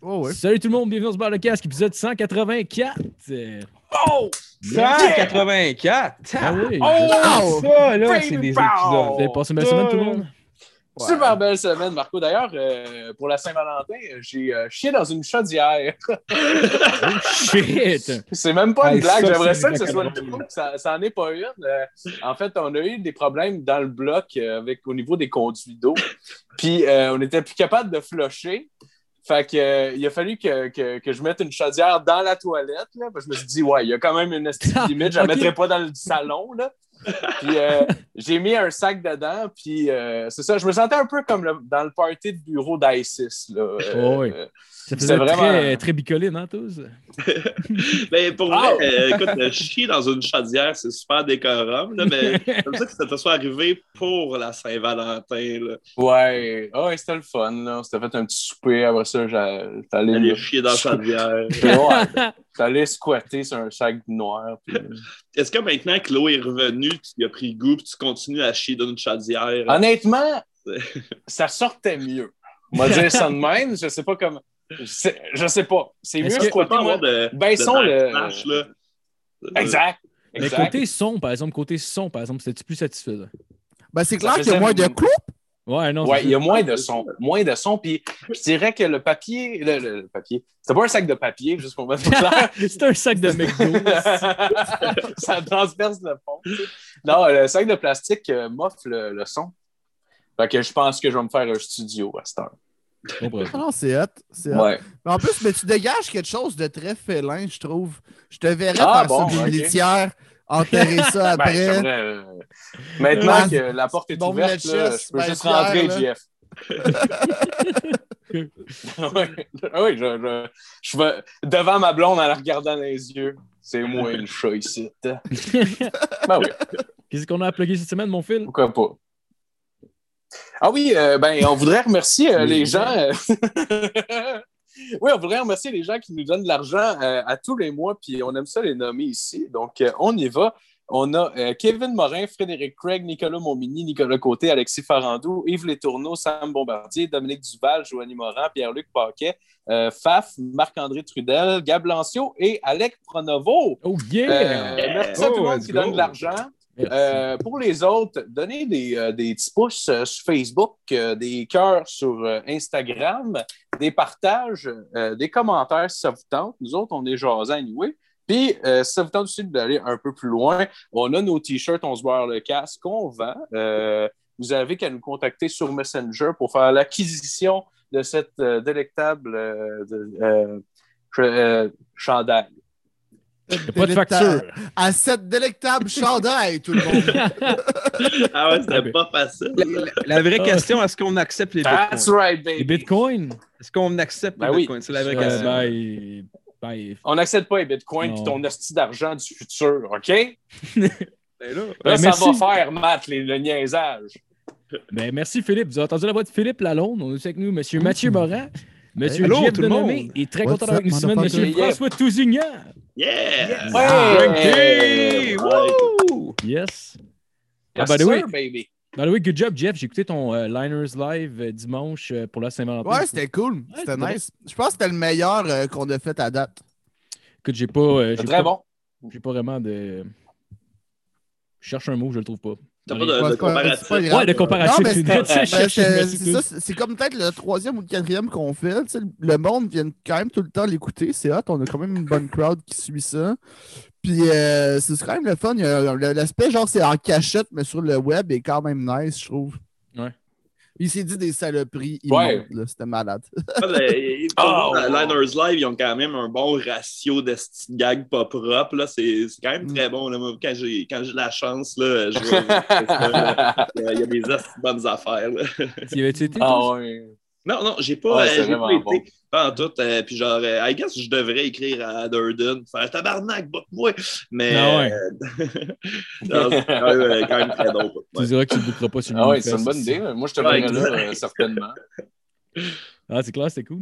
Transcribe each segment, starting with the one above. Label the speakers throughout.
Speaker 1: Oh, ouais.
Speaker 2: Salut tout le monde, bienvenue dans ce bar de casque, épisode 184. Euh,
Speaker 3: Oh! 184!
Speaker 2: Ah oui,
Speaker 3: Oh! Ça, là, c'est des
Speaker 2: Vous
Speaker 3: épisodes.
Speaker 2: avez passé une belle semaine tout le monde?
Speaker 3: Ouais.
Speaker 4: Super belle semaine, Marco. D'ailleurs, euh, pour la Saint-Valentin, j'ai euh, chié dans une chaudière.
Speaker 2: Oh shit!
Speaker 4: C'est même pas une
Speaker 3: Hey,
Speaker 4: blague. J'aimerais ça que ce soit joke. Ça, ça en est pas une. Euh, en fait, on a eu des problèmes dans le bloc euh, avec, au niveau des conduits d'eau. Puis, euh, on n'était plus capable de flusher. Fait que, euh, il a fallu que, que, que je mette une chaudière dans la toilette. Là, parce que je me suis dit, ouais, il y a quand même une estime limite. Je la
Speaker 2: Ok.
Speaker 4: mettrai pas dans le salon. Là. Puis euh, j'ai mis un sac dedans, puis euh, c'est ça, je me sentais un peu comme le- dans le party de bureau d'ISIS. là.
Speaker 2: Oh oui. Ça
Speaker 4: C'est
Speaker 2: faisait
Speaker 4: vraiment-
Speaker 2: très, très bicoline, hein, tous?
Speaker 5: Mais pour
Speaker 4: Ah!
Speaker 5: vrai, euh, écoute, euh, chier dans une chaudière, c'est super décorum, là, mais comme ça que ça te soit arrivé pour la Saint-Valentin. là.
Speaker 4: ouais, Ah ouais, c'était le fun. Là. On s'était fait un petit souper, après ça,
Speaker 5: Aller chier dans la chaudière.
Speaker 4: Ouais, allé squatter sur un sac noir. puis-
Speaker 5: Est-ce que maintenant que l'eau est revenue, tu as pris goût puis tu continues à chier dans une chaudière?
Speaker 4: Honnêtement, ça sortait mieux. On va dire ça de même, je sais pas comment. Je sais, pas. C'est mieux
Speaker 5: avoir
Speaker 4: moi.
Speaker 5: de,
Speaker 4: Baissons
Speaker 5: de
Speaker 4: le-
Speaker 5: backlash, là.
Speaker 4: Exact.
Speaker 2: Mais
Speaker 4: exact.
Speaker 2: côté son, par exemple, côté son, par exemple, c'était-tu plus satisfaisant?
Speaker 1: Ben, c'est clair qu'il y a moins de clous.
Speaker 2: Ouais, non.
Speaker 4: Ouais, il y a moins de son. Moins de son. Puis je dirais que le papier. Le, le- le papier. C'était pas un sac de papier, juste pour mettre clair.
Speaker 2: C'est un sac de McDo.
Speaker 4: ça transperce le fond. Non, le sac de plastique euh, m'offre le, le son. Fait que je pense que je vais me faire un studio à cette heure.
Speaker 1: Non, c'est hot. C'est hot.
Speaker 4: Ouais.
Speaker 1: Mais en plus, mais tu dégages quelque chose de très félin, je trouve. Je te verrais
Speaker 4: Ah,
Speaker 1: faire
Speaker 4: bon,
Speaker 1: ça litière, enterrer ça
Speaker 4: Ben,
Speaker 1: après.
Speaker 4: euh, maintenant que la porte est
Speaker 1: bon,
Speaker 4: ouverte,
Speaker 1: le
Speaker 4: là, je peux
Speaker 1: ben,
Speaker 4: juste rentrer,
Speaker 1: là.
Speaker 4: JF. oui, oui, je, je, je vais devant ma blonde en la regardant dans les yeux. C'est moi une chat ici. ben oui.
Speaker 2: Qu'est-ce qu'on a à plugger cette semaine, mon fil?
Speaker 4: Pourquoi pas? Ah oui, euh, ben, on voudrait remercier euh, les gens. euh, oui, on voudrait remercier les gens qui nous donnent de l'argent euh, à tous les mois, puis on aime ça les nommer ici. Donc, on y va. On a Kevin Morin, Frédéric Craig, Nicolas Montmini, Nicolas Côté, Alexis Farandou, Yves Létourneau, Sam Bombardier, Dominique Duval, Joanie Morin, Pierre-Luc Paquet, Faf, Marc-André Trudel, Gab Lancio et Alec Pronovo.
Speaker 2: Oh yeah!
Speaker 4: merci à tout le
Speaker 3: Oh,
Speaker 4: monde qui
Speaker 3: go.
Speaker 4: donne de l'argent. Euh, pour les autres, donnez des, euh, des petits pouces euh, sur Facebook, des cœurs sur Instagram, des partages, des commentaires si ça vous tente. Nous autres, on est jasés anyway. Puis, si ça vous tente aussi d'aller un peu plus loin, on a nos t-shirts, on se boire le casque qu'on vend. Vous avez qu'à nous contacter sur Messenger pour faire l'acquisition de cette délectable de-.
Speaker 2: Il n'y a pas de facture.
Speaker 1: À cette délectable chandail, tout le monde.
Speaker 5: Ah ouais, c'était pas facile.
Speaker 3: La, vraie
Speaker 2: Ah.
Speaker 3: question, est-ce qu'on accepte les
Speaker 4: That's
Speaker 3: bitcoins?
Speaker 4: right,
Speaker 2: Les
Speaker 4: baby.
Speaker 2: bitcoins?
Speaker 3: Est-ce qu'on accepte
Speaker 4: Ben
Speaker 3: les
Speaker 4: oui.
Speaker 3: bitcoins? C'est la vraie
Speaker 2: Euh,
Speaker 3: question.
Speaker 2: ben, ben,
Speaker 4: On n'accepte pas les bitcoins puis ton hostie d'argent du futur, OK?
Speaker 3: Ben là,
Speaker 4: Là,
Speaker 2: Ben,
Speaker 4: ça
Speaker 2: merci.
Speaker 4: va faire, Matt, les- le niaisage.
Speaker 2: ben, merci Philippe. Vous avez entendu la voix de Philippe Lalonde? On est avec nous, M. Mathieu Morin, M.
Speaker 3: Hey, allô,
Speaker 2: Jeff
Speaker 3: tout le
Speaker 2: Denomé.
Speaker 3: monde.
Speaker 2: Et très
Speaker 1: What's
Speaker 2: content d'avoir une semaine, M.
Speaker 1: motherfucker?
Speaker 2: François Tousignan.
Speaker 5: Yeah!
Speaker 4: Ouais!
Speaker 3: Woo!
Speaker 2: Yes.
Speaker 4: Yes,
Speaker 2: by the way-
Speaker 4: baby.
Speaker 2: By the way, good job, Jeff. J'ai écouté ton euh, Liners Live euh, dimanche euh, pour la Saint-Valentin.
Speaker 1: Ouais, c'était cool. C'était
Speaker 2: c'était
Speaker 1: nice. Je pense que c'était le meilleur euh, qu'on a fait à date.
Speaker 2: Écoute, j'ai pas. euh, j'ai
Speaker 4: C'est
Speaker 2: pas-
Speaker 4: très bon.
Speaker 2: J'ai pas vraiment de. Je cherche un mot, je le trouve pas.
Speaker 5: T'as pas de, de comparatif.
Speaker 1: pas grave.
Speaker 2: Ouais, de comparatif. C'est
Speaker 1: Ben, c'est comme peut-être le troisième ou le quatrième qu'on fait. le monde vient quand même tout le temps l'écouter. C'est hot. On a quand même une bonne crowd qui suit ça. Puis euh, c'est quand même le fun. L'aspect, genre, c'est en cachette, mais sur le web, est quand même nice, je trouve.
Speaker 2: Ouais.
Speaker 1: Il s'est dit des saloperies
Speaker 4: Ouais.
Speaker 1: C'était malade.
Speaker 5: Les
Speaker 4: Oh!
Speaker 5: Liners Live, ils ont quand même un bon ratio de gags pas propres. là. C'est c'est quand même
Speaker 1: Mm.
Speaker 5: très bon. Là. Moi, Quand j'ai quand j'ai la chance, là, je vois- là, il y a- des bonnes affaires. là.
Speaker 2: Tu y avais-tu été?
Speaker 4: Ah ouais.
Speaker 5: Non, non, j'ai pas,
Speaker 4: Ouais,
Speaker 5: euh, j'ai pas
Speaker 4: bon.
Speaker 5: été. Pas en tout. euh, puis genre, euh, I guess je devrais écrire à Durden, faire tabarnak, botte-moi. Mais.
Speaker 2: Ah ouais.
Speaker 5: non, c'est quand, même, euh, quand même très drôle.
Speaker 2: Tu
Speaker 5: Ouais.
Speaker 2: diras que tu ne bookeras pas sur
Speaker 4: Ah ouais, c'est une bonne idée. Moi, je te
Speaker 5: Ouais,
Speaker 4: verrais là, euh, certainement.
Speaker 2: Ah, c'est clair, c'est cool.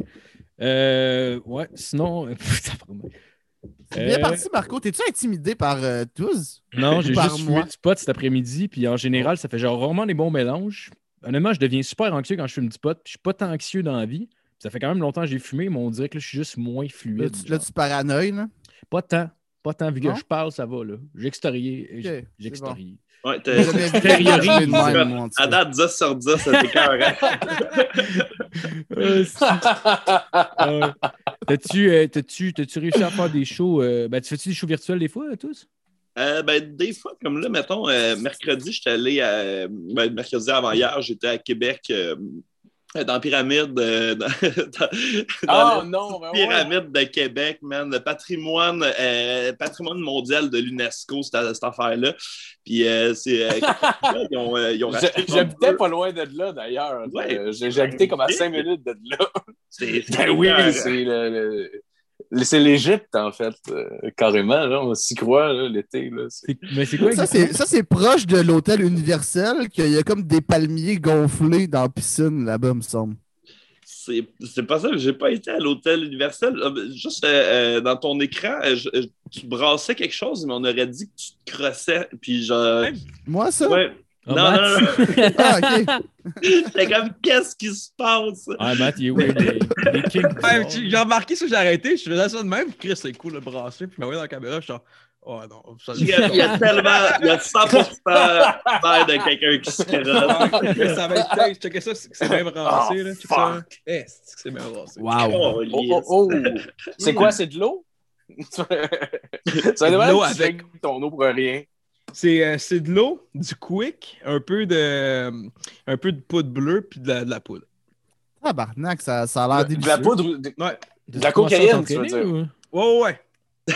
Speaker 2: Euh, ouais, sinon.
Speaker 1: C'est bien
Speaker 2: Euh,
Speaker 1: parti, Marco. T'es-tu intimidé par euh, tous?
Speaker 2: Non, j'ai
Speaker 1: Par
Speaker 2: juste
Speaker 1: moi?
Speaker 2: fumé du pot cet après-midi, puis en général, ça fait genre vraiment des bons mélanges. Honnêtement, je deviens super anxieux quand je fume du pot, je suis pas tant anxieux dans la vie. Ça fait quand même longtemps que j'ai fumé, mais on dirait que là, je suis juste moins
Speaker 1: Là,
Speaker 2: fluide.
Speaker 1: tu, là, tu paranoïes, là?
Speaker 2: Pas tant. Pas tant. Vu que
Speaker 1: Non?
Speaker 2: je parle, ça va, là.
Speaker 1: C'est
Speaker 2: extérié.
Speaker 5: Ouais, à date, 10 sur 10, c'était carré.
Speaker 2: Euh. T'as-tu euh, t'as-tu- t'as-tu réussi à faire des shows? euh, ben, tu fais-tu des shows virtuels des fois, tous?
Speaker 5: Euh, ben, des fois, comme là, mettons, euh, mercredi, j'étais allé à. Ben, mercredi avant hier, j'étais à Québec, euh, dans pyramide. dans, dans- dans la
Speaker 4: non, ben ouais.
Speaker 5: pyramide de Québec, man. Le patrimoine, patrimoine mondial de l'UNESCO, cette, cette affaire-là. Puis, c'est. ils ont, ils
Speaker 4: J'habitais pas loin de là, d'ailleurs.
Speaker 5: Ouais.
Speaker 4: Habité comme à. 5 minutes de là.
Speaker 5: C'est
Speaker 4: Ben oui, c'est le- c'est l'Égypte, en fait, euh, carrément. Là, on s'y croit l'été. là. C'est-
Speaker 2: C'est- Mais c'est quoi
Speaker 1: Ça, c'est, ça, c'est proche de l'hôtel universel, qu'il y a comme des palmiers gonflés dans la piscine là-bas, me semble.
Speaker 5: C'est c'est pas ça, j'ai pas été à l'hôtel universel. Euh, Juste euh, dans ton écran, je- tu brassais quelque chose, mais on aurait dit que tu te crossais. Puis genre.
Speaker 1: Moi, ça?
Speaker 5: Ouais.
Speaker 2: Ah,
Speaker 5: non,
Speaker 2: Matt?
Speaker 5: non, non.
Speaker 1: Ah, ok.
Speaker 5: J'étais comme, qu'est-ce qui se passe?
Speaker 2: Ah, Matt, il est weird.
Speaker 3: Tu- j'ai remarqué ça, j'ai arrêté, je faisais ça de même, Chris, c'est cool, le brasser, puis je me voyais dans la caméra, je suis genre, oh non, ça
Speaker 5: Il y, a, il y a tellement, il y a 100% l'air de quelqu'un qui se crosse.
Speaker 3: Ça va être tête, checkez ça, c'est c'est bien brassé,
Speaker 4: Oh,
Speaker 3: là, ça.
Speaker 4: fuck.
Speaker 3: Eh, c'est que c'est bien brassé.
Speaker 2: Wow.
Speaker 5: Oh,
Speaker 4: Oh, oh, oh. C'est quoi, c'est de l'eau? ça va
Speaker 3: De l'eau
Speaker 4: demander
Speaker 3: avec-
Speaker 4: tu ton eau pour rien.
Speaker 3: C'est euh, c'est de l'eau, du quick, un peu de, un peu de poudre bleue, puis de la, de la poudre.
Speaker 1: Ah, barnac, ça, ça a l'air
Speaker 4: De
Speaker 1: délicieux.
Speaker 4: la poudre. de-
Speaker 3: Ouais.
Speaker 4: De la cocaïne, tu veux
Speaker 2: t'entraîner
Speaker 4: dire?
Speaker 2: ou-
Speaker 3: Ouais, ouais, ouais.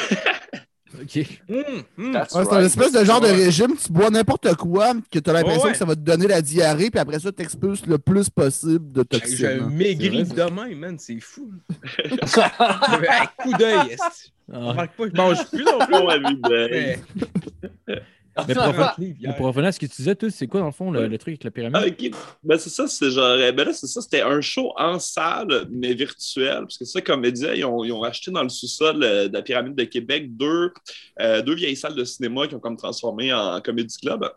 Speaker 2: Ok.
Speaker 3: Hum, hum.
Speaker 1: Ouais, c'est un espèce de genre de régime, tu bois n'importe quoi, que tu as l'impression
Speaker 3: Ouais, ouais.
Speaker 1: que ça va te donner la diarrhée, puis après ça, tu expulses le plus possible de toxines. hein.
Speaker 3: maigri
Speaker 2: C'est vrai,
Speaker 3: de même, man, c'est fou. J'avais un coup d'œil, esti.
Speaker 2: Ah.
Speaker 3: Je mange plus non plus.
Speaker 5: Ben,
Speaker 3: Mais,
Speaker 2: pour, revenir-
Speaker 3: 40 livres
Speaker 2: mais
Speaker 3: hier.
Speaker 2: pour revenir à ce que tu disais, c'est quoi dans le fond le, le truc avec la pyramide?
Speaker 5: Ah. Ben, c'est ça, c'est genre. Ben là, c'est ça, c'était un show en salle, mais virtuel. Parce que ça, comme je disais, ils ont, ils ont acheté dans le sous-sol euh, de la pyramide de Québec deux, euh, deux vieilles salles de cinéma qui ont comme transformé en comédie club.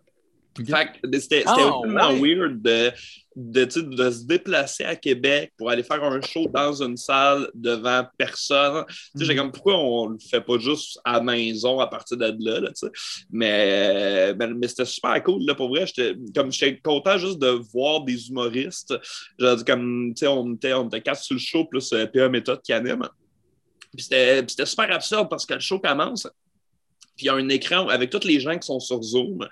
Speaker 2: Ok.
Speaker 5: Fait que c'était
Speaker 4: Ah,
Speaker 5: vraiment
Speaker 4: ouais.
Speaker 5: weird de, de, de se déplacer à Québec pour aller faire un show dans une salle devant personne. Tu sais, j'ai comme pourquoi on le fait pas juste à la maison à partir de là, là, tu sais? Mais, mais, mais c'était super cool, là, pour vrai. J'étais comme j'étais content juste de voir des humoristes. J'ai dit comme, tu sais, on était, on était quatre sur le show, plus euh, PA Méthode qui anime. Puis c'était puis c'était super absurde parce que le show commence. Puis il y a un écran avec tous les gens qui sont sur Zoom.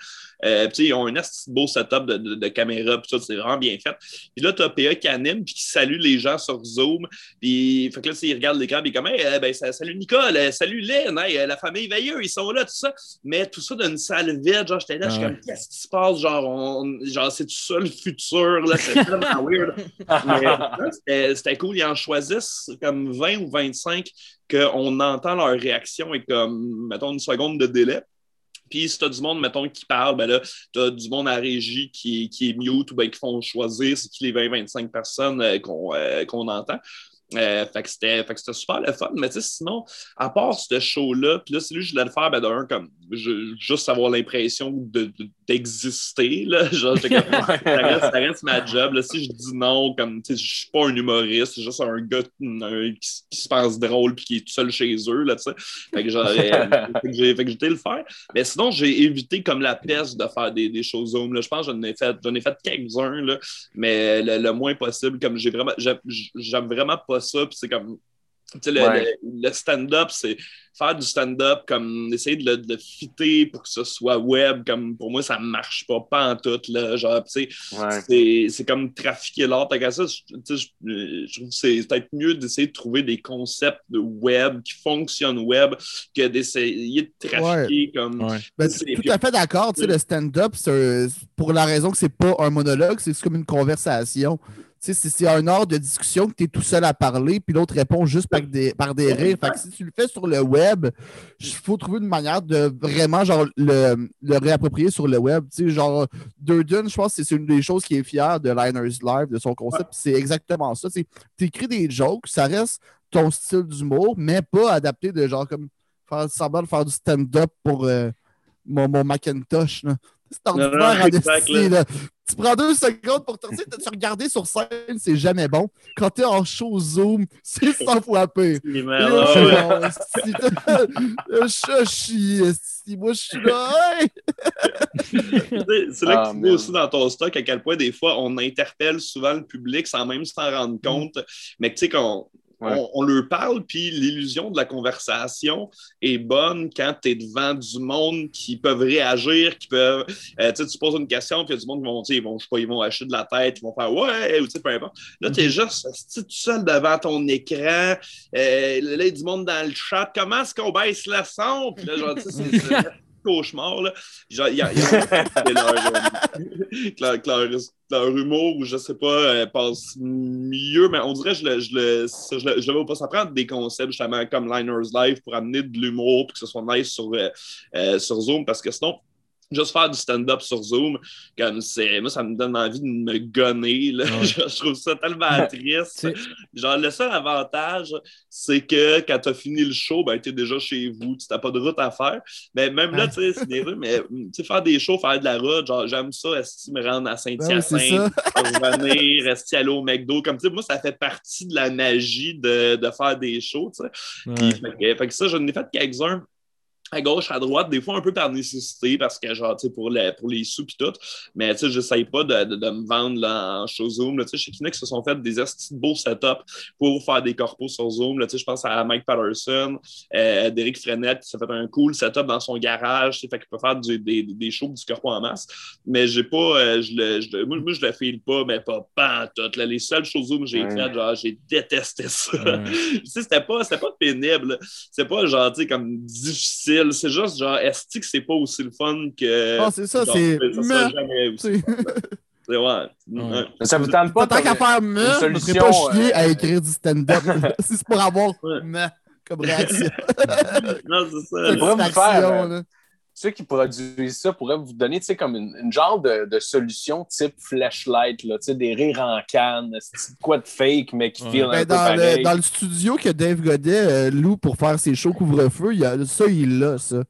Speaker 5: Euh, ils ont un assez beau setup de, de, de caméra, puis tout, c'est vraiment bien fait. Puis là, tu as PA qui anime, puis qui salue les gens sur Zoom. Puis, fait que là, tu sais, il regarde l'écran, puis comme, hey, euh, ben, ça- salut Nicole, euh, salut Lynn, hey, euh, la famille Veilleux, ils sont là, tout ça. Mais tout ça dans une salle vide, genre, j'étais là, je suis comme, qu'est-ce qui se passe? Genre, on- genre c'est tout ça le futur, là, c'est tellement weird. Mais c'était cool, ils en choisissent comme 20 ou 25 qu'on entend leur réaction et comme, mettons, une seconde de délai. Puis si tu as du monde, mettons, qui parle, ben là, tu as du monde à régie qui, qui est mute ou ben, qui font choisir c'est qui les 20-25 personnes euh, qu'on euh, qu'on entend. Euh, fait que c'était super le fun. Mais tu sais, sinon, à part ce show-là, puis là, c'est lui je voulais le faire, ben d'un, comme je- juste avoir l'impression de- d'exister. là. Genre, comme, ça, reste, ça reste ma job. Là. Si je dis non, comme tu sais, je suis pas un humoriste, c'est juste un gars un- qui, se pense drôle puis qui est tout seul chez eux. Là, tu sais. fait que genre, fait que j'ai fait que j'ai été le faire. Mais sinon, j'ai évité comme la peste de faire des, des shows Zoom. Là. Je pense que j'en ai fait, j'en ai fait quelques-uns, là, mais le, le moins possible. Comme j'ai vraiment, j'aime j'aime vraiment pas ça. Puis c'est comme. Tu sais, Le,
Speaker 4: Ouais.
Speaker 5: le- le stand-up, c'est faire du stand-up, comme essayer de le, de le fitter pour que ce soit web. Comme pour moi, ça marche pas, pas en tout. Là, genre, tu sais,
Speaker 4: Ouais.
Speaker 5: c'est, c'est comme trafiquer l'art. Tant qu'à ça, je, tu sais, je- je trouve que c'est peut-être mieux d'essayer de trouver des concepts de web qui fonctionnent web que d'essayer de trafiquer comme.
Speaker 2: Ouais.
Speaker 1: Ben,
Speaker 5: C'est-
Speaker 1: tout à fait d'accord. Tu sais, le stand-up, pour la raison que c'est pas un monologue, c'est comme une conversation. C'est- un art de discussion que tu es tout seul à parler, puis l'autre répond juste par des, par des rires. Fait que si tu le fais sur le web, il faut trouver une manière de vraiment genre, le, le réapproprier sur le web. Tu sais, genre, Durden, je pense que c'est une des choses qui est fière de Liners Live, de son concept. C'est exactement ça. Tu écris des jokes, ça reste ton style d'humour, mais pas adapté de genre comme faire semblant de faire du stand-up pour euh, mon, mon Macintosh. là. C'est
Speaker 5: Non, non,
Speaker 1: ordinaire en
Speaker 5: exact,
Speaker 1: là. Tu prends deux secondes pour te dire, tu regardé sur scène, c'est jamais bon. Quand t'es en show Zoom, c'est 100 fois pire.
Speaker 5: C'est
Speaker 1: là, Je si moi je suis là. hey!
Speaker 5: Tu C'est là
Speaker 4: Ah,
Speaker 5: que tu
Speaker 4: man.
Speaker 5: vois aussi dans ton stock à quel point des fois on interpelle souvent le public sans même s'en rendre compte. Mais tu sais, qu'on
Speaker 4: Ouais.
Speaker 5: on, on leur parle, puis l'illusion de la conversation est bonne quand tu es devant du monde qui peuvent réagir, qui peuvent. euh, tu sais, tu poses une question, puis il y a du monde qui vont, sais, ils vont, je sais pas, ils vont acheter de la tête, ils vont faire ouais, ou tu sais, peu importe. Là, tu es juste asti, tout seul devant ton écran. Euh, là, il y a du monde dans le chat. Comment est-ce qu'on baisse le son? Puis là, genre, tu sais, c'est- cauchemar, là. Genre, y a, y a- euh, leur, humour, ou je sais pas, euh, passe mieux, mais on dirait que je le, je je je pas. Ça prend des concepts, justement, comme Liners Live pour amener de l'humour, puis que ce soit nice sur, euh, sur Zoom, parce que sinon, juste faire du stand-up sur Zoom, comme c'est. Moi, ça me donne envie de me gonner. Là.
Speaker 2: Ouais.
Speaker 5: Je, je trouve ça tellement triste. Genre, le seul avantage, c'est que quand tu as fini le show, ben, tu es déjà chez vous, tu n'as pas de route à faire. Mais même là, tu sais, c'est des rues, mais faire des shows, faire de la route, genre, j'aime ça, est-ce me rendre à
Speaker 1: Ben
Speaker 5: Saint-Hyacinthe, revenir, rester aller au McDo. Comme, tu sais, moi, ça fait partie de la magie de, de faire des shows, tu sais.
Speaker 2: Ouais.
Speaker 5: fait, que, fait que ça, je n'ai fait quelques-uns à gauche, à droite, des fois un peu par nécessité, parce que, genre, tu sais, pour, les- pour les sous pis tout. Mais, tu sais, j'essaye pas de, de, de me vendre là, en show Zoom. Tu sais, chez Kinect, se sont fait des beaux setups pour faire des corpos sur Zoom. Tu sais, je pense à Mike Patterson, euh, Derek Frenette, qui s'est fait un cool setup dans son garage. Fait qu'il peut faire du- des, des shows du corpo en masse. Mais j'ai pas, euh, je le, je moi, moi, je le file pas, mais pas pas tout. Là. Les seules shows Zoom que j'ai faites, genre, j'ai détesté ça. Tu sais, c'était pas, pas pénible. C'est pas genre, tu sais, comme difficile. C'est juste genre, est-ce que c'est pas aussi le fun que.
Speaker 1: Ah, c'est ça, c'est.
Speaker 5: Ça jamais aussi. C'est ouais.
Speaker 4: Ça vous tente pas
Speaker 1: Tant qu'à faire me, je pas chier
Speaker 4: euh,
Speaker 1: à écrire du stand-up. si c'est pour avoir
Speaker 5: Ouais.
Speaker 1: me comme réaction.
Speaker 5: Non, c'est ça.
Speaker 4: Il pourrait vous faire, euh,
Speaker 1: là.
Speaker 4: Ceux qui produisent ça pourraient vous donner tu sais, comme une, une genre de, de solution type flashlight, là, tu sais, des rires en canne, c'est quoi de fake, mais qui
Speaker 2: Ouais.
Speaker 4: feel un
Speaker 1: Ben,
Speaker 4: peu
Speaker 1: dans, le,
Speaker 4: pareil?
Speaker 1: dans le studio que Dave Godet euh, loue pour faire ses shows couvre-feu, il y a, ça, il l'a, ça.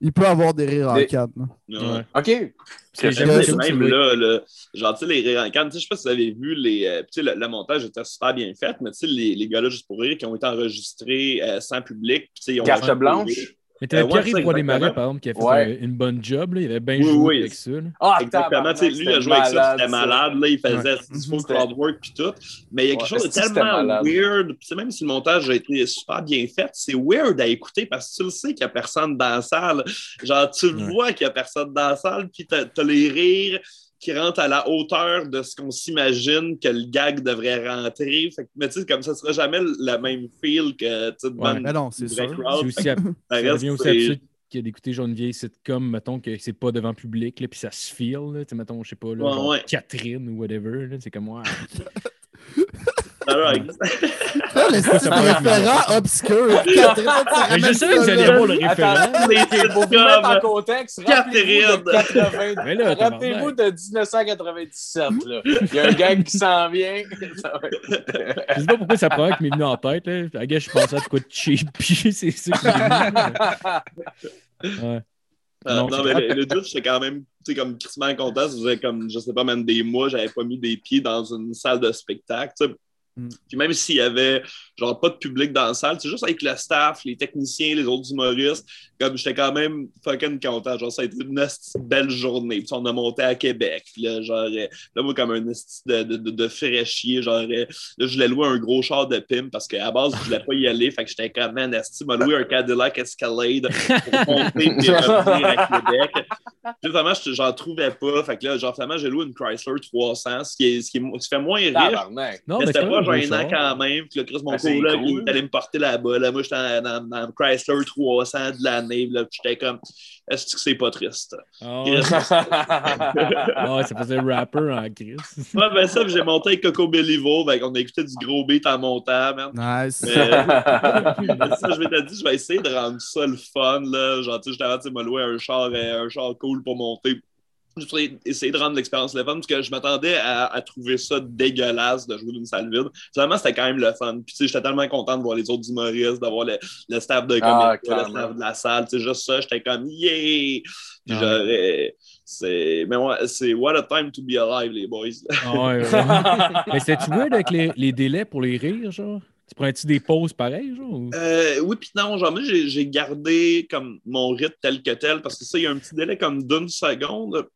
Speaker 1: Il peut avoir des rires en canne. là.
Speaker 5: Ouais.
Speaker 4: OK.
Speaker 2: Parce que
Speaker 1: j'aime le-
Speaker 5: même là, genre, tu sais, les rires en canne, tu sais, je sais pas si vous avez vu, les, euh, tu sais, le, le montage était super bien fait, mais tu sais, les, les gars-là, juste pour rire, qui ont été enregistrés euh, sans public, puis tu sais, ils ont
Speaker 4: Carte blanche?
Speaker 2: Mais t'avais
Speaker 5: Euh,
Speaker 2: Pierre-Yves Marais,
Speaker 5: exactement.
Speaker 2: par exemple, qui a fait
Speaker 4: Ouais.
Speaker 2: une bonne job. Là. Il avait bien
Speaker 5: Oui,
Speaker 2: joué
Speaker 5: oui.
Speaker 2: avec ça. là.
Speaker 4: Ah,
Speaker 5: Exactement.
Speaker 4: tabarnak,
Speaker 5: Tu sais, lui, il a joué avec ça, c'était malade. Là, il faisait
Speaker 1: Ouais.
Speaker 5: du full
Speaker 4: C'était-
Speaker 5: crowd work puis tout. Mais il y a quelque
Speaker 4: Ouais,
Speaker 5: chose de tellement weird. Puis, tu sais, même si le montage a été super bien fait, c'est weird à écouter parce que tu le sais qu'il n'y a personne dans la salle. Genre, tu le
Speaker 2: Ouais.
Speaker 5: vois qu'il n'y a personne dans la salle, puis tu as, les rires qui rentrent à la hauteur de ce qu'on s'imagine que le gag devrait rentrer. Fait que, mais tu sais, comme ça sera jamais le même feel que tu
Speaker 2: Ouais.
Speaker 1: Mais non, c'est
Speaker 5: crowd.
Speaker 2: C'est aussi, ab-
Speaker 5: que ça
Speaker 2: ça
Speaker 5: reste,
Speaker 2: aussi
Speaker 5: c'est-
Speaker 2: absurde qu'il y a d'écouter genre une vieille sitcom, mettons, que c'est pas devant public, là, puis ça se feel, là, tu sais, mettons, je sais pas, là,
Speaker 5: Ouais,
Speaker 2: genre
Speaker 5: ouais.
Speaker 2: Catherine ou whatever, là, c'est comme moi.
Speaker 5: Alors,
Speaker 2: pourrait être
Speaker 1: référent obscur.
Speaker 2: Je savais que
Speaker 1: là.
Speaker 2: avoir le référent.
Speaker 4: Pour vous mettre en contexte, rappelez-vous de
Speaker 5: Catherine.
Speaker 4: 80
Speaker 2: Mais là,
Speaker 4: Rappelez-vous de 1997. Là. Il y a un gag qui s'en vient.
Speaker 2: Je sais pas pourquoi ça prend qui m'est venu en tête. Là. La gars, je pensais à quoi de cheap, c'est ça qui m'est venu. là. Ouais. Non,
Speaker 5: non,
Speaker 2: c'est
Speaker 5: mais le, le doute, j'étais quand même, tu sais, comme crissement content. Ça faisait comme, je sais pas, même des mois, j'avais pas mis des pieds dans une salle de spectacle, sais.
Speaker 1: Mm.
Speaker 5: Puis même s'il y avait, genre, pas de public dans la salle, c'est juste avec le staff, les techniciens, les autres humoristes, comme j'étais quand même fucking content. Genre, ça a été une belle journée. Puis on a monté à Québec. Puis là, genre, euh, là, moi, comme un esti de, de, de, de fraîchier, genre, euh, là, je voulais louer un gros char de pim parce qu'à base, je voulais pas y aller. Fait que j'étais comme, man, esti m'a loué un Cadillac Escalade pour monter puis revenir à Québec. Puis finalement, je- j'en trouvais pas. Fait que là, genre, finalement, j'ai loué une Chrysler 300, ce qui, est, ce qui, est mo- ce qui fait moins riche.
Speaker 4: Tabarnak.
Speaker 2: Non,
Speaker 5: mais
Speaker 2: mais
Speaker 5: c'était
Speaker 2: c'est
Speaker 5: pas
Speaker 2: un beau
Speaker 5: gênant quand même. Puis le Chris, mon
Speaker 4: cool.
Speaker 5: il allait me porter là-bas. Là, moi, j'étais dans, dans, dans le Chrysler 300 de l'année. J'étais comme, est-ce que c'est pas triste?
Speaker 2: Ouais. Ah ouais, ça faisait rapper en crise.
Speaker 5: Ouais, ben ça, puis j'ai monté avec Coco Bellivo. Ben, on a écouté du gros beat en montant, man.
Speaker 1: Nice.
Speaker 5: Mais, mais ça, je m'étais dit, je vais essayer de rendre ça le fun. Là. Genre, tu sais, sais, m'a loué un char, euh, un char cool pour monter. Je voulais essayer de rendre l'expérience le fun parce que je m'attendais à, à trouver ça dégueulasse de jouer d'une salle vide. Finalement, c'était quand même le fun. Puis, tu sais, j'étais tellement content de voir les autres humoristes, d'avoir le, le staff de
Speaker 4: Ah,
Speaker 5: comédie, le staff de la salle. Tu sais, juste ça, j'étais comme, yeah! Puis,
Speaker 2: Ah.
Speaker 5: j'aurais- C'est, mais ouais, c'est what a time to be alive, les boys.
Speaker 2: Ah ouais, vraiment. Mais c'était-tu weird avec les, les délais pour les rires, genre? Tu prends-tu des pauses pareilles, genre? ou-
Speaker 5: Euh, oui, puis non, genre, moi, j'ai j'ai gardé comme mon rythme tel que tel, parce que ça, il y a un petit délai comme d'une seconde.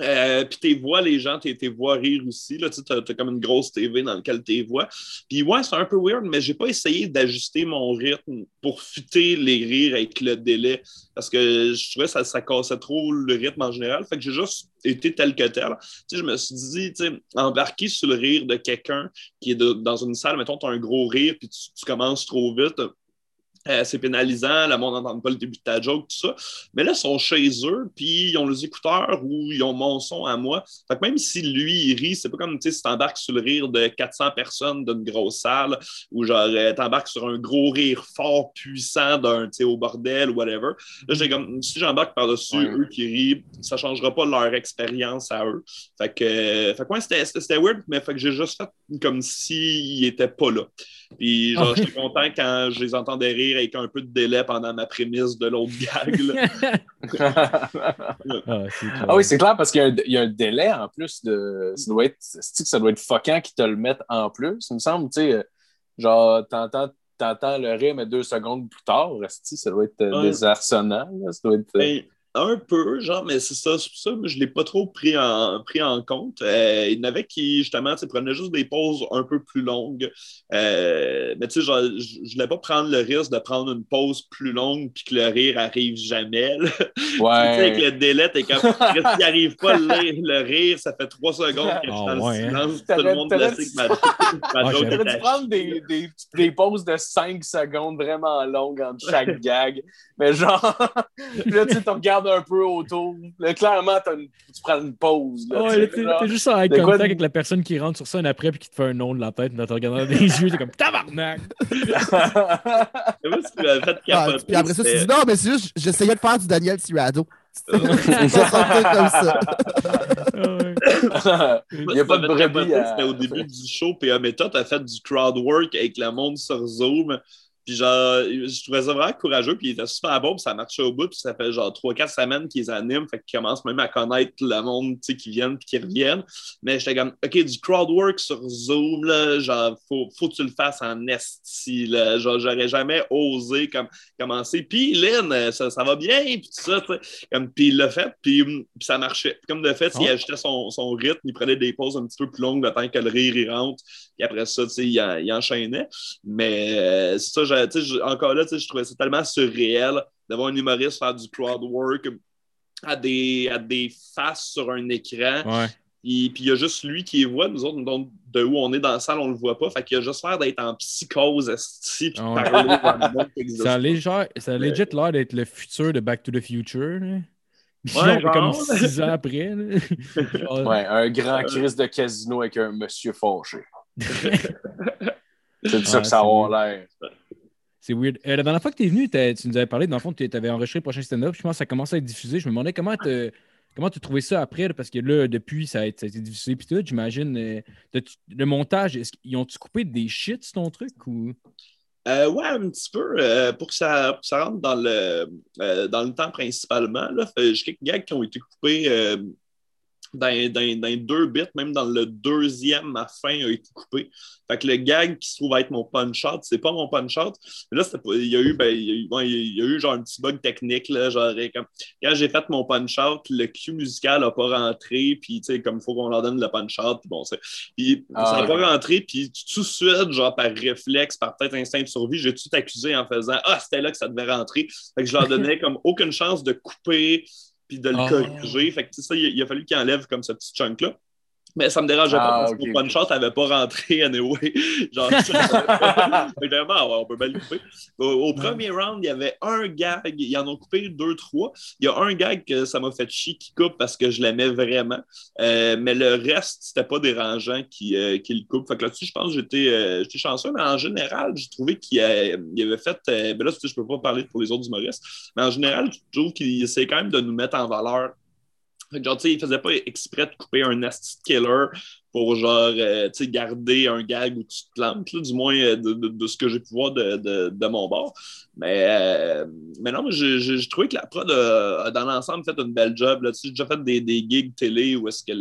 Speaker 5: Euh, puis tes voix, les gens, tes, voix rire aussi. Là, tu as, comme une grosse TV dans laquelle tes voix. Puis ouais, c'est un peu weird, mais j'ai pas essayé d'ajuster mon rythme pour fuiter les rires avec le délai. Parce que je trouvais que ça, cassait trop le rythme en général. Fait que j'ai juste été tel que tel. Tu sais, je me suis dit, tu sais, embarquer sur le rire de quelqu'un qui est de- dans une salle, mettons, tu as un gros rire, puis tu commences trop vite. Euh, c'est pénalisant, le monde n'entend pas le début de ta joke, tout ça. Mais là, ils sont chez eux, puis ils ont les écouteurs ou ils ont mon son à moi. Fait que même si lui, il rit, c'est pas comme si t'embarques sur le rire de 400 personnes d'une grosse salle ou genre euh, t'embarques sur un gros rire fort, puissant d'un, au bordel ou whatever. Là, j'ai comme, si j'embarque par-dessus
Speaker 4: Ouais.
Speaker 5: eux qui rient, ça changera pas leur expérience à eux. Fait que, euh, fait que ouais, c'était, weird, mais fait que j'ai juste fait comme s'ils étaient pas là. Puis genre,
Speaker 2: Ah.
Speaker 5: j'étais content quand je les entendais rire avec un peu de délai pendant ma prémisse de l'autre gag. là.
Speaker 2: Ah.
Speaker 4: Ah oui, c'est clair parce qu'il y a un- il y, a un délai en plus de. Ça doit être, ça doit être fuckant qu'ils te le mettent en plus? Il me semble, tu sais, euh, genre, t'entends, t'entends le rire, mais deux secondes plus tard, ça doit être euh,
Speaker 5: Ouais.
Speaker 4: désarçonnant. Ça doit être.
Speaker 5: Un peu, genre, mais c'est ça, c'est pour ça je ne l'ai pas trop pris en, pris en compte. Euh, il y en avait qui, justement, prenaient juste des pauses un peu plus longues. Euh, mais tu sais, genre, je ne voulais pas prendre le risque de prendre une pause plus longue puis que le rire arrive jamais. là. Tu sais, avec
Speaker 4: ouais.
Speaker 5: le délai, t'es comme, s'il n'arrive pas le, rire- le rire, ça fait trois secondes que je suis
Speaker 2: Ah
Speaker 5: dans
Speaker 2: ouais,
Speaker 5: le
Speaker 2: hein.
Speaker 5: silence, tout le monde le sait que ma, ma joke
Speaker 2: j'aurais
Speaker 4: dû prendre des, des, des pauses de 5 secondes vraiment longues entre chaque gag. Mais genre, là, tu sais, tu regardes un peu autour. Là, clairement, une- tu prends une pause. Là,
Speaker 2: Ouais, là, t'es juste en
Speaker 4: quoi
Speaker 2: contact avec la personne qui rentre sur scène après puis qui te fait un nom de la tête en te regardant dans les yeux. T'es comme tabarnak!
Speaker 1: Ah, puis après ça, tu dis non, mais c'est juste, j'essayais de faire du Daniel Tirado. C'est pas sorti comme ça.
Speaker 4: Il n'y a pas de brebis. à-
Speaker 5: C'était au début du show, PA Meta, t'as fait du crowd work avec le monde sur Zoom. Puis genre, je trouvais ça vraiment courageux, puis il était super bon, puis ça marchait au bout, puis ça fait genre 3-4 semaines qu'ils animent, fait qu'ils commencent même à connaître le monde, tu sais, qui viennent, puis qui reviennent. Mais j'étais comme, OK, du crowd work sur Zoom, là, genre, faut, faut que tu le fasses en esti, là. Genre, j'aurais jamais osé comme, commencer. Puis Lynn, euh, ça, ça va bien, puis tout ça, tu sais. Comme, puis il l'a fait, puis, hum, puis ça marchait. Comme de fait, il
Speaker 2: Oh.
Speaker 5: ajustait son, son rythme, il prenait des pauses un petit peu plus longues le temps que le rire il rentre, puis après ça, tu sais, il, en- il enchaînait. Mais euh, c'est ça, je- encore là, je trouvais ça tellement surréel d'avoir un humoriste faire du crowd work à des, à des faces sur un écran.
Speaker 2: Ouais.
Speaker 5: Puis puis il y a juste lui qui les voit. Nous autres, donc, de où on est dans la salle, on le voit pas. Fait qu'il a juste l'air d'être en psychose, puis
Speaker 2: Ah ouais.
Speaker 5: parler
Speaker 2: Ça a, légère, ça a legit l'air d'être le futur de Back to the Future.
Speaker 5: Ouais,
Speaker 2: comme six ans après. Genre,
Speaker 4: Ouais, un grand crise de casino avec un monsieur fâché. C'est de ça que ça a l'air.
Speaker 2: C'est weird. Euh, la dernière fois que tu es venu, tu nous avais parlé, dans le fond, tu avais enregistré le prochain stand-up. Je pense que ça commençait à être diffusé. Je me demandais comment tu comment as trouvé ça après, parce que là, depuis, ça a, été- diffusé. Puis tout, j'imagine, euh, le montage, est-ce qu'ils ont-tu coupé des shit sur ton truc ou?
Speaker 5: Euh, ouais, un petit peu, euh, pour, que ça, pour ça rentre dans le, dans le temps principalement. J'ai quelques gags qui ont été coupés dans, dans- dans deux bits, même dans le deuxième, ma fin a été coupée. Fait que le gag qui se trouve être mon punch-out, c'est pas mon punch-out. Là, il y a eu, ben, il y a eu, il y a eu genre un petit bug technique. Là, genre, comme, quand j'ai fait mon punch-out, le cue musical n'a pas rentré, puis tu sais, comme il faut qu'on leur donne le punch-out, puis bon. Puis
Speaker 4: Ah,
Speaker 5: ça n'a
Speaker 4: ouais.
Speaker 5: pas rentré, puis tout de suite, genre par réflexe, par peut-être instinct de survie, j'ai tout accusé en faisant Ah, c'était là que ça devait rentrer. Fait que je leur donnais comme aucune chance de couper puis de le
Speaker 2: Ah.
Speaker 5: corriger. Fait que ça, il, il a fallu qu'il enlève comme ce petit chunk-là. Mais ça me dérangeait
Speaker 4: Ah,
Speaker 5: pas parce
Speaker 4: ok,
Speaker 5: que mon punch-out n'avait pas rentré anyway. Genre, évidemment, ouais, on peut le couper. Au, au premier round, il y avait un gag, ils en ont coupé deux, trois. Il y a un gag que ça m'a fait chier qui coupe parce que je l'aimais vraiment. Euh, mais le reste, c'était pas dérangeant qui, euh, qui le coupe. Fait que là-dessus, je pense que j'étais euh, j'étais chanceux, mais en général, j'ai trouvé qu'il il avait fait. euh, ben là, je peux pas parler pour les autres humoristes, mais en général, je trouve qu'il essaie quand même de nous mettre en valeur genre, tu sais, il faisait pas exprès de couper un nasty killer pour, genre, euh, tu sais, garder un gag où tu te plantes, là, du moins euh, de, de- de ce que j'ai pu voir de, de- mon bord. Mais, euh, mais non, j'ai trouvé que la prod a, dans l'ensemble fait une belle job. Là. J'ai déjà fait des, des gigs télé où est-ce que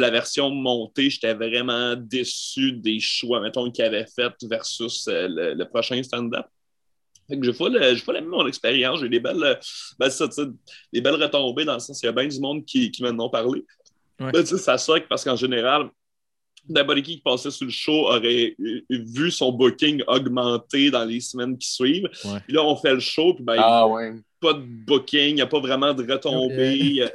Speaker 5: la version montée, j'étais vraiment déçu des choix, mettons, qu'il avait fait versus le, le prochain stand-up. Fait que j'ai pas, le- pas la même mon expérience. J'ai des belles, euh, ben, ça, des belles retombées dans le sens qu'il y a bien du monde qui, qui m'en ont parlé.
Speaker 2: Ouais.
Speaker 5: Ben, ça suck parce qu'en général, n'importe qui qui passait sur le show aurait vu son booking augmenter dans les semaines qui suivent.
Speaker 2: Ouais.
Speaker 5: Puis là, on fait le show, puis ben,
Speaker 4: Ah ouais.
Speaker 5: pas de booking, il n'y a pas vraiment de retombées. euh,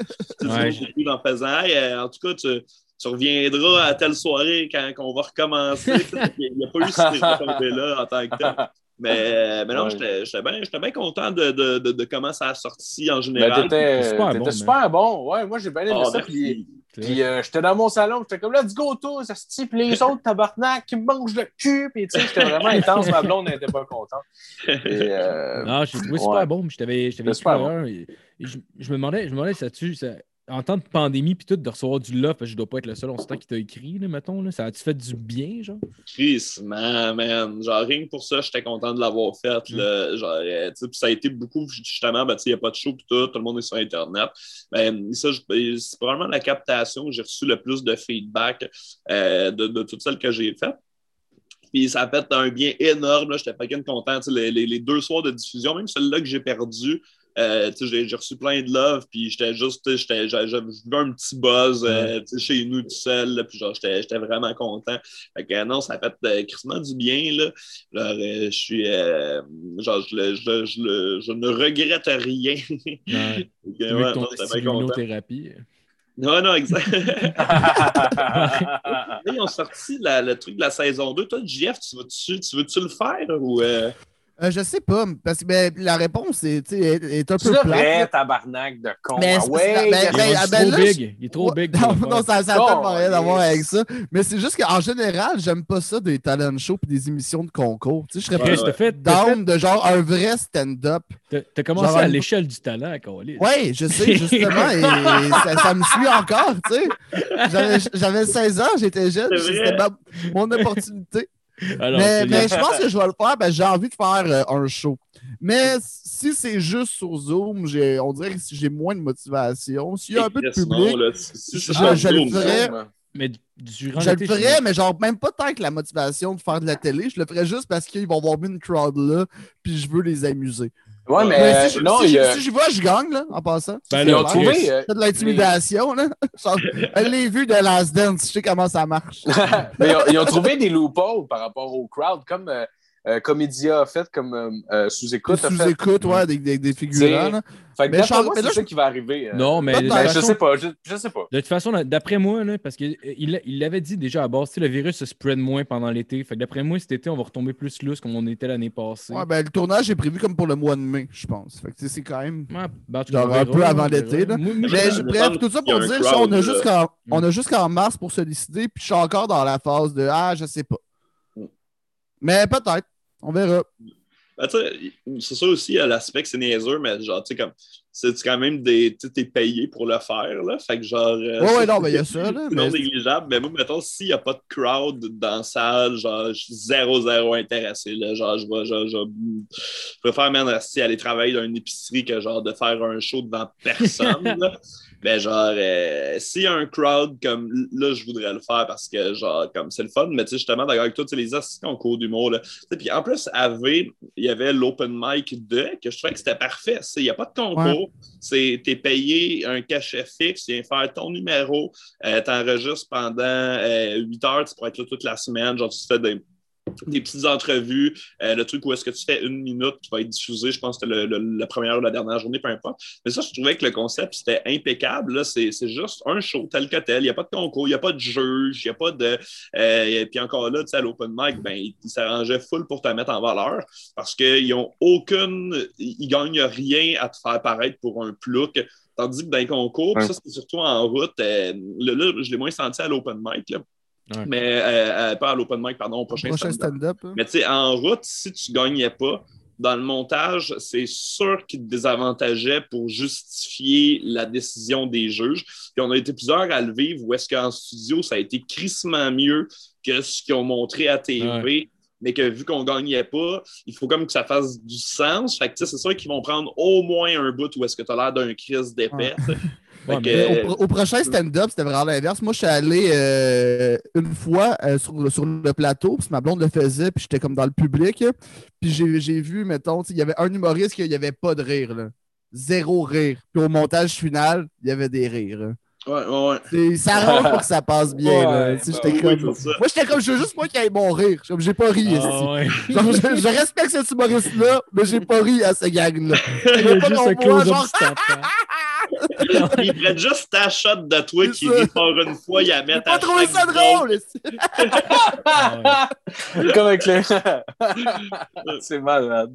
Speaker 2: Ouais,
Speaker 5: en faisant Hey, euh, en tout cas, tu, tu reviendras à telle soirée quand on va recommencer. il n'y a pas eu ces retombées-là en tant que tel. Mais, mais non,
Speaker 4: Ouais.
Speaker 5: j'étais bien j'étais bien content de, de, de, de comment ça a sorti en
Speaker 4: Ben,
Speaker 5: général.
Speaker 4: t'étais
Speaker 2: Super
Speaker 4: t'étais
Speaker 2: bon,
Speaker 4: super bon. Ouais, moi, j'ai bien aimé
Speaker 5: Ah,
Speaker 4: ça. Puis, euh, j'étais dans mon salon, j'étais comme, let's go, tous, ça se puis les autres tabarnak qui me mangent le cul. Puis, tu sais, j'étais vraiment intense. Ma blonde n'était pas contente. Et, euh,
Speaker 2: Non, j'ai trouvé
Speaker 4: Ouais.
Speaker 2: super bon. puis Je t'avais
Speaker 4: super
Speaker 2: et- et je, je me demandais, je me demandais, ça tu ça, en temps de pandémie puis tout, de recevoir du love, parce que je dois pas être le seul, on s'entend qui t'a écrit, là, mettons. Là, ça a-tu fait du bien, genre?
Speaker 5: Chris, man, man. Genre, rien que pour ça, j'étais content de l'avoir fait. Là. Genre, euh, tu ça a été beaucoup, justement, ben, tu sais, il n'y a pas de show, puis tout, tout le monde est sur Internet. Ben, ça, ben, c'est probablement la captation où j'ai reçu le plus de feedback euh, de, de toutes celles que j'ai faites. Puis ça a fait un bien énorme. là. J'étais fucking content. Les, les- les deux soirs de diffusion, même celui-là que j'ai perdu, euh, j'ai j'ai reçu plein de love. Puis j'étais juste, j'avais un petit buzz euh, chez nous tout seul. Puis genre, j'étais j'étais vraiment content. Fait que euh, non, ça a fait euh, crissement du bien. Là. Euh, je suis. euh, genre, je, ne regrette rien.
Speaker 2: Ouais. Veux
Speaker 5: ouais,
Speaker 2: ton
Speaker 5: non. Non, non, exact. Ils ont sorti la- le truc de la saison 2. Toi, JF, tu veux-tu tu veux-tu le faire ou. Euh,
Speaker 1: je sais pas, parce que ben, la réponse est, est, est un
Speaker 4: Tu
Speaker 1: peu plate. là.
Speaker 4: tabarnak de con.
Speaker 1: Mais
Speaker 4: Ah
Speaker 1: c'est-
Speaker 4: ouais,
Speaker 1: ben-
Speaker 2: Il
Speaker 1: ben,
Speaker 2: est
Speaker 1: ah, ben
Speaker 2: trop
Speaker 1: là,
Speaker 2: big. Il est trop
Speaker 1: Ouais,
Speaker 2: big.
Speaker 1: Non, non, ça, ça a
Speaker 4: Oh,
Speaker 1: tellement rien à voir avec ça. Mais c'est juste qu'en général, j'aime pas ça des talent shows et des émissions de concours. Tu sais, je serais
Speaker 5: Ouais,
Speaker 1: plus
Speaker 2: fait,
Speaker 1: down de genre un vrai stand-up.
Speaker 2: t'as- commencé
Speaker 1: Genre
Speaker 2: à l'échelle du talent, Calis.
Speaker 1: Ouais, je sais, justement, et ça, ça me suit encore, tu sais. J'avais- J'avais 16 ans, j'étais jeune,
Speaker 5: vrai.
Speaker 1: c'était ma- mon opportunité.
Speaker 2: Alors,
Speaker 1: mais, je pense que je vais le faire, ben, j'ai envie de faire euh, un show. Mais si c'est juste sur Zoom, j'ai- on dirait que j'ai moins de motivation. S'il y a un peu de public,
Speaker 5: là,
Speaker 1: je- le ferais.
Speaker 2: mais durant
Speaker 1: Je le ferais, mais genre même pas tant que la motivation de faire de la télé. Je le ferais juste parce qu'ils vont avoir mis une crowd là, puis je veux les amuser.
Speaker 4: Ouais, mais,
Speaker 1: Mais
Speaker 4: euh,
Speaker 1: si, je-
Speaker 4: non,
Speaker 1: si,
Speaker 4: a-
Speaker 1: je vois, je gagne là, en passant.
Speaker 2: Ben
Speaker 4: ils
Speaker 2: là,
Speaker 4: ont
Speaker 2: Chris.
Speaker 4: trouvé. euh,
Speaker 1: C'est de l'intimidation, là. L'a vu de Last Dance, je sais comment ça marche.
Speaker 4: mais ils ont, ils ont trouvé des loopholes par rapport au crowd, comme euh, euh, Comédia a fait, comme euh, euh, sous-écoute.
Speaker 1: Sous-écoute, ouais, des, des, des figurants.
Speaker 4: Fait que
Speaker 1: Mais
Speaker 4: d'après
Speaker 1: je-
Speaker 4: moi, c'est ça
Speaker 1: je-
Speaker 4: qui va arriver. euh.
Speaker 2: Non, mais
Speaker 1: Ben,
Speaker 4: je sais pas, je, je sais pas.
Speaker 2: De toute façon, d'après moi, là, parce qu'il il l'avait dit déjà à base, le virus se spread moins pendant l'été. Fait que d'après moi, cet été, on va retomber plus lousse comme on était l'année passée.
Speaker 1: Ouais, ben, le tournage est prévu comme pour le mois de mai, je pense. Fait que tu sais, c'est quand même.
Speaker 2: Ouais, ben,
Speaker 1: Genre un peu avant l'été, Mais
Speaker 2: je-
Speaker 1: bref, tout ça pour dire,
Speaker 5: crowd,
Speaker 1: on a jusqu'en on a jusqu'en mars pour se décider, puis je suis encore dans la phase de Ah, je sais pas.
Speaker 5: Mm.
Speaker 1: Mais peut-être. On verra.
Speaker 5: Ben, c'est ça aussi, l'aspect que c'est niaiseux, mais genre, tu sais, comme, c'est quand même des. Tu t'es payé pour le faire, là? Fait que genre. euh,
Speaker 1: Ouais, ouais, non, mais il y a ça, là.
Speaker 5: non
Speaker 1: mais-
Speaker 5: négligeable. Mais moi, mettons, s'il n'y a pas de crowd dans la salle, genre, je suis zéro, zéro intéressé. Là. Genre, je, vais, je, je, je préfère même rester aller travailler dans une épicerie que genre de faire un show devant personne. là. Mais genre, euh, s'il y a un crowd comme là, je voudrais le faire parce que genre, comme c'est le fun, mais tu sais, justement, d'accord avec toi, tu sais, les assistants en cours d'humour. Tu Puis en plus, à V, il y avait l'open mic 2, que je trouvais que c'était parfait. Tu Il n'y a pas de concours. C'est T'es payé un cachet fixe, tu viens faire ton numéro, euh, t'enregistres pendant euh, 8 heures, tu pourrais être là toute la semaine, genre tu fais des, des petites entrevues, euh, le truc où est-ce que tu fais une minute qui va être diffusé, je pense que c'était la première ou la dernière journée, peu importe. Mais ça, je trouvais que le concept, c'était impeccable. C'est juste un show tel que tel. Il n'y a pas de concours, il n'y a pas de juge, il n'y a pas de... euh, et puis encore là, tu sais, à l'open mic, ben, ils s'arrangeaient full pour te mettre en valeur parce qu'ils n'ont aucune... Ils gagnent rien à te faire paraître pour un plouc. Tandis que dans les concours, puis
Speaker 4: Ouais.
Speaker 5: ça, c'est surtout en route. euh, là, là, je l'ai moins senti à l'open mic, là.
Speaker 2: Ouais.
Speaker 5: Mais euh, euh, pas à l'open mic, pardon, au prochain,
Speaker 1: Prochain
Speaker 5: stand-up.
Speaker 1: hein.
Speaker 5: Mais tu sais, en route, si tu gagnais pas, dans le montage, c'est sûr qu'il te désavantageait pour justifier la décision des juges. Puis on a été plusieurs à le vivre où est-ce qu'en studio, ça a été crissement mieux que ce qu'ils ont montré à TV. Mais que vu qu'on gagnait pas, il faut comme que ça fasse du sens. Fait que tu sais, c'est sûr qu'ils vont prendre au moins un bout où est-ce que tu as l'air d'un crise d'épais.
Speaker 2: Ouais, Mais
Speaker 5: que-
Speaker 1: Au, au prochain stand-up, c'était vraiment l'inverse. Moi, je suis allé euh, une fois euh, sur, le, sur le plateau, puis ma blonde le faisait, puis j'étais comme dans le public. Puis j'ai vu, mettons, il y avait un humoriste qu'il n'y avait pas de rire. là. Zéro rire. Puis au montage final, il y avait des rires.
Speaker 5: Ouais, ouais, ouais.
Speaker 1: C'est- Ça arrange pour que ça passe bien. là.
Speaker 4: Ouais,
Speaker 1: Tu sais,
Speaker 5: bah oui,
Speaker 1: comme... Moi, j'étais comme, je veux juste moi qui ait mon rire. Comme, J'ai pas ri ici.
Speaker 2: Ah, ouais.
Speaker 1: Genre, je, je respecte cet humoriste-là, mais j'ai pas ri à ce gang-là.
Speaker 2: Il y a
Speaker 1: pas
Speaker 2: juste un close-up.
Speaker 5: Ils prennent juste ta shot de toi qui rit par une fois, ils la mettent
Speaker 1: pas
Speaker 5: à
Speaker 1: trouvé
Speaker 5: chaque
Speaker 1: ça drôle. ici.
Speaker 4: Comme avec les. c'est malade.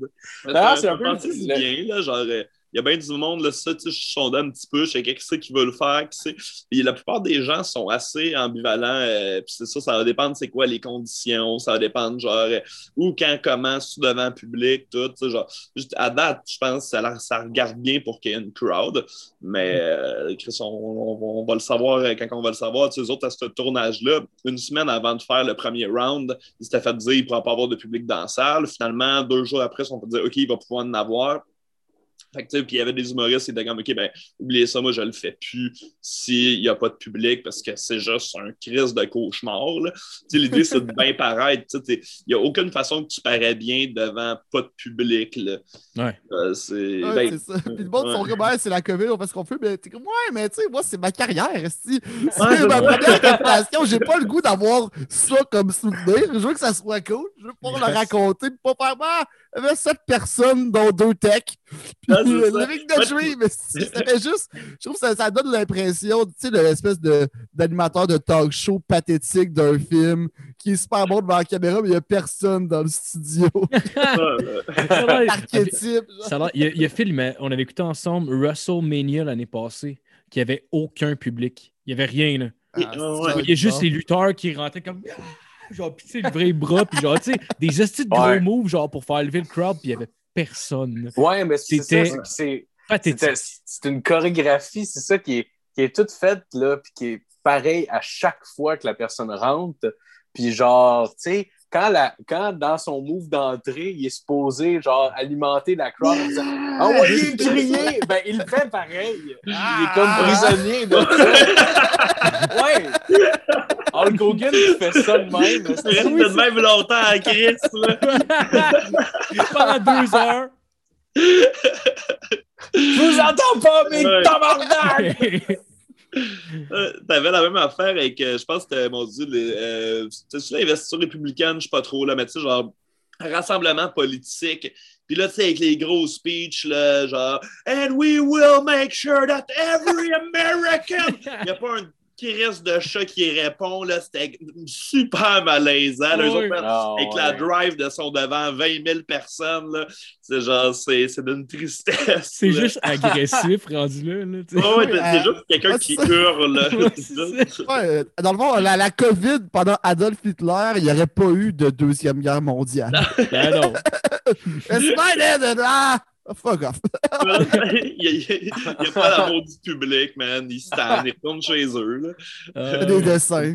Speaker 4: Ah, c'est un peu
Speaker 5: bien, là, genre, euh, il y a bien du monde, là, ça, tu sais, je sondais un petit peu, je sais qui c'est qui veut le faire, qui sait. Puis la plupart des gens sont assez ambivalents, euh, puis c'est ça, ça va dépendre c'est quoi les conditions, ça va dépendre, genre, euh, où, quand, comment, sous devant public, tout, tu sais, genre, juste à date, je pense que ça, ça regarde bien pour qu'il y ait une crowd, mais euh, Chris, on, on- on va le savoir euh, quand on va le savoir, tu sais, eux autres, à ce tournage-là, une semaine avant de faire le premier round, ils s'étaient fait dire qu'il ne pourra pas avoir de public dans la salle, finalement, deux jours après, ils se sont fait dire, OK, il va pouvoir en avoir, fait que, puis il y avait des humoristes qui étaient comme, OK, ben, oubliez ça, moi, je le fais plus s'il n'y a pas de public parce que c'est juste un crise de cauchemar. là. Tu sais, l'idée, c'est de bien paraître. Tu sais, t'es- Il n'y a aucune façon que tu parais bien devant pas de public. Là.
Speaker 2: Ouais.
Speaker 5: Euh, c'est.
Speaker 1: Ouais,
Speaker 5: ben,
Speaker 1: c'est ça. Puis le monde
Speaker 5: ouais.
Speaker 1: sont comme, Ouais, c'est la COVID, on fait ce qu'on fait. Mais t'es comme, ouais, mais tu sais, moi, c'est ma carrière. esti. C'est ma
Speaker 5: ça.
Speaker 1: première captation. J'ai pas le goût d'avoir ça comme souvenir. Je veux que ça soit cool. Je veux pouvoir le raconter. Pas faire, bah, il y avait sept personnes, dont deux techs. Puis
Speaker 5: Ah.
Speaker 1: Living the Dream. fait juste, je trouve que ça, ça donne l'impression, tu sais, de l'espèce de- d'animateur de talk show pathétique d'un film qui est super bon devant la caméra, mais il y a personne dans le studio. Archétype.
Speaker 2: ça il, y a, il y a mais on avait écouté ensemble WrestleMania l'année passée, qui avait aucun public. Il n'y avait rien, là.
Speaker 1: Ah,
Speaker 5: ouais.
Speaker 1: c'est
Speaker 2: Il y a juste les lutteurs qui rentraient comme. Ah! Genre, pis tu sais, le vrai bras, puis genre, tu sais, des hosties de gros
Speaker 4: Ouais.
Speaker 2: moves, genre, pour faire lever le crowd, puis il n'y avait personne.
Speaker 4: Ouais, mais c'est ça,
Speaker 2: C'était-
Speaker 4: c'est- une chorégraphie, c'est ça qui est, qui est toute faite, là, puis qui est pareil à chaque fois que la personne rentre. Puis genre, tu sais, quand, la, quand dans son move d'entrée, il est supposé, genre, alimenter la crowd en disant « Envoyez crier! » Ben, il le fait pareil. Il est comme prisonnier de ça. Ouais! Hulk Hogan il fait ça de même.
Speaker 5: Il reste de même longtemps à Chris. Là.
Speaker 2: Pendant deux heures.
Speaker 4: Je vous entends pas, mais
Speaker 5: Ouais.
Speaker 4: tabarnak!
Speaker 5: Euh, T'avais la même affaire avec, euh, je pense que c'était, mon Dieu, les, euh, tu sais, l'investiture républicaine, je sais pas trop, là, mais tu sais, genre, rassemblement politique. Puis là, tu sais, avec les gros speeches, là, genre, And we will make sure that every American. Il n'y a pas un crise de chat qui répond, là, c'était super malaisant.
Speaker 2: Oui.
Speaker 5: autres,
Speaker 4: Ah,
Speaker 5: avec
Speaker 4: ouais.
Speaker 5: la drive de son devant 20 000 personnes, là, c'est genre, c'est c'est d'une tristesse.
Speaker 2: C'est
Speaker 5: là.
Speaker 2: juste agressif, rendu là.
Speaker 1: Oui,
Speaker 5: c'est
Speaker 1: euh,
Speaker 5: juste quelqu'un
Speaker 1: ouais,
Speaker 5: qui
Speaker 1: ça.
Speaker 5: hurle.
Speaker 2: Ouais,
Speaker 1: euh, dans le fond, la, la COVID, pendant Adolf Hitler, il n'y aurait pas eu de Deuxième Guerre mondiale.
Speaker 2: Ben non.
Speaker 1: Ah! Fuck off.
Speaker 5: il n'y a, pas l'amour du public, man. Ils se tannent, ils retournent chez eux. Là.
Speaker 2: Euh,
Speaker 1: Des dessins.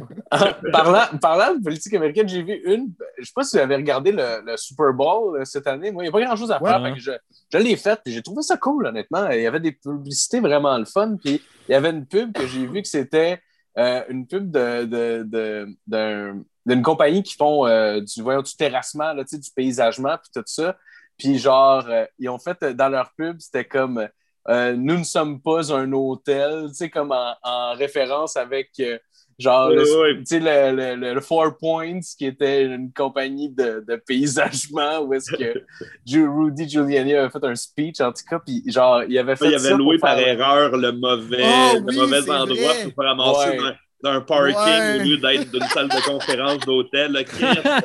Speaker 4: parlant, parlant de politique américaine, j'ai vu une. Je sais pas si vous avez regardé le, le Super Bowl euh, cette année. Moi, il n'y a pas grand chose à faire.
Speaker 2: Ouais.
Speaker 4: fait que je je l'ai faite et j'ai trouvé ça cool, honnêtement. Il y avait des publicités vraiment le fun. Puis il y avait une pub que j'ai vue que c'était euh, une pub de, de, de- d'un- d'une compagnie qui font euh, du, voyons, du terrassement, là, tu sais, du paysagement, puis tout ça. Puis genre, euh, ils ont fait euh, dans leur pub, c'était comme euh, Nous ne sommes pas un hôtel, tu sais, comme en, en référence avec. euh, Genre,
Speaker 5: Ouais,
Speaker 4: le- sais, le, le, Four Points, qui était une compagnie de, de paysagement, où est-ce que Rudy Giuliani avait fait un speech, en tout cas, puis genre, il avait fait
Speaker 5: Il avait
Speaker 4: ça
Speaker 5: loué par
Speaker 4: faire-
Speaker 5: erreur le mauvais,
Speaker 1: Oh,
Speaker 5: le
Speaker 1: oui,
Speaker 5: mauvais endroit
Speaker 1: vrai.
Speaker 5: pour se ramasser
Speaker 4: Ouais.
Speaker 5: dans, dans un parking
Speaker 1: Ouais.
Speaker 5: au lieu d'être d'une salle de conférence d'hôtel.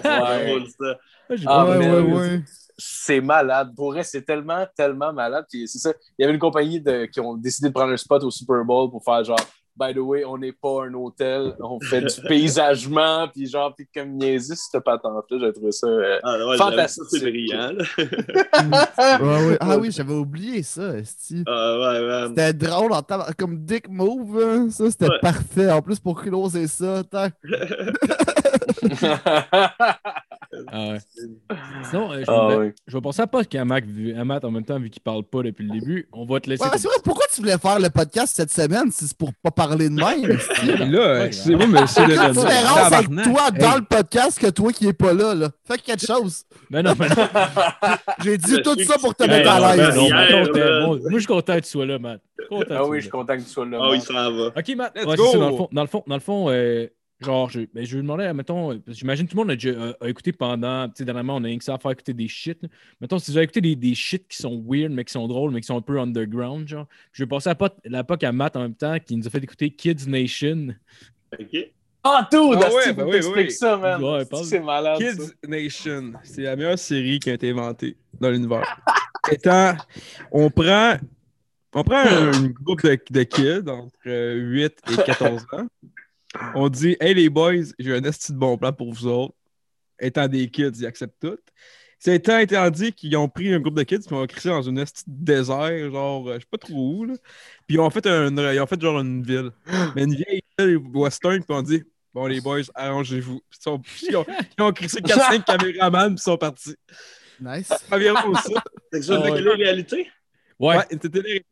Speaker 4: Ouais.
Speaker 5: ça.
Speaker 4: Ah,
Speaker 1: ouais, ouais, ouais.
Speaker 4: C'est malade. Pour vrai, c'est tellement, tellement malade. Puis c'est ça. Il y avait une compagnie de, qui ont décidé de prendre un spot au Super Bowl pour faire genre by the way, on n'est pas un hôtel, on fait du paysagement, puis genre, puis comme niaiser cette patente-là, j'ai trouvé ça. euh,
Speaker 5: Ah, ouais,
Speaker 4: Fantastique.
Speaker 5: c'est brillant. là.
Speaker 1: Ouais, ouais. Ah oui, j'avais oublié ça, esti.
Speaker 5: Ah.
Speaker 1: C'était drôle en temps, comme Dick Move, hein, ça c'était
Speaker 5: Ouais.
Speaker 1: parfait. En plus pour closer ça, tac.
Speaker 2: Ah ouais. Sinon, euh, je,
Speaker 4: ah,
Speaker 2: vais,
Speaker 4: oui.
Speaker 2: je vais passer à pas qu'à Mac, vu- à Matt en même temps, vu qu'il parle pas depuis le début. On va te laisser.
Speaker 1: Ouais, c'est vrai, pourquoi tu voulais faire le podcast cette semaine si c'est pour pas parler de même?
Speaker 3: là,
Speaker 2: Ouais,
Speaker 3: excusez-moi, mais c'est le-
Speaker 1: différence avec
Speaker 3: tabarnak.
Speaker 1: toi dans
Speaker 3: Hey.
Speaker 1: le podcast que toi qui est pas là, là? Fais quelque chose.
Speaker 2: Mais non, mais non.
Speaker 1: J'ai dit tout ça pour te mettre à l'aise.
Speaker 2: moi, je suis content que tu sois là, Matt.
Speaker 4: Ah oui, je suis content que tu sois là.
Speaker 5: Ah oui, ça va.
Speaker 2: Ok, Matt. C'est dans le fond, dans le fond, dans le fond euh, genre, je, ben, je lui demandais, mettons, euh, j'imagine tout le monde a, déjà, euh, a écouté pendant, tu sais, dernièrement, on a rien que ça à faire écouter des shit. là. Mettons, si tu as écouté des, des shit qui sont weird, mais qui sont drôles, mais qui sont un peu underground, genre. Je vais passer la pote- la POC à Matt en même temps, qui nous a fait écouter Kids Nation.
Speaker 5: OK.
Speaker 4: Ah, tout!
Speaker 3: Ah
Speaker 4: Asti,
Speaker 3: ouais, ben oui, oui.
Speaker 4: ça, man.
Speaker 2: Ouais,
Speaker 4: Asti,
Speaker 2: parle.
Speaker 4: C'est malade. ça.
Speaker 3: Kids Nation, c'est la meilleure série qui a été inventée dans l'univers. Étant, on prend, on prend un, un groupe de, de kids entre euh, 8 et 14 ans. On dit Hey les boys, j'ai un esti de bon plan pour vous autres. Étant des kids, ils acceptent tout. C'est étant, étant dit qu'ils ont pris un groupe de kids puis ils ont crissé dans une esti de désert, genre, euh, je sais pas trop où, là. Puis ils ont fait, un, ils ont fait genre une ville. Mais une vieille ville western, puis on dit Bon, les boys, arrangez-vous. Puis ils, sont- ils ont, ils ont crissé 4-5 caméramans, puis ils sont partis.
Speaker 1: Nice.
Speaker 5: C'est ça,
Speaker 2: Ah
Speaker 5: c'est
Speaker 2: ouais.
Speaker 5: la réalité?
Speaker 2: Ouais.
Speaker 3: Ouais, c'était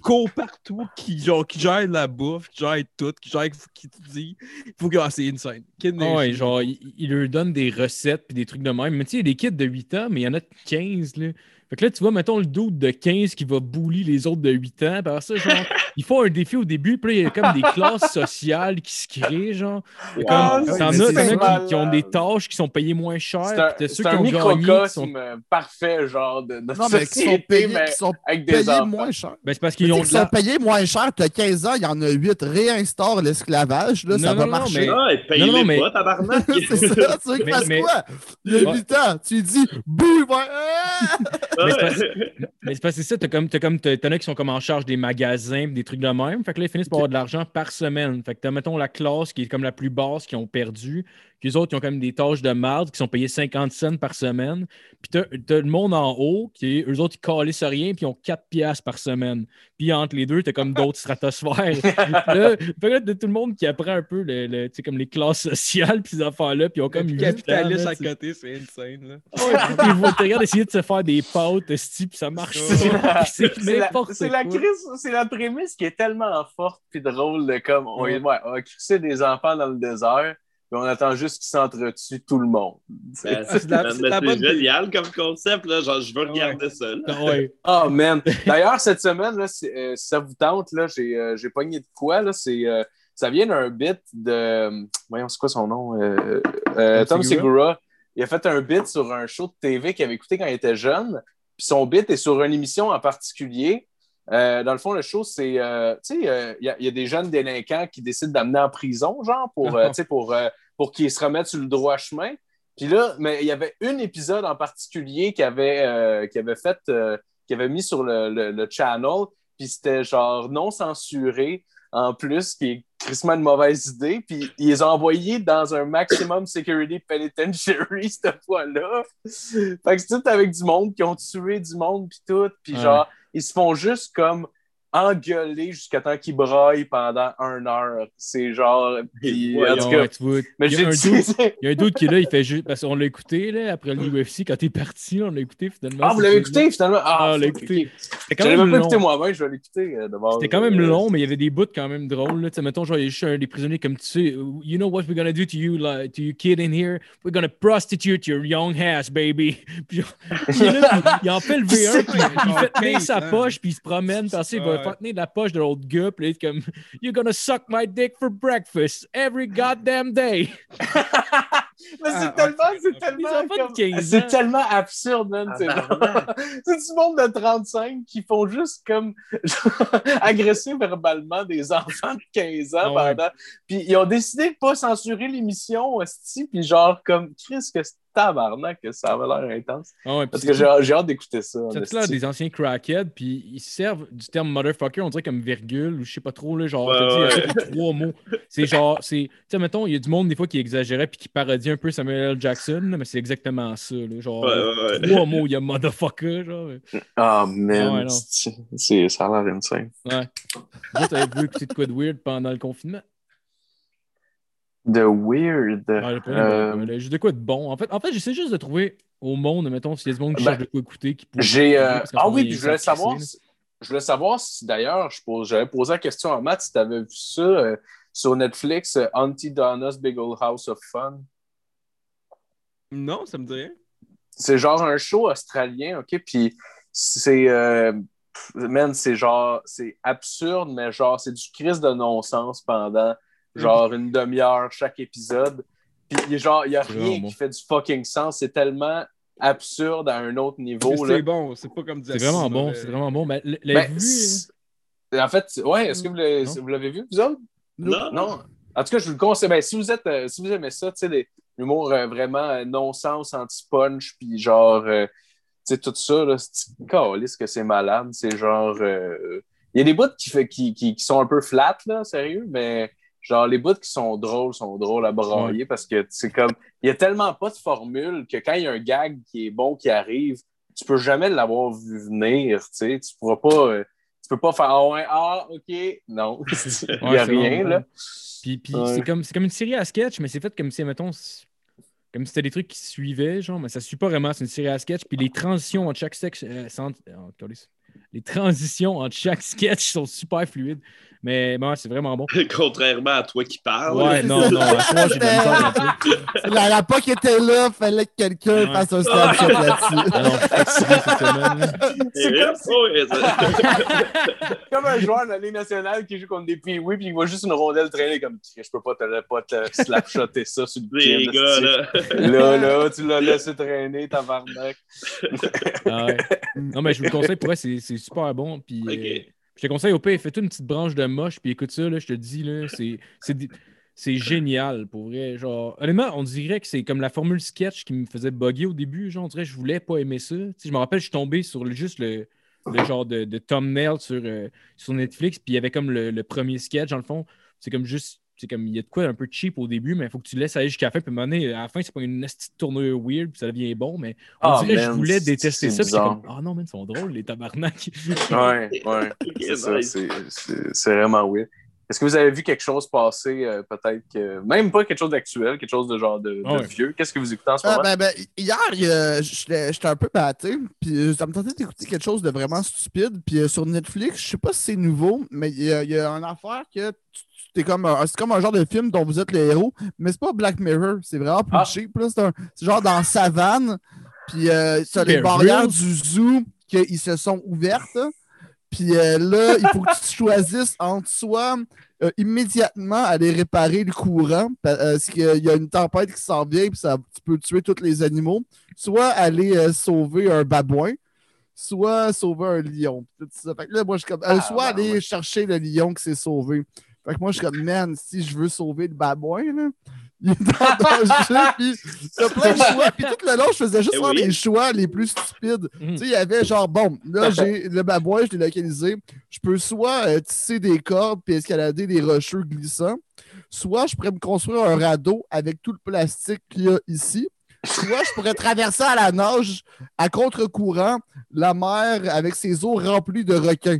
Speaker 3: courent partout, qui, genre, qui la bouffe, qui gèrent tout, qui gèrent qui te dit. Il faut que ah, c'est insane.
Speaker 2: Ah ouais, genre, il, il leur donne des recettes puis des trucs de même. Mais tu sais, il y a des kids de 8 ans, mais il y en a de 15, là. Fait que là, tu vois, mettons le doute de 15 qui va bully les autres de 8 ans. Puis après ça, genre, il faut un défi au début, puis là, il y a comme des classes sociales qui se créent, genre.
Speaker 4: Ah,
Speaker 2: comme, T'en
Speaker 1: mais
Speaker 2: as,
Speaker 1: c'est
Speaker 2: t'en as qui, qui ont des tâches qui sont payées moins cher,
Speaker 4: C'est
Speaker 2: puis
Speaker 4: un,
Speaker 2: ceux
Speaker 4: c'est
Speaker 2: qui
Speaker 4: un
Speaker 2: ont gagné. qui
Speaker 4: microcosme
Speaker 2: sont-
Speaker 4: euh, parfait, genre, de notre
Speaker 1: Non, mais qui sont
Speaker 4: société,
Speaker 1: payés,
Speaker 4: mais
Speaker 1: qui sont
Speaker 4: avec des
Speaker 1: payés moins cher.
Speaker 2: Ben, c'est parce qu'ils ont la-
Speaker 1: sont payés moins cher, t'as 15 ans, il y en a 8. Réinstaure l'esclavage, là,
Speaker 2: Non,
Speaker 1: ça
Speaker 2: non,
Speaker 1: va
Speaker 2: non,
Speaker 1: marcher.
Speaker 2: mais- Non, mais-
Speaker 5: pas, tabarnak.
Speaker 1: c'est ça, tu veux qu'il
Speaker 2: Mais-
Speaker 1: fasse
Speaker 2: mais-
Speaker 1: quoi? Il y a
Speaker 2: Ouais.
Speaker 1: 8 ans, tu dis, bouh!
Speaker 2: Mais c'est c'est ça, t'as comme, t'as comme, t'en as qui sont comme en charge des magasins, des trucs de même. Fait que là, ils finissent par avoir de l'argent par semaine. Fait que t'as, mettons, la classe qui est comme la plus basse, qui ont perdu. Puis les autres, qui ont comme des tâches de marde, qui sont payés 50 cents par semaine. Puis t'as, t'as le monde en haut, qui, eux autres, ils calissent rien, puis ils ont 4 piastres par semaine. Puis entre les deux, t'as comme d'autres stratosphères. là, t'as tout le monde qui apprend un peu, le, le- tu sais, comme les classes sociales, puis ces affaires-là, puis ils ont comme ans,
Speaker 3: capitaliste à
Speaker 2: tu-
Speaker 3: côté, c'est insane. Là.
Speaker 2: Ils vont- tu regardes essayer de se faire des pâtes, puis ça marche. C'est
Speaker 4: la,
Speaker 2: n'importe
Speaker 4: c'est la
Speaker 2: quoi.
Speaker 4: crise- c'est la prémisse qui est tellement forte puis drôle de comme on,
Speaker 2: Ouais.
Speaker 4: ouais, on va crisser des enfants dans le désert puis on attend juste qu'ils s'entretuent tout le monde.
Speaker 5: Ben,
Speaker 3: C'est bonne-
Speaker 5: génial comme concept, là. Genre, je veux regarder ça.
Speaker 2: Ah ouais.
Speaker 4: Oh man! D'ailleurs, cette semaine, là, euh, si ça vous tente, là, j'ai, euh, j'ai pogné de quoi? Là, c'est, euh, ça vient d'un bit de. Voyons, c'est quoi son nom? Euh, euh,
Speaker 2: Tom
Speaker 4: Tom
Speaker 2: Segura.
Speaker 4: Segura. Il a fait un bit sur un show de TV qu'il avait écouté quand il était jeune. Puis son bit est sur une émission en particulier. Euh, dans le fond, le show, c'est. euh, tu sais, euh, il y, a- il y a des jeunes délinquants qui décident d'amener en prison, genre, pour, euh, pour, euh, pour qu'ils se remettent sur le droit chemin. Puis là, mais il y avait un épisode en particulier qui avait, euh, qui avait fait, euh, qui avait mis sur le, le, le channel, puis c'était genre non censuré en plus, qui est crissement une mauvaise idée. Puis ils les ont envoyés dans un maximum security penitentiary cette fois-là. Fait que c'est tout avec du monde qui ont tué du monde, puis tout. Puis
Speaker 2: Ouais.
Speaker 4: genre, ils se font juste comme engueuler jusqu'à temps qu'ils braillent pendant une heure. C'est genre. Puis, en tout
Speaker 2: Ouais,
Speaker 4: cas,
Speaker 2: tu vois,
Speaker 4: mais
Speaker 2: il y a un dude- il y a un doute qui est là, il fait juste. Parce qu'on l'a écouté là, après l'UFC, quand t'es parti, on l'a écouté finalement.
Speaker 4: Ah, vous l'avez écouté finalement?
Speaker 2: Ah, on l'a écouté. même
Speaker 4: même pas
Speaker 2: long.
Speaker 4: écouté moi-même, je vais l'écouter euh, d'abord.
Speaker 2: C'était quand même
Speaker 4: Euh,
Speaker 2: long, mais il y avait des bouts quand même drôles. Sais, Mettons, genre, il y a juste un des prisonniers comme tu sais, you know what we're gonna do to you, like, to you kid in here? We're gonna prostitute your young ass, baby. Puis, il, là, il en fait le V1, puis il fait sa poche, puis il se promène, puis ensuite, il va Tenir la poche de l'autre gars, puis là, il est comme, You're gonna suck my dick for breakfast every goddamn day.
Speaker 4: Mais c'est
Speaker 3: Ah,
Speaker 4: tellement, c'est
Speaker 2: Les
Speaker 4: tellement, comme-
Speaker 2: 15 ans.
Speaker 4: c'est tellement absurde, man.
Speaker 5: Ah,
Speaker 4: C'est genre- c'est du monde de 35 qui font juste comme agresser verbalement des enfants de 15 ans
Speaker 2: Ah ouais.
Speaker 4: pendant. Puis ils ont décidé de pas censurer l'émission, puis genre comme Chris, que tabarnak, que ça avait l'air intense.
Speaker 2: Ah ouais,
Speaker 4: Parce que j'ai hâte d'écouter ça.
Speaker 2: C'est là des anciens crackheads, puis ils se servent du terme motherfucker, on dirait comme virgule, ou je sais pas trop, là, genre,
Speaker 5: Ouais,
Speaker 2: dit, trois mots. C'est genre, c'est, tu sais, mettons, il y a du monde des fois qui exagérait puis qui parodie un peu Samuel L. Jackson, là, mais c'est exactement ça, là, genre, trois mots, il y a motherfucker, genre.
Speaker 4: Ah,
Speaker 2: Ah ouais,
Speaker 4: man.
Speaker 2: non.
Speaker 4: c'est- ça a l'air insane.
Speaker 2: Ouais. Vous, t'avez vu écouter de quoi de weird pendant le confinement?
Speaker 4: The Weird.
Speaker 2: Ouais,
Speaker 4: Euh,
Speaker 2: juste de quoi de bon? En fait, en fait j'essaie juste de trouver au monde, mettons, s'il y a du monde qui
Speaker 4: Ben,
Speaker 2: cherche de quoi écouter. Qui pourrait-
Speaker 4: J'ai. euh, Ah oui, puis je voulais savoir. si- Je voulais savoir si d'ailleurs, je pose- j'avais posé la question à Matt si tu avais vu ça euh, sur Netflix, euh, Auntie Donna's Big Old House of Fun.
Speaker 3: Non, ça me dit rien.
Speaker 4: C'est genre un show australien, OK? Puis c'est. euh, man, c'est genre. C'est absurde, mais genre, c'est du crise de non-sens pendant genre une demi-heure chaque épisode. Puis il y a genre, il y a rien qui fait du fucking sens. C'est tellement absurde à un autre
Speaker 3: Mais
Speaker 4: niveau. là.
Speaker 3: C'est bon, c'est pas comme dire
Speaker 2: C'est vraiment bon,
Speaker 3: mais-
Speaker 2: c'est vraiment bon. L-
Speaker 4: Ben, en fait, ouais, est-ce que vous l'avez,
Speaker 2: Non.
Speaker 4: vous l'avez vu, vous autres?
Speaker 5: Non,
Speaker 4: Non. En tout cas, je vous le conseille. Ben, si vous êtes, euh, si vous aimez ça, tu sais, l'humour euh, vraiment euh, non-sens, anti-punch, puis genre, euh, tu sais, tout ça, là, c'est que c'est malade? C'est genre, euh, il y a des bouts qui, qui, qui sont un peu flat, là, sérieux, mais genre, les bouts qui sont drôles sont drôles à brailler parce que c'est comme, il y a tellement pas de formule que quand il y a un gag qui est bon qui arrive, tu peux jamais l'avoir vu venir, tu sais, tu pourras pas. euh, tu peux pas faire Ah ouais, ah, ok. Non, il n'y a rien, là.
Speaker 2: Puis, puis c'est comme, c'est comme une série à sketch, mais c'est fait comme si, mettons, comme si c'était des trucs qui suivaient, genre, mais ça suit pas vraiment, c'est une série à sketch. Puis les transitions entre chaque sexe, euh, sans- oh. Les transitions entre chaque sketch sont super fluides. Mais bon, c'est vraiment bon.
Speaker 5: Contrairement à toi qui parles.
Speaker 2: Ouais, non, non, à toi, j'ai de la.
Speaker 1: La, la POC était là, fallait que quelqu'un
Speaker 2: Ouais.
Speaker 1: fasse un snapshot là-dessus.
Speaker 4: C'est comme,
Speaker 5: oh, eh, ça-
Speaker 4: comme un joueur de la Ligue nationale qui joue contre des pee puis il voit juste une rondelle traîner comme je peux pas te, pas te slapshotter ça sur le pied.
Speaker 5: gars, là.
Speaker 4: Là, là, tu l'as laissé traîner, tabarnak.
Speaker 2: Ah ouais. Non, mais je vous le conseille, pour vrai, c'est c'est super bon. Puis, euh, je te conseille au pire, fais-toi une petite branche de moche, puis écoute ça, là, je te dis, là, c'est- c'est des- c'est génial, pour vrai. Genre, honnêtement, on dirait que c'est comme la formule sketch qui me faisait bugger au début. Genre, on dirait que je voulais pas aimer ça. Je me rappelle, je suis tombé sur le- juste le, le genre de, de thumbnail sur, euh, sur Netflix, puis il y avait comme le, le premier sketch, dans le fond. C'est comme juste. C'est comme, il y a de quoi un peu cheap au début, mais il faut que tu laisses aller jusqu'à la fin. Puis à un moment donné, à la fin, c'est pas une petite tournure weird, puis ça devient bon, mais on
Speaker 4: Ah,
Speaker 2: dirait que je
Speaker 4: man,
Speaker 2: voulais
Speaker 4: c'est-
Speaker 2: détester
Speaker 4: c'est
Speaker 2: ça.
Speaker 4: Bizarre.
Speaker 2: comme, ah non, man, ils sont drôles, les tabarnak.
Speaker 4: Ouais, ouais. C'est ça,
Speaker 5: nice.
Speaker 4: c'est- c'est c'est vraiment weird. Est-ce que vous avez vu quelque chose passer, euh, peut-être que. Même pas quelque chose d'actuel, quelque chose de genre de, de
Speaker 2: ouais.
Speaker 4: vieux? Qu'est-ce que vous écoutez en ce
Speaker 1: Ah,
Speaker 4: moment?
Speaker 1: ben, ben, hier, j'étais un peu batté, puis euh, ça me tentait d'écouter quelque chose de vraiment stupide. Puis euh, sur Netflix, je sais pas si c'est nouveau, mais il y, y a une affaire que tu- comme un- c'est comme un genre de film dont vous êtes le héros, mais c'est pas Black Mirror, c'est vraiment plus
Speaker 4: Ah.
Speaker 1: cheap. là. C'est un- c'est genre dans savane, puis euh, t'as les barrières du zoo qui se sont ouvertes. Puis euh, là, il faut que tu choisisses entre soit euh, immédiatement aller réparer le courant pa- parce qu'il y a une tempête qui s'en vient puis ça, tu peux tuer tous les animaux, soit aller euh, sauver un babouin, soit sauver un lion. Tout ça. Fait que là, moi, je euh,
Speaker 4: Ah,
Speaker 1: soit
Speaker 4: ben
Speaker 1: aller
Speaker 4: ouais.
Speaker 1: chercher le lion qui s'est sauvé. Fait que moi, je suis comme, man, si je veux sauver le babouin, là, il est en danger, puis t'as plein de choix. Puis tout le long, je faisais juste
Speaker 5: Eh
Speaker 1: faire
Speaker 5: oui.
Speaker 1: les choix les plus stupides.
Speaker 2: Mhm.
Speaker 1: Tu sais, il y avait genre, bon, là, j'ai le babouin, je l'ai localisé. Je peux soit euh, tisser des cordes puis escalader des rocheux glissants, soit je pourrais me construire un radeau avec tout le plastique qu'il y a ici. Soit je pourrais traverser à la nage, à contre-courant, la mer avec ses eaux remplies de requins.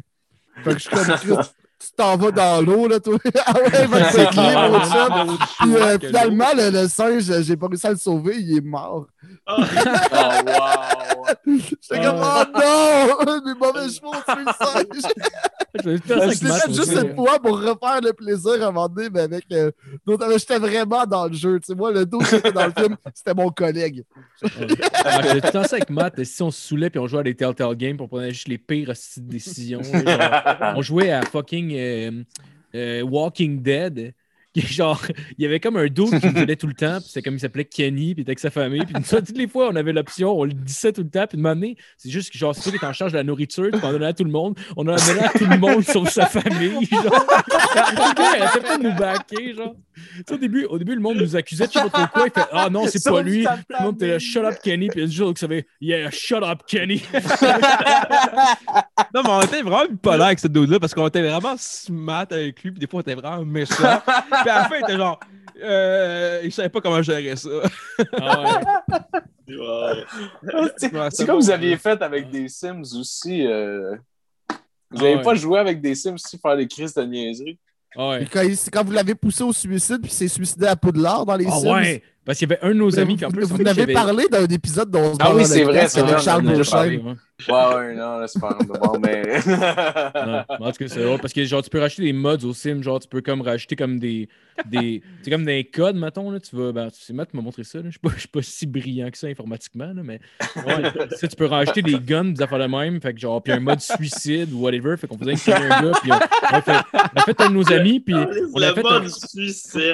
Speaker 1: Fait que je suis comme, tu t'en vas dans l'eau, là, toi. ah ouais, va te séquer, mon chum. Puis euh, finalement, le, le singe, j'ai pas réussi à le sauver, il est mort.
Speaker 4: Oh, wow!
Speaker 1: J'étais comme, oh non! Mes mauvais chevaux tué le singe!
Speaker 2: Je vais faire ça
Speaker 1: Je juste
Speaker 2: aussi,
Speaker 1: une fois pour refaire le plaisir à un moment donné, mais avec euh, J'étais vraiment dans le jeu. Tu sais, moi, le dos qui était dans le film, c'était mon collègue.
Speaker 2: Ah, je faisais tout le temps ça avec Matt. Si on se saoulait puis on jouait à des Telltale Games pour prendre juste les pires décisions. genre, on jouait à fucking euh, euh, Walking Dead. Qui, genre, il y avait comme un doute qui nous aidait tout le temps, puis c'est comme il s'appelait Kenny, puis il était avec sa famille, puis ça, toutes les fois, on avait l'option, on le disait tout le temps, puis de donné, c'est juste que genre, c'est toi qui est en charge de la nourriture, puis on donnait à tout le monde, on en a donné à tout le monde sauf sa famille, genre. Le arrêtait pas de nous baquer, genre. Tu sais, au début, au début, le monde nous accusait de je sais pas trop quoi, il fait Ah non, c'est pas lui, le monde était là, shut up Kenny, puis il y a du jour que ça fait Yeah, shut up Kenny.
Speaker 3: Non, mais on était vraiment bipolaire avec ce dude-là parce qu'on était vraiment smart avec lui, puis des fois on était vraiment méchants. puis à la fin, il était genre. Euh, il savait pas comment gérer ça.
Speaker 2: Ah ouais.
Speaker 4: C'est
Speaker 3: Ouais,
Speaker 4: c'est comme
Speaker 3: bon,
Speaker 4: vous aviez fait avec des Sims aussi. euh, Vous
Speaker 2: Ah
Speaker 4: n'avez
Speaker 2: ouais.
Speaker 4: pas joué avec des Sims aussi faire des crises de niaiserie?
Speaker 2: Ah
Speaker 1: Quand, il- quand vous l'avez poussé au suicide, puis il s'est suicidé à Poudlard dans les
Speaker 2: Ah
Speaker 1: Sims.
Speaker 2: ouais. Parce qu'il y avait un de nos amis qui en
Speaker 1: vous,
Speaker 2: plus.
Speaker 1: vous n'avez
Speaker 2: il avait-
Speaker 1: parlé d'un épisode dont on se
Speaker 4: Ah oui,
Speaker 1: dans
Speaker 4: c'est vrai, c'est
Speaker 1: Charles
Speaker 4: on
Speaker 2: ouais.
Speaker 4: Ouais, ouais, non, là, c'est pas bon, mais.
Speaker 2: Non, mais en tout cas, c'est drôle parce que genre, tu peux racheter des mods au sim, genre, tu peux comme rajouter comme des. des c'est comme des codes, mettons, là, tu vas. Ben, c'est Matt qui m'a montré ça, là. Je suis pas, je suis pas si brillant que ça informatiquement, là, mais. Ouais, ça, tu peux rajouter des guns, des affaires de même, fait que genre, puis un mode suicide ou whatever, fait qu'on faisait inspirer un gars, puis on, on a fait, on a fait un de nos amis, puis on a
Speaker 5: Le
Speaker 2: fait.
Speaker 5: mode
Speaker 2: un-
Speaker 5: suicide.
Speaker 3: C'était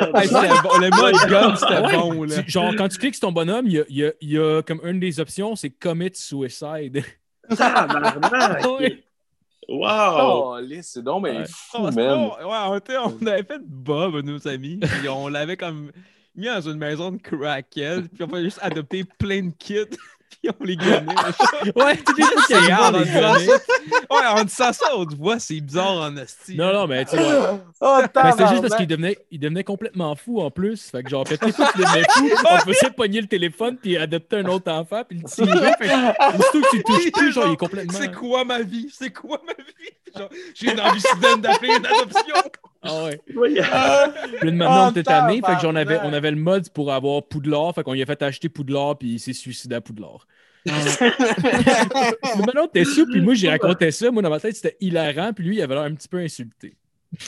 Speaker 3: bon. Le mode gun, c'était
Speaker 2: Ouais,
Speaker 3: bon, là.
Speaker 2: tu- genre, quand tu cliques sur ton bonhomme, il y a, il y a- il y a comme une des options, c'est commit suicide.
Speaker 5: Tabarnak.
Speaker 2: Ouais.
Speaker 5: Wow.
Speaker 4: Oh, c'est donc, mais
Speaker 2: Ouais.
Speaker 4: fou,
Speaker 3: que
Speaker 4: man.
Speaker 3: on- ouais, on, avait fait Bob, nos amis, puis on l'avait comme mis dans une maison de crackhead, puis on avait juste adopté plein de kits, puis on les gagnait.
Speaker 2: Ouais, tous les
Speaker 3: C'est
Speaker 2: qu'il données.
Speaker 3: ça. Ouais, en disant ça, on te voit, c'est bizarre en hostie.
Speaker 2: Non, non, mais tu sais, ouais.
Speaker 4: Oh,
Speaker 2: Mais c'était juste parce qu'il devenait, il devenait complètement fou en plus. Fait que genre, peut-être fois qu'il devenait fou, on faisait pogner le téléphone puis adopter un autre enfant puis le tirer. Fait que, aussitôt que tu touches plus, genre, il est complètement.
Speaker 3: C'est quoi ma vie? C'est quoi ma vie? J'ai une envie soudaine d'appeler une adoption.
Speaker 2: Ah ouais.
Speaker 5: Oui.
Speaker 2: Puis là, maintenant, on
Speaker 4: Oh,
Speaker 2: était tanné. Fait que j'en avais, on avait le mode pour avoir Poudlard. Fait qu'on lui a fait acheter Poudlard puis il s'est suicidé à Poudlard. Mais maintenant, t'es sûr, puis moi, j'ai raconté ça. Moi, dans ma tête, c'était hilarant. Puis lui, il avait l'air un petit peu insulté.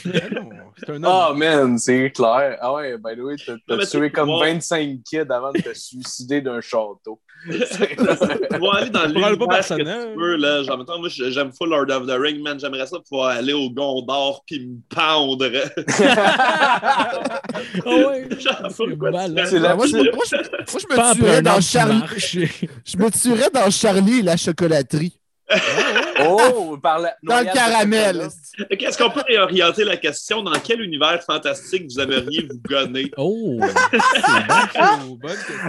Speaker 3: Homme.
Speaker 4: Oh man, c'est clair. Ah ouais, by the way, t'as tué
Speaker 5: tu-
Speaker 4: comme
Speaker 5: ouais.
Speaker 4: 25 kids avant de te suicider d'un château.
Speaker 5: Vas aller dans
Speaker 3: Parle pas
Speaker 5: que
Speaker 3: personnel.
Speaker 5: tu veux, là. Genre, mettons, moi, j'aime full Lord of the Ring, man. J'aimerais ça pouvoir aller au Gondor puis me pendre.
Speaker 2: Ah ouais. C'est
Speaker 4: la-
Speaker 1: Moi, je, me- moi, je- moi, je me tuerais dans Charlie. Je me tuerais dans Charlie et la chocolaterie.
Speaker 4: Oh, par la
Speaker 1: Dans le caramel.
Speaker 5: Est-ce qu'on peut réorienter la question? Dans quel univers fantastique vous aimeriez vous gonner?
Speaker 2: Oh!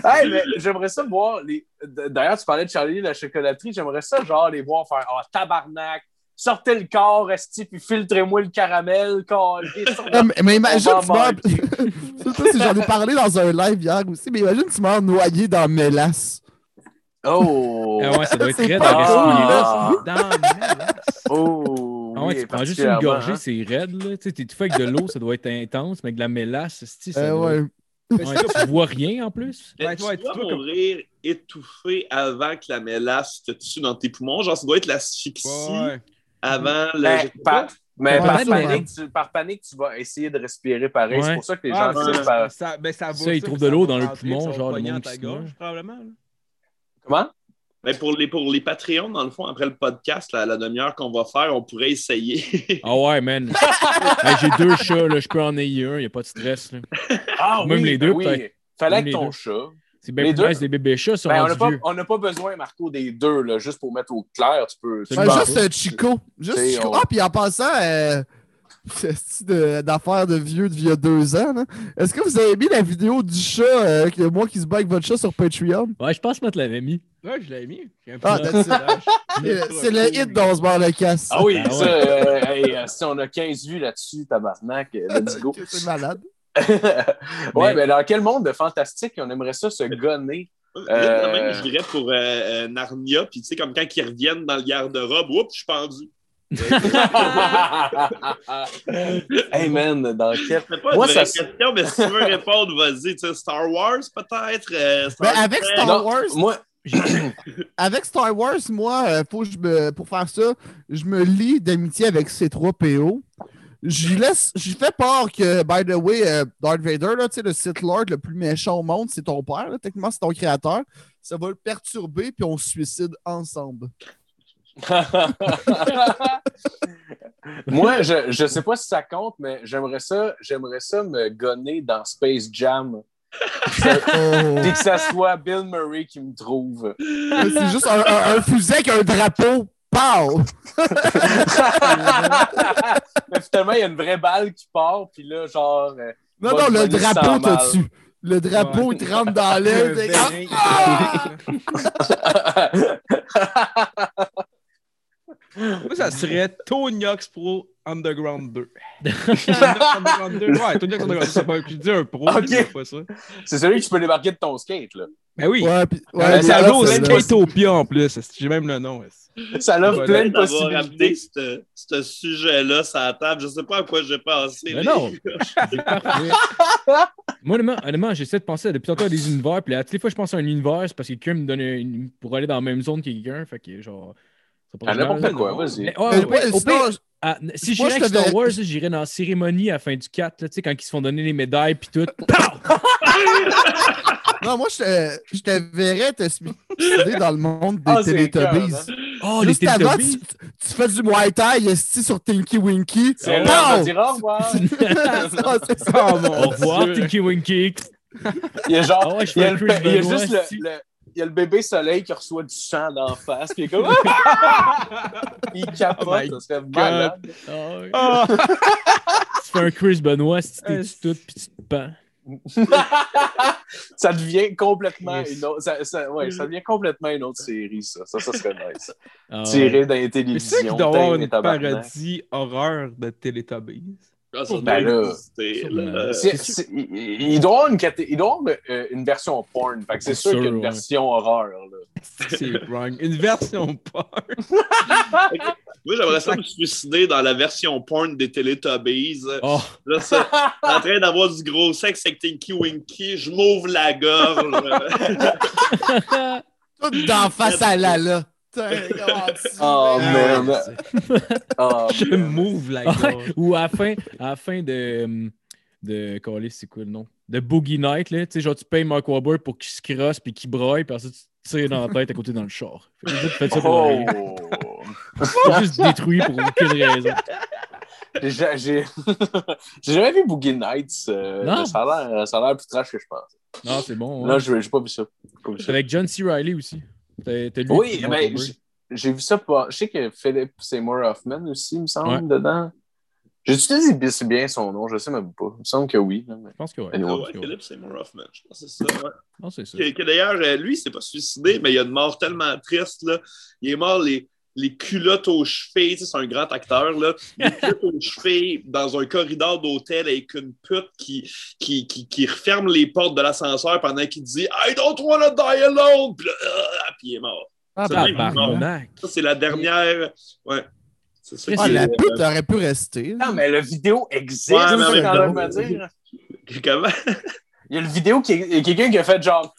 Speaker 4: Hey, mais j'aimerais ça voir les. D'ailleurs, tu parlais de Charlie la chocolaterie. J'aimerais ça, genre, les voir faire Oh, tabarnak, sortez le corps, esti, puis filtrez-moi le caramel.
Speaker 1: Ah, mais, mais imagine, tu meurs.
Speaker 4: manquer.
Speaker 1: Ça, c'est- J'en ai parlé dans un live hier aussi, mais imagine, tu meurs noyé dans mélasse.
Speaker 4: Oh!
Speaker 2: Ah ouais, ça doit être très
Speaker 4: cool,
Speaker 2: Dans mélasse.
Speaker 4: Oh!
Speaker 2: Ah ouais,
Speaker 4: oui,
Speaker 2: tu prends juste une gorgée,
Speaker 4: hein.
Speaker 2: c'est raide. Là. Tu sais, t'es tout fait avec de l'eau, ça doit être intense, mais avec de la mélasse, ça
Speaker 1: Euh,
Speaker 2: doit-
Speaker 1: ouais.
Speaker 2: Ouais, tu vois rien en plus.
Speaker 5: Mais
Speaker 3: Ouais,
Speaker 5: tu
Speaker 3: ouais,
Speaker 5: dois
Speaker 3: tu dois comme-
Speaker 5: mourir étouffé avant que la mélasse te tue dans tes poumons. Genre, ça doit être l'asphyxie
Speaker 3: Ouais.
Speaker 5: avant le.
Speaker 4: Mais,
Speaker 5: je sais
Speaker 4: par, mais par, panique, tu, par panique, tu vas essayer de respirer pareil. C'est pour ça que les
Speaker 3: Ah,
Speaker 4: gens par-
Speaker 3: ça, ben, ça,
Speaker 2: ils trouvent de l'eau dans le poumon, genre, le monde
Speaker 3: dans ta
Speaker 2: qui se
Speaker 3: probablement. là.
Speaker 4: Comment?
Speaker 5: Mais pour les, pour les Patreons, dans le fond, après le podcast, la, la demi-heure qu'on va faire, on pourrait essayer.
Speaker 2: Ah ouais, man. Hey, J'ai deux chats, là, je peux en ayer un, il a pas de stress. là.
Speaker 4: Ah
Speaker 2: Même
Speaker 4: oui,
Speaker 2: les
Speaker 4: ben
Speaker 2: deux,
Speaker 4: oui. Fallait
Speaker 2: Même
Speaker 4: que ton
Speaker 2: deux.
Speaker 4: chat.
Speaker 2: C'est bien
Speaker 4: Les
Speaker 2: plus nice, des bébés chats sont
Speaker 4: Ben, on n'a pas,
Speaker 2: vieux.
Speaker 4: on n'a pas besoin, Marco, des deux, là, juste pour mettre au clair. Tu peux.
Speaker 1: Ouais,
Speaker 2: une
Speaker 1: juste euh, Chico. Juste Chico.
Speaker 4: on-
Speaker 1: Ah, puis en passant, euh, c'est de- d'affaires de vieux d'il y a deux ans. Est-ce que vous avez mis la vidéo du chat, euh, que moi qui se bat avec votre chat sur Patreon?
Speaker 2: Ouais, je pense que te l'avais mis.
Speaker 3: Ouais, je l'avais mis.
Speaker 1: Ah. C'est c'est le hit dont on se barre le casse.
Speaker 4: Ah oui,
Speaker 2: Ah
Speaker 4: ça, euh, hey, euh, si on a 15 vues là-dessus, tabarnak, let's go.
Speaker 1: C'est malade.
Speaker 4: ouais, mais... dans quel monde de fantastique on aimerait ça se gonner?
Speaker 5: Même, je dirais pour euh, euh, Narnia, puis tu sais, comme quand ils reviennent dans le garde-robe, oups, je suis pendu.
Speaker 4: Hey man, dans quel.
Speaker 5: Pas
Speaker 4: Moi, ça-
Speaker 5: question, mais si tu veux répondre, vas-y. Tu sais, Star Wars, peut-être? euh, Star
Speaker 1: Ben, avec. Star
Speaker 4: Non,
Speaker 1: Wars,
Speaker 4: moi,
Speaker 1: avec Star Wars, moi, faut que je me, pour faire ça, je me lie d'amitié avec C3PO. J'y laisse, j'y fais part que, by the way, euh, Darth Vader, là, tu sais, le Sith Lord le plus méchant au monde, c'est ton père. là. Techniquement, c'est ton créateur. Ça va le perturber, puis on se suicide ensemble.
Speaker 4: Moi, je, je sais pas si ça compte, mais j'aimerais ça, j'aimerais ça me gonner dans Space Jam. Et que ça soit Bill Murray qui me trouve.
Speaker 1: C'est juste un, un- un fusil avec un drapeau. Pow!
Speaker 4: mais finalement, il y a une vraie balle qui part, puis là, genre. euh,
Speaker 1: Non, non, le drapeau, t'as dessus. Le drapeau, il te rentre dans l'aile.
Speaker 3: Moi, ça serait Tony Hawk's Pro Underground 2. Tony Hawk's Underground 2. Ouais, Tony Hawk's Underground 2. c'est pas- Je dis un pro, dis pas ça.
Speaker 4: C'est celui que tu peux débarquer de ton skate, là.
Speaker 3: Ben oui.
Speaker 1: Ouais, puis- ouais,
Speaker 3: Euh, ça joue au
Speaker 1: c'est-
Speaker 3: Skatopia en plus. J'ai même le nom.
Speaker 4: Ça l'offre plein de possibilités.
Speaker 5: ce ce sujet-là sur la table. Je sais pas à quoi j'ai pensé.
Speaker 2: Mais non. C'est. Moi, honnêtement, honnêtement, j'essaie de penser à depuis tantôt à des univers. Puis là, toutes les fois que je pense à un univers, c'est parce que quelqu'un me donne une... pour aller dans la même zone que quelqu'un. Fait que genre.
Speaker 4: À n'importe quoi,
Speaker 3: non.
Speaker 4: vas-y.
Speaker 2: Ouais, ouais,
Speaker 1: ouais, sinon,
Speaker 2: ah, si j'irais
Speaker 1: je
Speaker 2: avec Star Wars, j'irais dans la cérémonie à la fin du 4, là, tu sais, quand ils se font donner les médailles puis tout.
Speaker 1: Non, moi, je te, je te verrais te suicider dans le monde des
Speaker 4: c'est
Speaker 1: Teletubbies.
Speaker 4: écœurant.
Speaker 2: Oh, les
Speaker 1: Juste avant, tu, tu fais du Muay Thai esti, sur Tinky Winky.
Speaker 4: C'est là, on va dire au revoir.
Speaker 1: C'est ça.
Speaker 3: Oh mon
Speaker 2: Au revoir. Tinky Winky!
Speaker 4: Il y a genre,
Speaker 2: Ah ouais, je
Speaker 4: il y a, le, il y a juste le, le- y a le bébé soleil qui reçoit du sang d'en face, puis il est comme. il capote,
Speaker 3: Oh
Speaker 4: ça serait malade.
Speaker 2: Ouais.
Speaker 3: Ah!
Speaker 2: Tu fais un Chris Benoit, si t'es
Speaker 3: Euh,
Speaker 2: tout puis tu te pends.
Speaker 4: ça devient complètement
Speaker 3: Yes.
Speaker 4: une autre. Ça, ça- ouais, ça devient complètement une autre série, ça. Ça, ça serait nice.
Speaker 2: Ah ouais.
Speaker 4: Tiré dans les
Speaker 3: c'est
Speaker 4: télévisions. Tain,
Speaker 3: une parodie horreur de Teletubbies.
Speaker 4: Ben là. il il doit avoir une, caté- il doit y avoir, euh, une version porn. Fait que c'est sûr
Speaker 2: sûr,
Speaker 4: qu'il y a une
Speaker 2: ouais.
Speaker 4: version horreur.
Speaker 3: C'est wrong. Une version porn.
Speaker 5: Moi, j'aimerais ça me suicider dans la version porn des Teletubbies.
Speaker 2: Oh,
Speaker 5: Là, ça, en train d'avoir du gros sexe avec Tinky Winky, je m'ouvre la gorge.
Speaker 1: Tout d'en face à Lala.
Speaker 4: Oh,
Speaker 1: Ah,
Speaker 4: man. Oh,
Speaker 3: Je
Speaker 4: man.
Speaker 3: la
Speaker 2: Ouais,
Speaker 3: gorge.
Speaker 2: Ou à la fin, à la fin de. de c'est quoi le nom? De Boogie Night, là. Tu sais, genre, tu payes Mark Wahlberg pour qu'il se crosse puis qu'il broille, puis ensuite tu tires dans la tête à côté dans le char. Fais ça pour.
Speaker 4: Oh.
Speaker 2: Juste détruit pour aucune raison.
Speaker 4: J'ai jamais vu Boogie Nights. euh,
Speaker 2: Non.
Speaker 4: ça a l'air plus trash que je pense.
Speaker 2: Non, c'est bon. ouais.
Speaker 4: Là, je j'ai pas vu ça. Pas vu
Speaker 2: C'est
Speaker 4: ça.
Speaker 2: avec John C. Riley aussi.
Speaker 4: Oui, ben, j'ai- vu ça pas. Je sais que Philip Seymour Hoffman aussi, il me semble,
Speaker 2: Ouais.
Speaker 4: dedans. C'est bien son nom? Je sais même pas. Il me semble que oui. mais-
Speaker 2: Je pense que.
Speaker 4: Anyway.
Speaker 5: Ah ouais. Philippe Seymour Hoffman, je pense que c'est ça. ouais.
Speaker 2: Non, c'est ça.
Speaker 5: Que, que d'ailleurs, euh, lui, il s'est pas suicidé, mais il a une mort tellement triste. Là. Il est mort les, les culottes aux chevilles. C'est un grand acteur. Là. Les culottes aux chevilles dans un corridor d'hôtel avec une pute qui, qui, qui, qui referme les portes de l'ascenseur pendant qu'il dit I don't wanna die alone. Puis là, ah, puis il est mort.
Speaker 1: Ah,
Speaker 5: Ça,
Speaker 1: bah.
Speaker 5: Ça, c'est la dernière. Ouais. C'est ça
Speaker 1: ah, la
Speaker 5: est-
Speaker 1: pute aurait pu rester.
Speaker 4: Non, mais la vidéo existe,
Speaker 5: Ouais,
Speaker 4: c'est ça
Speaker 5: même
Speaker 4: dire.
Speaker 5: Comment?
Speaker 4: Il y a une vidéo qui il y a quelqu'un qui a fait genre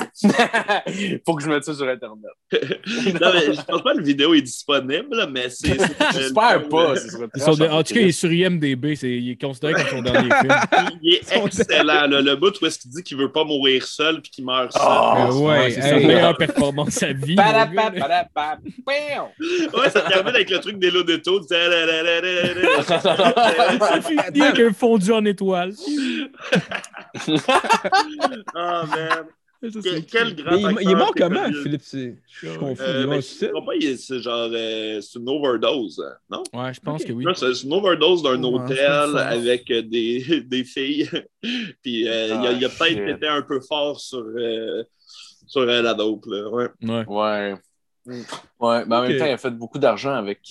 Speaker 4: Faut que je mette ça sur Internet.
Speaker 5: non, mais je pense pas que la vidéo est disponible, là, mais c'est.
Speaker 4: J'espère pas.
Speaker 2: de- en tout cas, il est sur IMDB. c'est- Il est considéré comme son dernier film.
Speaker 5: Il est excellent. là. Le bout où est-ce qu'il dit qu'il veut pas mourir seul puis qu'il meurt seul.
Speaker 4: Ah,
Speaker 3: Euh,
Speaker 2: Ouais,
Speaker 3: ouais,
Speaker 2: c'est sa meilleure performance vie. là.
Speaker 4: padapa, pow.
Speaker 5: Ouais, ça termine avec le truc des lots de taux.
Speaker 2: Ça finit avec un fondu en étoile.
Speaker 5: Ah, man. Que- Quel grand
Speaker 3: Mais il,
Speaker 5: acteur.
Speaker 3: il est mort comment,
Speaker 5: connu?
Speaker 3: Philippe? C'est- Je suis confus.
Speaker 5: Euh,
Speaker 3: il est mort
Speaker 5: pas, c'est genre euh, c'est une overdose, hein, non?
Speaker 2: Ouais, je pense que oui.
Speaker 5: C'est une overdose d'un hôtel avec euh, des, des filles. Puis euh, il a, il a
Speaker 4: Ah,
Speaker 5: peut-être été un peu fort sur, euh, sur euh, la dope. Là. Ouais.
Speaker 2: Ouais.
Speaker 4: Ouais. Ouais, mais en même temps, il a fait beaucoup d'argent avec.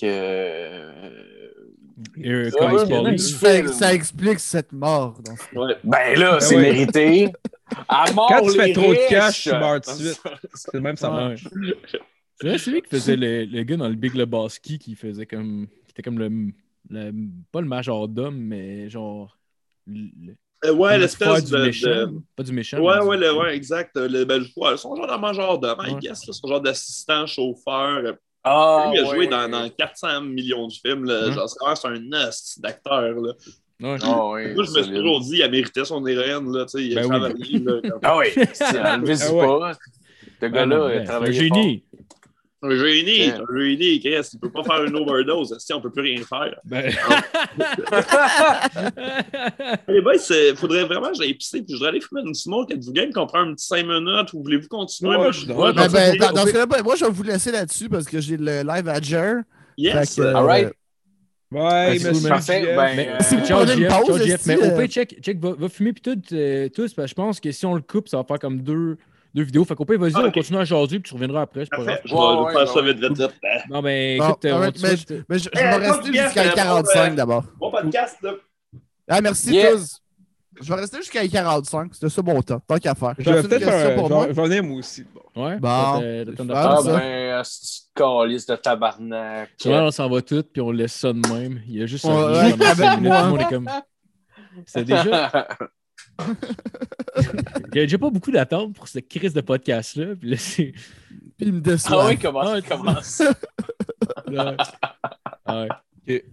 Speaker 4: Euh,
Speaker 2: euh,
Speaker 4: Ah, ouais,
Speaker 1: Ça, ça explique cette mort. dans ce-
Speaker 5: Ouais.
Speaker 4: Ben là, c'est
Speaker 3: ouais.
Speaker 4: mérité. À mort,
Speaker 3: Quand tu
Speaker 4: les
Speaker 3: fais trop de cash, tu meurs tout de suite. C'est le même, ça
Speaker 2: Ouais.
Speaker 3: marche.
Speaker 2: C'est vrai, c'est lui qui faisait le, le gars dans le Big Lebowski qui faisait comme. qui était comme le. le- pas le majordome, mais genre. le-
Speaker 5: Euh, ouais,
Speaker 2: le
Speaker 5: l'espèce de,
Speaker 2: méchant.
Speaker 5: de-
Speaker 2: Pas du méchant.
Speaker 5: Ouais, ouais, le- ouais, exact. Le, ben, ouais, son genre de majordome, I
Speaker 2: Ouais.
Speaker 5: guess. là, son genre d'assistant chauffeur.
Speaker 4: Ah,
Speaker 5: Lui, il a
Speaker 4: ouais.
Speaker 5: joué dans, dans 400 millions de films. Là,
Speaker 2: Ouais.
Speaker 5: genre, c'est un os d'acteur. là.
Speaker 2: Ouais.
Speaker 4: Ah, ouais,
Speaker 5: Moi, je me suis toujours dit, il méritait son héroïne. Là, tu sais, il a
Speaker 2: Ben oui.
Speaker 5: travaillé. là,
Speaker 4: Ah oui, c'est
Speaker 3: Ah ouais.
Speaker 4: pas. Ce
Speaker 2: Ouais,
Speaker 4: gars-là, il a
Speaker 2: ouais,
Speaker 4: travaillé
Speaker 2: génie.
Speaker 5: Ouais, Un génie,
Speaker 4: Yeah.
Speaker 5: un génie, Chris, il peut pas faire une overdose. Si on peut plus rien faire?
Speaker 2: Ben...
Speaker 5: Les boys, il faudrait vraiment que j'aille pisser puis je voudrais aller fumer une smoke. Êtes-vous game qu'on prend un petit 5 minutes ou voulez-vous continuer?
Speaker 3: Ouais,
Speaker 5: Moi,
Speaker 3: je
Speaker 1: Ben, ben, dans, dans ce cas-là, ben, moi, je vais vous laisser là-dessus parce que j'ai le live à Jer.
Speaker 5: Yes!
Speaker 1: Euh,
Speaker 4: All right.
Speaker 3: Ouais,
Speaker 2: c'est
Speaker 4: Parfait.
Speaker 3: Jeff.
Speaker 4: Ben,
Speaker 2: Mais
Speaker 4: euh,
Speaker 1: si vous
Speaker 2: ciao,
Speaker 1: prenez une pause,
Speaker 2: Mais au
Speaker 1: euh,
Speaker 2: pire, check, check va, va fumer puis tout, euh, tous, parce que je pense que si on le coupe, ça va faire comme deux, deux vidéos. Fait qu'au pire, vas-y,
Speaker 5: Ah,
Speaker 2: on
Speaker 5: ok.
Speaker 2: continue à jaser puis tu reviendras après, c'est pas
Speaker 5: Parfait.
Speaker 2: grave.
Speaker 5: Je vais
Speaker 4: Ouais,
Speaker 5: faire
Speaker 4: ouais,
Speaker 5: ça
Speaker 4: ouais.
Speaker 5: vite, vite, vite.
Speaker 2: Non, mais
Speaker 1: Bon,
Speaker 2: écoute, euh, on
Speaker 1: alright,
Speaker 2: va
Speaker 1: mais,
Speaker 2: suite-
Speaker 1: mais je, je
Speaker 5: Eh,
Speaker 1: vais rester jusqu'à
Speaker 5: mais bon,
Speaker 1: 45
Speaker 5: euh,
Speaker 1: d'abord?
Speaker 5: Bon podcast, là.
Speaker 1: Ah, merci
Speaker 4: Yeah.
Speaker 1: tous. Je vais rester jusqu'à 45. C'était ça mon temps. Tant qu'à faire.
Speaker 3: Je vais peut-être
Speaker 1: question
Speaker 3: faire.
Speaker 1: pour
Speaker 3: je
Speaker 1: moi?
Speaker 3: je venir moi aussi. Bon.
Speaker 2: Ouais,
Speaker 1: Bon. Ah,
Speaker 2: faire
Speaker 4: Ah ben, c'est calice de tabarnak.
Speaker 2: Souvent, on s'en va tout, puis on laisse ça de même. Il y a juste
Speaker 1: Ouais,
Speaker 2: un
Speaker 1: ouais, avec moi.
Speaker 2: tout le monde est comme. C'est déjà. Déjà pas beaucoup d'attentes pour cette crise de podcast-là. Puis là, c'est.
Speaker 1: Puis il me déçoit.
Speaker 4: ah oui, comment
Speaker 2: Ah,
Speaker 4: ça commence?
Speaker 2: là, ouais.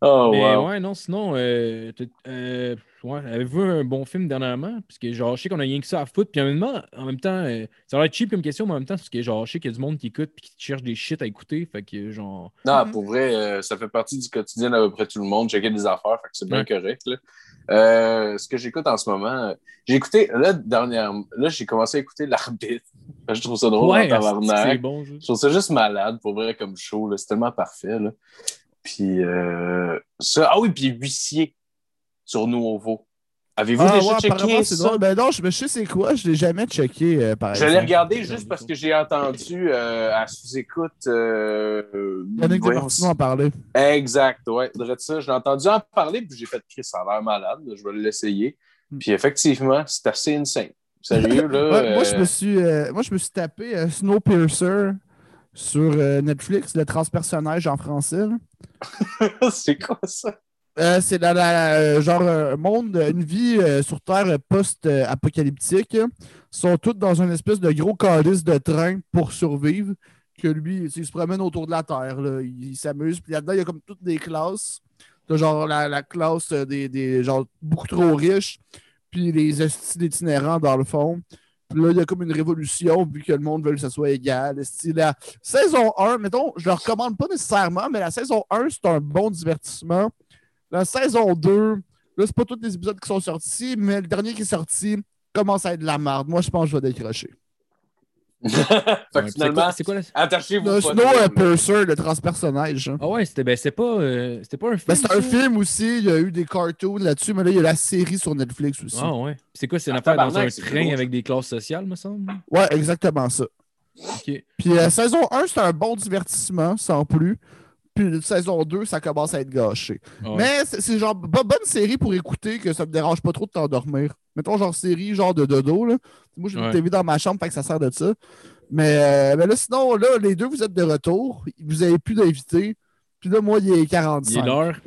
Speaker 4: Oh,
Speaker 2: Mais
Speaker 4: wow.
Speaker 2: ouais, non, sinon, euh, euh, ouais, avez-vous un bon film dernièrement? Parce que genre, je sais qu'on a rien que ça à foutre. Puis en même temps, en même temps euh, ça va être cheap comme question, mais en même temps, parce que genre, je sais qu'il y a du monde qui écoute puis qui cherche des shit à écouter. Fait que genre.
Speaker 4: Non, pour vrai, euh, ça fait partie du quotidien d'à peu près tout le monde. Checker des affaires, fait que c'est bien
Speaker 2: Ouais.
Speaker 4: correct. là. Euh, ce que j'écoute en ce moment, j'ai écouté, là, dernièrement, là, j'ai commencé à écouter l'arbitre. Je trouve ça drôle
Speaker 2: ouais, c'est bon.
Speaker 4: Je trouve ça juste malade, pour vrai, comme show. là. C'est tellement parfait. Là. Puis, euh, ça, ah oui, puis huissier sur Nouveau. Avez-vous
Speaker 1: Ah,
Speaker 4: déjà
Speaker 1: ouais,
Speaker 4: checké ça?
Speaker 1: drôle. Ben non, je, je sais c'est quoi? Je l'ai jamais checké, euh, par
Speaker 4: Je l'ai regardé juste parce que j'ai entendu euh, à sous-écoute. Euh,
Speaker 1: Yannick Desmartino en parlait.
Speaker 4: Exact, ouais. Ça, je l'ai entendu en parler, puis j'ai fait Chris, ça a l'air malade, je vais l'essayer. Puis effectivement, c'est assez insane. Sérieux, là.
Speaker 1: Ouais, moi, je
Speaker 4: euh,
Speaker 1: me suis, euh, moi, je me suis tapé Snowpiercer sur Netflix, le transpersonnage en français.
Speaker 4: c'est quoi ça?
Speaker 1: Euh, c'est dans la, euh, genre un monde, une vie euh, sur Terre post-apocalyptique. Ils sont tous dans une espèce de gros calice de train pour survivre. Que lui, il se promène autour de la Terre. là. Il, s'amuse. Puis là-dedans, il y a comme toutes des classes. T'as genre la, la classe des, des genre beaucoup trop riches. Puis les estiles itinérants dans le fond. Puis là, il y a comme une révolution, vu que le monde veut que ça soit égal. La saison 1, mettons, je le recommande pas nécessairement, mais la saison 1, c'est un bon divertissement. La saison 2, là, c'est pas tous les épisodes qui sont sortis, mais le dernier qui est sorti commence à être de la merde. Moi, je pense que je vais décrocher.
Speaker 4: fait
Speaker 2: Ouais,
Speaker 4: que
Speaker 2: puis c'est
Speaker 4: finalement,
Speaker 2: quoi- C'est quoi, la.
Speaker 4: attachez-vous.
Speaker 1: Le Snow. Purser, le transpersonnage.
Speaker 2: Ah ouais, c'était ben, c'était pas, euh, c'était pas un film.
Speaker 1: Ben, c'est un film aussi, il y a eu des cartoons là-dessus, mais là, il y a la série sur Netflix aussi.
Speaker 2: Ah ouais. C'est quoi, c'est une
Speaker 4: Ah,
Speaker 2: affaire dans un train avec des classes sociales, me semble?
Speaker 1: Ouais, exactement ça.
Speaker 2: Ok.
Speaker 1: Puis euh, saison 1, c'est un bon divertissement, sans plus. Puis saison 2, ça commence à être gâché.
Speaker 2: Ouais.
Speaker 1: Mais c'est genre bo- bonne série pour écouter que ça me dérange pas trop de t'endormir. Mettons genre série genre de dodo. Là. Moi, j'ai une
Speaker 2: Ouais.
Speaker 1: TV dans ma chambre, fait que ça sert de ça. Mais, euh, mais là, sinon, là, les deux, vous êtes de retour. Vous avez plus d'invités. Puis là, moi, il est
Speaker 2: Il est
Speaker 1: 45.
Speaker 2: l'heure.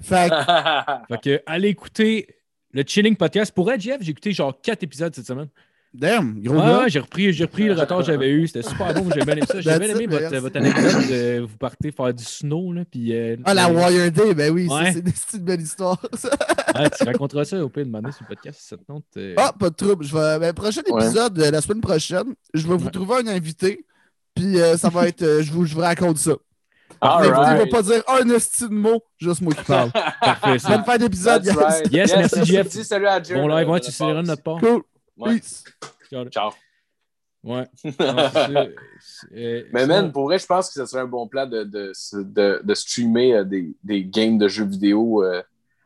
Speaker 1: Fait que,
Speaker 2: Fait que, allez écouter le Chilling Podcast. Pour être Jeff, j'ai écouté genre 4 épisodes cette semaine.
Speaker 1: Damn, gros
Speaker 2: j'ai repris, j'ai repris le retard que j'avais eu. C'était super bon. J'ai bien aimé ça. J'ai bien aimé votre, anecdote de vous partez faire du snow. Là, puis, euh,
Speaker 1: Ah, la
Speaker 2: euh,
Speaker 1: Wire Day, ben oui,
Speaker 2: Ouais.
Speaker 1: c'est histoires. ça.
Speaker 2: ouais, tu raconteras ça au pire de demander sur le podcast si ça te tente. euh.
Speaker 1: Ah, pas de trouble. Je vais, ben, prochain
Speaker 4: Ouais.
Speaker 1: épisode, euh, la semaine prochaine, je vais vous
Speaker 2: Ouais.
Speaker 1: trouver un invité. Puis euh, ça va être. euh, je, vous, je vous raconte ça. L'invité
Speaker 4: right.
Speaker 1: va pas dire un esti de mot, juste moi qui parle.
Speaker 2: Parfait, ça.
Speaker 1: Bonne fin d'épisode, guys.
Speaker 4: right.
Speaker 2: Yes, merci, Jeff.
Speaker 4: Salut à Jer,
Speaker 2: Bon live, ouais, tu sais de notre part.
Speaker 1: Cool.
Speaker 4: Ouais.
Speaker 1: Peace.
Speaker 2: Ciao.
Speaker 4: Ciao.
Speaker 2: Ouais. C'est. C'est- euh,
Speaker 4: Mais man, pour vrai, je pense que ce serait un bon plan de, de, de, de streamer euh, des, des games de jeux vidéo euh,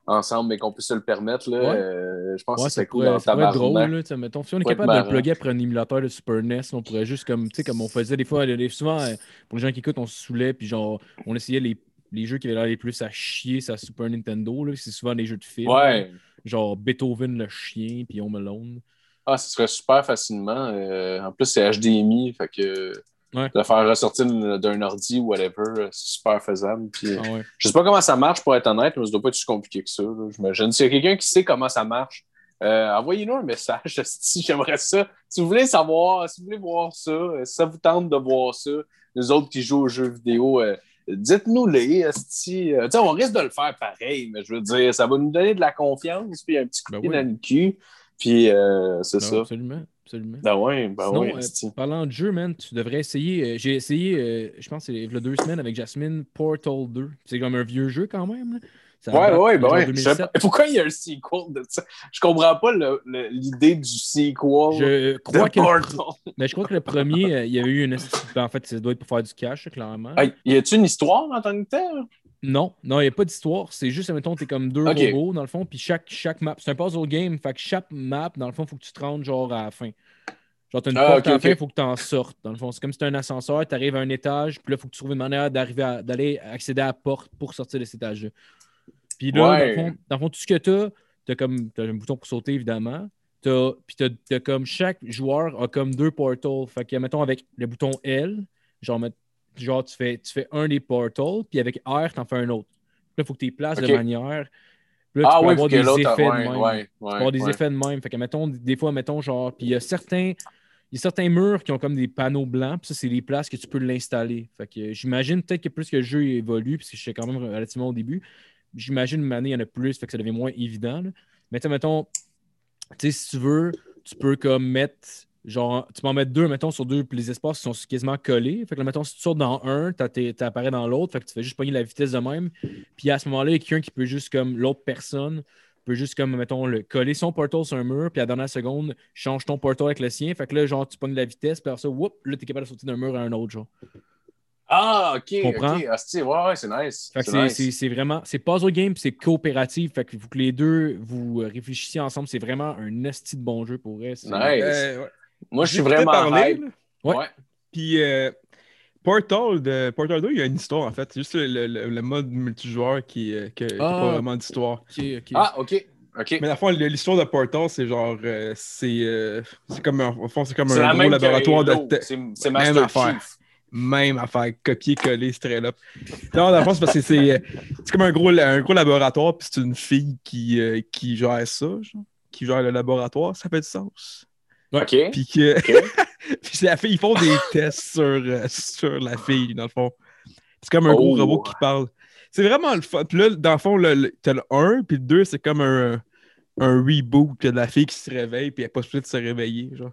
Speaker 4: ensemble, mais qu'on puisse se le permettre. Là,
Speaker 2: Ouais.
Speaker 4: euh, je pense
Speaker 2: Ouais,
Speaker 4: que c'est cool
Speaker 2: ça pourrait être drôle. Là, mettons, si on est capable de le plugger après un émulateur de Super NES, on pourrait juste comme, tu sais, comme on faisait des fois, souvent, pour les gens qui écoutent, on se saoulait, puis genre, on essayait les, les jeux qui avaient l'air les plus à chier sur la Super Nintendo. là, C'est souvent des jeux de films.
Speaker 4: Ouais.
Speaker 2: Genre Beethoven le chien, puis Home Alone.
Speaker 4: Ah, ce serait super facilement. euh, en plus, c'est HDMI, fait que
Speaker 2: Ouais.
Speaker 4: de le faire ressortir d'un ordi ou whatever, euh, c'est super faisable. Puis, euh,
Speaker 2: Ah ouais.
Speaker 4: Je sais pas comment ça marche, pour être honnête, mais ça doit pas être si compliqué que ça. J'imagine. S'il y a quelqu'un qui sait comment ça marche, euh, envoyez-nous un message si j'aimerais ça. Si vous voulez savoir, si vous voulez voir ça, si ça vous tente de voir ça, nous autres qui jouent aux jeux vidéo, euh. Euh, tu sais, on risque de le faire pareil, mais je veux dire, ça va nous donner de la confiance, puis un petit coup de
Speaker 2: Ben
Speaker 4: pied
Speaker 2: oui.
Speaker 4: dans le cul. Puis euh, c'est
Speaker 2: Non,
Speaker 4: ça.
Speaker 2: Absolument. absolument.
Speaker 4: Ben ouais, ben
Speaker 2: Sinon,
Speaker 4: ouais.
Speaker 2: euh, parlant de jeu, man, tu devrais essayer. euh, J'ai essayé, euh, je pense, il y a deux semaines avec Jasmine, Portal 2. C'est comme un vieux jeu quand même. là. Ça
Speaker 4: Ouais, ouais, ben ouais. Je sais
Speaker 2: 2007.
Speaker 4: pas- Pourquoi il y a un sequel de ça? Je comprends pas l'idée du sequel
Speaker 2: Je crois,
Speaker 4: de
Speaker 2: que le,
Speaker 4: Portal.
Speaker 2: mais je crois que le premier, il y avait eu une. ben, en fait, ça doit être pour faire du cash, clairement.
Speaker 4: Ah, y a-tu une histoire en tant que tel?
Speaker 2: Non, non, il n'y a pas d'histoire. C'est juste, mettons, t'es comme deux robots, dans le fond, puis chaque, chaque map, c'est un puzzle game, fait que chaque map, dans le fond, il faut que tu te rendes genre à la fin. Genre, t'as une
Speaker 4: Ah,
Speaker 2: porte à la
Speaker 4: ok.
Speaker 2: fin, il faut que tu en sortes. Dans le fond, c'est comme si tu un ascenseur, tu arrives à un étage, puis là, il faut que tu trouves une manière d'arriver à- d'aller accéder à la porte pour sortir de cet étage-là. Puis là,
Speaker 4: Ouais.
Speaker 2: dans, le fond, dans le fond, tout ce que tu as, tu comme t'as un bouton pour sauter, évidemment. T'as- Puis t'as- t'as comme chaque joueur a comme deux portals. Fait que, mettons, avec le bouton L, genre, genre tu, fais, tu fais un des portals, puis avec R, tu en fais un autre. Là, il faut que tu les places de manière. Puis là, tu
Speaker 4: Ah
Speaker 2: peux
Speaker 4: oui,
Speaker 2: avoir des effets
Speaker 4: ouais,
Speaker 2: de même.
Speaker 4: ouais,
Speaker 2: Tu peux avoir des effets de même. Fait que, mettons, des fois, mettons, genre, puis il y a certains. Il y a certains murs qui ont comme des panneaux blancs, puis ça, c'est les places que tu peux l'installer. Fait que euh, j'imagine peut-être que plus que le jeu évolue, puisque je suis quand même relativement au début, j'imagine une année, il y en a plus, fait que ça devient moins évident. là. Mais mettons, tu sais, si tu veux, tu peux comme mettre, genre, tu peux en mettre deux, mettons, sur deux, puis les espaces sont quasiment collés. Fait que là, mettons, si tu sautes dans un, t'as- t'es- t'apparais dans l'autre, fait que tu fais juste pogner la vitesse de même. Puis à ce moment-là, il y a quelqu'un qui peut juste comme l'autre personne peut juste comme, mettons, le, coller son portal sur un mur, puis à la dernière seconde, change ton portal avec le sien. Fait que là, genre, tu pognes la vitesse, puis après ça, whoop, là, t'es capable de sauter d'un mur à un autre, genre.
Speaker 4: Ah, ok,
Speaker 2: Comprends?
Speaker 4: ok. Asti, ouais, ouais, c'est nice.
Speaker 2: Fait que
Speaker 4: C'est
Speaker 2: c'est-
Speaker 4: nice.
Speaker 2: vraiment, c'est puzzle game, puis c'est coopératif. Fait que faut que les deux, vous réfléchissiez ensemble. C'est vraiment un esti de bon jeu pour vrai.
Speaker 4: Nice.
Speaker 3: Euh, ouais.
Speaker 4: Moi, je suis vraiment
Speaker 3: là.
Speaker 2: Ouais.
Speaker 4: Ouais.
Speaker 3: Puis euh, Portal, de, Portal 2, il y a une histoire en fait. C'est juste le, le- le- le mode multijoueur qui n'a
Speaker 2: Ah.
Speaker 3: pas vraiment d'histoire.
Speaker 2: Ok, ok.
Speaker 4: Ah, ok. Ok.
Speaker 3: Mais la fois, l'histoire de Portal, c'est genre. euh, c'est euh, comme un, c'est comme un gros laboratoire de.
Speaker 4: C'est
Speaker 3: Même affaire.
Speaker 4: Chief.
Speaker 3: Même affaire, copier-coller, straight up. Non, dans le fond, c'est parce que c'est euh, c'est comme un gros, un gros laboratoire, puis c'est une fille qui, euh, qui gère ça, genre, qui gère le laboratoire, ça fait du sens. Puis que. Puis la fille, ils font des tests sur, euh, sur la fille, dans le fond. C'est comme un gros
Speaker 4: Oh.
Speaker 3: robot qui parle. C'est vraiment le fun. Puis là, dans le fond, t'as le 1, puis le 2, c'est comme un, un reboot de la fille qui se réveille, puis elle n'a pas possibilité de se réveiller. genre.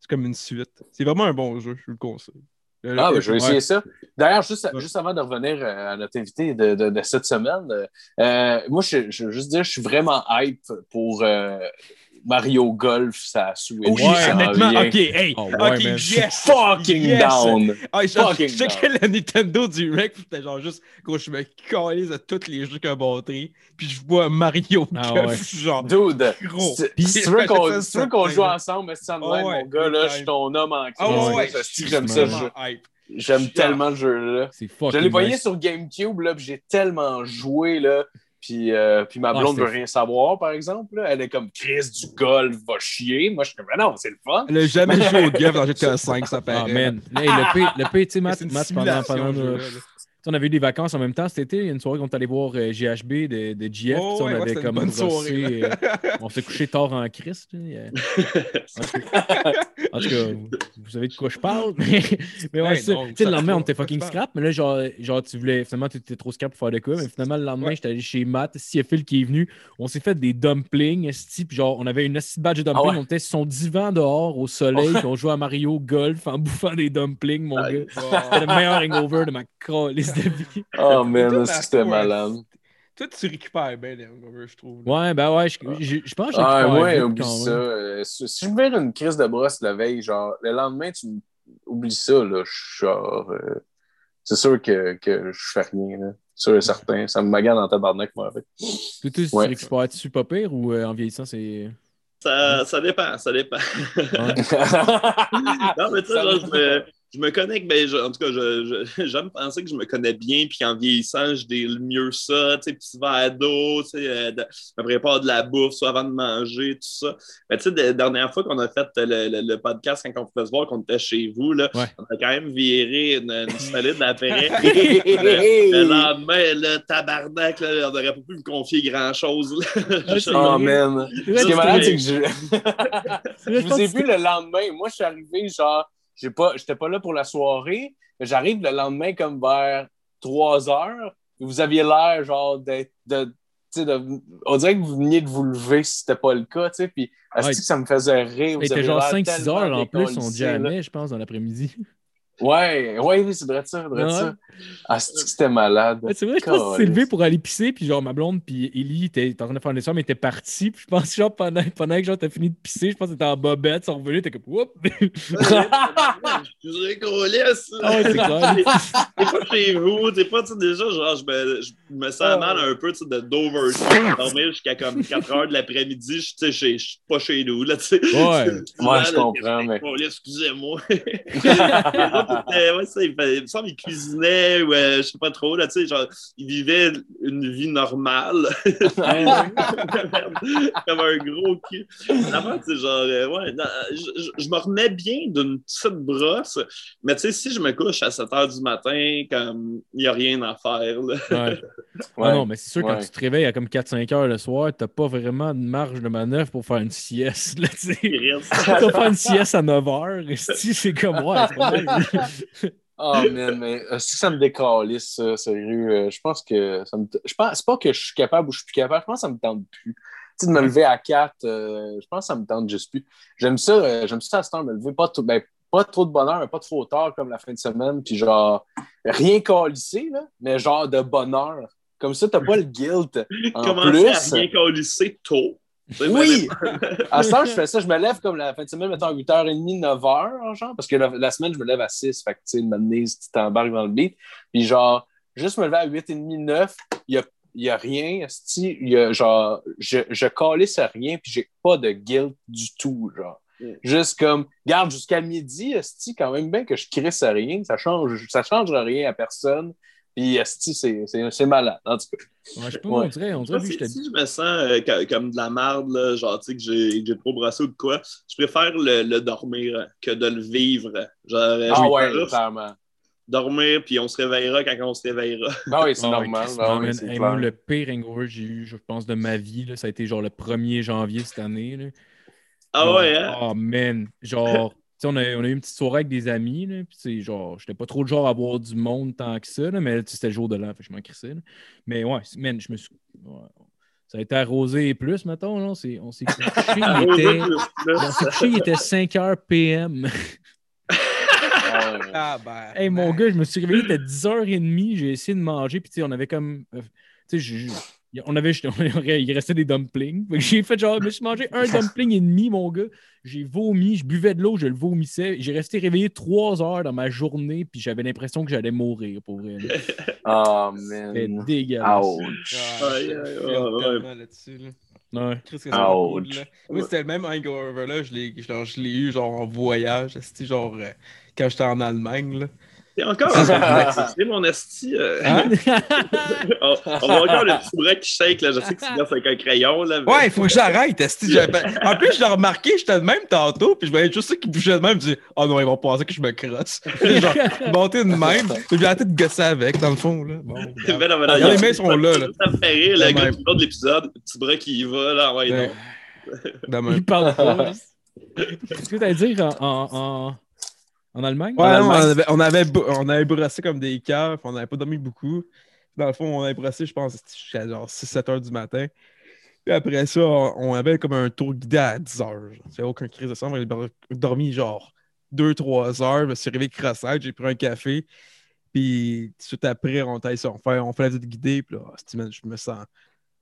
Speaker 3: C'est comme une suite. C'est vraiment un bon jeu, je vous le conseille. Le-
Speaker 4: Ah, ben, je vais
Speaker 3: ouais.
Speaker 4: essayer ça. D'ailleurs, juste,
Speaker 3: Ouais.
Speaker 4: juste avant de revenir euh, à notre invité de, de- de cette semaine, euh, euh, moi, je, je veux juste dire, je suis vraiment hype pour euh, Mario Golf, ça.
Speaker 3: Oui,
Speaker 4: ça en
Speaker 3: honnêtement, ok, hey,
Speaker 2: Oh, ouais,
Speaker 3: ok,
Speaker 2: man.
Speaker 4: Je suis
Speaker 3: yes!
Speaker 4: fucking
Speaker 3: yes!
Speaker 4: down.
Speaker 3: Ah, je,
Speaker 4: Fucking
Speaker 3: je checkais le Nintendo Direct, c'était genre juste, gros, je me calise de tous les jeux qui ont montré, puis je vois Mario
Speaker 2: Ah,
Speaker 3: Golf,
Speaker 2: ouais.
Speaker 3: genre,
Speaker 4: Dude,
Speaker 3: gros.
Speaker 4: si
Speaker 3: Puis-
Speaker 4: si tu veux qu'on joue ensemble, c'est ça de
Speaker 3: Ah
Speaker 4: même,
Speaker 3: ouais,
Speaker 4: mon gars, là, je suis ton homme en
Speaker 3: Ah ouais,
Speaker 4: crise.
Speaker 3: ouais,
Speaker 4: Ça,
Speaker 3: je
Speaker 4: c'est-
Speaker 3: suis
Speaker 4: J'aime ça. je-
Speaker 3: hype.
Speaker 4: J'aime
Speaker 3: Je-
Speaker 4: tellement le jeu-là.
Speaker 2: C'est
Speaker 4: Je l'ai
Speaker 2: nice.
Speaker 4: sur GameCube, là, puis j'ai tellement joué, là. Puis, euh, puis ma blonde veut rien savoir, par exemple. là. Elle est comme Chris du golf, va chier. Moi, je suis comme, non, c'est le fun.
Speaker 3: Elle a jamais joué au golf dans GTA 5, ça
Speaker 2: Ah,
Speaker 3: paraît.
Speaker 2: man. Hey, le P, le P, tu sais, Matt, Matt, pendant, pendant
Speaker 3: ce
Speaker 2: on avait eu des vacances en même temps cet été. Il y a une soirée qu'on est allé voir euh, GHB de, de GF.
Speaker 3: Oh,
Speaker 2: on
Speaker 3: ouais,
Speaker 2: avait
Speaker 3: une
Speaker 2: comme
Speaker 3: bonne
Speaker 2: brossé,
Speaker 3: soirée, là.
Speaker 2: euh, on s'est couché tard en Christ. Euh, En tout cas, vous, vous savez de quoi je parle. Mais, mais ouais, ça.
Speaker 3: non,
Speaker 2: sais, le lendemain, on était fucking scrap. Mais là, genre, genre tu voulais. Finalement, tu étais trop scrap pour faire de quoi. Mais finalement, le lendemain,
Speaker 3: Ouais.
Speaker 2: j'étais allé chez Matt. Si Phil qui est venu, on s'est fait des dumplings. Puis genre, on avait une acide badge de dumplings.
Speaker 4: Ah ouais.
Speaker 2: On était sur son divan dehors au soleil. Puis on jouait à Mario Golf en bouffant des dumplings, mon
Speaker 4: Ah,
Speaker 2: gars. C'était le meilleur hangover de ma calice
Speaker 4: Oh man,
Speaker 3: Toi,
Speaker 4: est-ce que c'était
Speaker 3: ouais.
Speaker 4: malade.
Speaker 3: Toi, tu récupères bien les hangovers, je trouve.
Speaker 2: Ouais, ben ouais, je, je, je pense que j'ai
Speaker 4: Ah, ouais, oublie ça.
Speaker 2: même.
Speaker 4: Euh, si je me mets une crise de brosse la veille, genre, le lendemain, tu oublies ça, là. Je genre. euh, c'est sûr que, que je fais rien, là. Sûr et certain. Ça me magane en tabarnak, moi, avec. Ouais.
Speaker 2: tu récupères-tu pas pire ou euh, en vieillissant, c'est.
Speaker 5: Ça, ça dépend, ça dépend.
Speaker 2: Ouais.
Speaker 5: non, mais tu sais,
Speaker 4: Ça
Speaker 5: genre, je me, je me connecte, ben, je- en tout cas, je- je- j'aime penser que je me connais bien, puis qu'en vieillissant, je déle mieux ça, tu sais, petit verre d'eau, tu sais, euh, de- je me prépare de la bouffe, soit avant de manger, tout ça. Mais tu sais, la dernière fois qu'on a fait le, le- le podcast, quand on pouvait se voir, qu'on était chez vous, là,
Speaker 2: Ouais.
Speaker 5: on a quand même viré une, une solide après. le, le lendemain, là, tabarnak, là, on n'aurait pas pu me confier grand-chose.
Speaker 2: Ah,
Speaker 4: Oh
Speaker 2: vrai.
Speaker 4: man. Ce qui est
Speaker 2: c'est
Speaker 4: malade, c'est que je. Je vous ai vu le lendemain. Moi, je suis arrivé, genre, j'ai pas, j'étais pas là pour la soirée, mais j'arrive le lendemain comme vers 3 heures. Vous aviez l'air, genre, d'être, de, tu sais, de- on dirait que vous veniez de vous lever si c'était pas le cas, tu sais, puis
Speaker 2: Ouais.
Speaker 4: que ça me faisait rire?
Speaker 2: Il était
Speaker 4: vous avez
Speaker 2: genre
Speaker 4: l'air
Speaker 2: 5-6
Speaker 4: tellement
Speaker 2: heures en plus, on
Speaker 4: là.
Speaker 2: jamais, je pense, dans l'après-midi.
Speaker 4: Ouais, ouais, oui, c'est vrai de ça, c'est vrai de
Speaker 2: Ouais.
Speaker 4: ça. Ah, c'est que c'était malade?
Speaker 2: Ouais, c'est vrai, je pense qu'il s'est levé pour aller pisser, puis genre ma blonde, puis Ellie était était en train de faire un mais était partie, puis je pense genre pendant, pendant que genre t'as fini de pisser, je pense que t'étais en bobette, ils sont revenus, t'es comme whoop!
Speaker 5: Je colisse.
Speaker 2: Ah ouais, c'est clair.
Speaker 5: T'es pas chez vous, t'es pas, tu sais, déjà, genre, je me, je me sens mal un peu, tu sais, de d'overtime, dormir jusqu'à comme 4 heures de l'après-midi, je, suis pas chez nous, là, tu sais.
Speaker 2: Ouais.
Speaker 4: Ouais, je comprends, mais-
Speaker 5: excusez-moi. ouais, ouais, ça, il, fait- il me semble qu'il cuisinait, ou euh, je sais pas trop, là, tu sais, genre, il vivait une vie normale. comme un gros cul. Avant, tu sais, genre, euh, ouais, non, je, je- me remets bien d'une petite brosse, mais tu sais, si je me couche à 7 heures du matin, comme, il n'y a rien à faire, là.
Speaker 2: Ouais.
Speaker 4: Ouais.
Speaker 2: Ah non, mais c'est sûr, quand
Speaker 4: Ouais.
Speaker 2: tu te réveilles à comme 4-5 heures le soir, t'as pas vraiment de marge de manœuvre pour faire une sieste. Là, tu sais. Vas faire une sieste à 9 heures, c'est comme, ouais, c'est pas mal.
Speaker 4: Oh man, mais euh, si ça me décalisse, ça, sérieux, euh, je pense que ça me. Je pense c'est pas que je suis capable ou je suis plus capable, je pense que ça me tente plus. Tu sais, de me lever à 4, je pense que ça me tente juste plus. J'aime ça, euh, j'aime ça à ce temps, me lever pas trop, ben, pas trop de bonheur, mais pas trop tard comme la fin de semaine, puis genre rien calissé, là, mais genre de bonheur. Comme ça, t'as pas le guilt. En
Speaker 5: Commencer
Speaker 4: plus,
Speaker 5: à rien colisser tôt.
Speaker 4: Oui! À ce temps, je fais ça, je me lève comme la fin de semaine, mettons à 8h30, 9h, genre, parce que la, la semaine, je me lève à 6, fait que, tu sais, une si tu t'embarques dans le beat. Puis, genre, juste me lever à 8h30, 9, il y a, il y a rien, y a, genre, je, je calisse à rien, puis j'ai pas de guilt du tout, genre.
Speaker 5: Mm.
Speaker 4: Juste comme, garde jusqu'à midi, esti, quand même bien que je crisse à rien, ça change, ça change rien à personne. Puis, c'est- c'est c'est malade, en tout cas.
Speaker 2: Ouais, je sais pas,
Speaker 4: Ouais.
Speaker 2: on dirait, on dirait,
Speaker 5: si,
Speaker 2: j'étais
Speaker 5: si je me sens euh, comme de la merde, là, genre, tu sais, que j'ai trop brassé ou de quoi, je préfère le, le dormir que de le vivre. Genre, euh, je
Speaker 4: Ah ouais, clairement.
Speaker 5: dormir, puis on se réveillera quand on se réveillera.
Speaker 4: Ben oui, c'est
Speaker 2: Ah ouais,
Speaker 4: normal. Ben oui,
Speaker 2: Hey, moi, le pire hangover que j'ai eu, je pense, de ma vie, là, ça a été genre le 1er janvier cette année. là.
Speaker 5: Ah
Speaker 2: Genre,
Speaker 5: ouais, hein?
Speaker 2: Oh man, genre, on a, on a eu une petite soirée avec des amis, là, puis genre, j'étais pas trop le genre à voir du monde tant que ça, là, mais c'était le jour de l'an, je m'en crissais. là. Mais ouais, man, je me suis. ouais. Ça a été arrosé et plus, mettons, là. On s'est on s'est couché, il était, on s'est couché, il était 5 h PM.
Speaker 4: Ah ouais.
Speaker 3: Ah, ben.
Speaker 2: Hey, mon gars, je me suis réveillé, il était 10h30, j'ai essayé de manger, puis tu sais, on avait comme. euh, tu sais, je- je- on avait, il restait des dumplings. J'ai fait genre, je me suis mangé un dumpling et demi, mon gars. J'ai vomi, je buvais de l'eau, je le vomissais. J'ai resté réveillé trois heures dans ma journée, puis j'avais l'impression que j'allais mourir pour vrai. là.
Speaker 4: Oh,
Speaker 2: C'était
Speaker 4: man.
Speaker 2: dégueulasse.
Speaker 4: Ouch.
Speaker 3: Ah,
Speaker 5: aïe,
Speaker 3: file
Speaker 5: ouais,
Speaker 3: là-dessus, là.
Speaker 2: Ouais.
Speaker 4: Ouch.
Speaker 3: là. Moi, c'était le même l'ai genre, je l'ai eu genre en voyage. C'était genre euh, quand j'étais en Allemagne. Là.
Speaker 5: C'est encore c'est mon esti. euh,
Speaker 3: Hein?
Speaker 5: on, on voit encore le petit bras qui shake, là. Je sais que tu gosses avec un crayon, là. mais-
Speaker 3: Ouais, il faut que j'arrête. esti, j'avais- En plus, je l'ai remarqué, j'étais de même tantôt, puis je voyais juste ça qui bougeait de même. Je dis, oh non, ils vont penser que je me crosse. genre, monter de même, puis j'ai arrêté de gosser avec, dans le fond. Là. Bon, regarde.
Speaker 5: Mais non, mais non,
Speaker 3: Regarde,
Speaker 5: il y a-
Speaker 3: les mains sont là, là.
Speaker 5: Ça me fait rire, le gars de l'épisode, le petit bras qui y va, là. Ouais,
Speaker 3: Ouais.
Speaker 2: Il parle pas. Qu'est-ce que t'as à dire en, en, en, en Allemagne?
Speaker 3: Ouais,
Speaker 2: En
Speaker 3: non, on, avait, on, avait, bo- on avait brossé comme des cœurs, on n'avait pas dormi beaucoup. Dans le fond, on avait brossé, je pense, jusqu'à genre 6-7 heures du matin. Puis après ça, on, avait comme un tour guidé à 10 heures. C'est aucun crise de sang. On avait dormi genre 2-3 heures. Je me suis réveillé crossette, j'ai pris un café. Puis tout de suite après, on, était sur- on, fait, on fait la visite guidée. Puis là, man, je me sens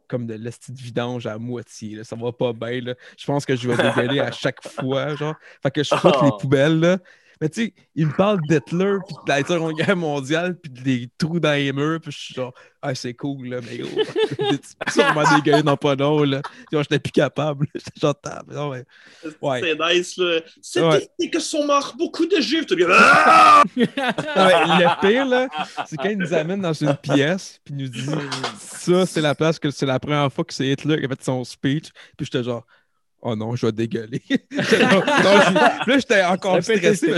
Speaker 3: comme de l'esti de vidange à moitié. Là. Ça va pas bien. Je pense que je vais dégueuler à chaque fois. Genre. Fait que je flotte les
Speaker 4: Oh.
Speaker 3: poubelles. Là. Mais tu sais, il me parle d'Hitler, puis de la Seconde Guerre mondiale, puis des trous dans les murs, puis je suis genre, ah, c'est cool, là, mais gros, tu sûrement dégueulé dans pas long, là. J'étais plus capable. J'étais genre, non, mais- Ouais.
Speaker 5: C'est nice, là.
Speaker 3: Ouais.
Speaker 5: que sont morts beaucoup de juifs. Gars, Ah!
Speaker 3: Non, mais le pire, là, c'est quand il nous amène dans une pièce, puis il nous dit, ça, c'est la place que c'est la première fois que c'est Hitler qui a fait son speech, puis j'étais genre, oh non, je vais dégueuler. Non, je- là, j'étais encore stressé.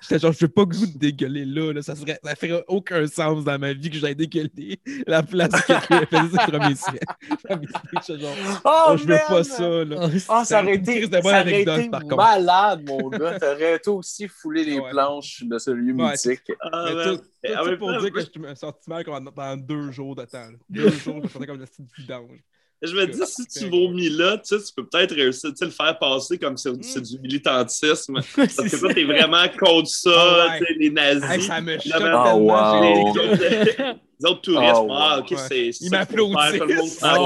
Speaker 3: J'étais genre, je veux pas que vous dégueuler là, là. Ça, serait, ça ferait aucun sens dans ma vie que j'aille dégueuler la place que je faisais sur premier siècle. Premier siècle, j'étais genre,
Speaker 4: Oh,
Speaker 3: oh, je veux pas ça, là.
Speaker 4: Ah, ça aurait été, ça aurait
Speaker 3: anecdote,
Speaker 4: été
Speaker 3: par contre.
Speaker 4: malade, mon gars. T'aurais toi aussi foulé les
Speaker 3: Ouais.
Speaker 4: planches de ce lieu
Speaker 3: Ouais.
Speaker 4: mythique.
Speaker 5: Ah,
Speaker 3: Mais tout, tout pour dire que je me suis senti mal comme pendant deux jours de temps. là. Deux jours, je me sentais comme une petite vidange.
Speaker 5: Je me dis, si tu vomis là, tu sais, tu peux peut-être réussir tu sais, le faire passer comme c'est
Speaker 3: Mm.
Speaker 5: c'est du militantisme. Parce que toi, t'es vraiment contre ça,
Speaker 3: Ah ouais.
Speaker 5: tu sais, les nazis.
Speaker 3: Hey, ça me choque tellement.
Speaker 4: wow.
Speaker 3: j'ai-
Speaker 5: les, autres, les autres touristes,
Speaker 4: Oh,
Speaker 5: ah, ok,
Speaker 3: ouais.
Speaker 5: c'est qu'il monde
Speaker 3: m'applaudissent.
Speaker 2: Ah.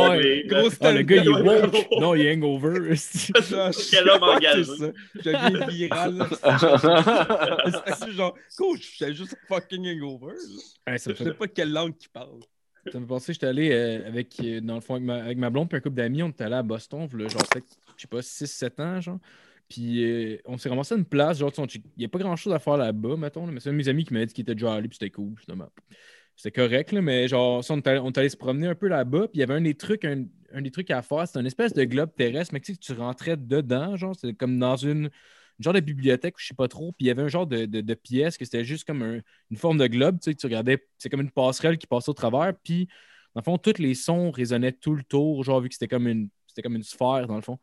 Speaker 3: Gros,
Speaker 2: Ah, le gars, il est woke. Non, il est hangover.
Speaker 5: Quel homme engagé.
Speaker 3: c'est ça. Je deviens viral. là. C'est genre, coach, j'étais juste fucking hangover. Je
Speaker 2: fait
Speaker 3: sais pas quelle langue qui parle.
Speaker 2: Ça me penser, j'étais allé euh, avec, euh, dans le fond, avec ma, blonde et un couple d'amis, on était allé à Boston, là, genre, je sais pas, 6-7 ans, genre. Puis euh, on s'est ramassé à une place, genre, il n'y a pas grand-chose à faire là-bas, mettons, mais c'est un de mes amis qui m'a dit qu'il était déjà allé, puis c'était cool. C'était correct, là, mais genre, ça, on est allé, se promener un peu là-bas, puis il y avait un des trucs, un, des trucs à faire, c'était une espèce de globe terrestre, mais tu sais, tu rentrais dedans, genre, c'était comme dans une, une genre de bibliothèque, je sais pas trop, puis il y avait un genre de, de, pièce que c'était juste comme un- une forme de globe, tu sais, que tu regardais, c'est comme une passerelle qui passait au travers, puis dans le fond, tous les sons résonnaient tout le tour, genre vu que c'était comme une c'était comme une sphère, dans le fond.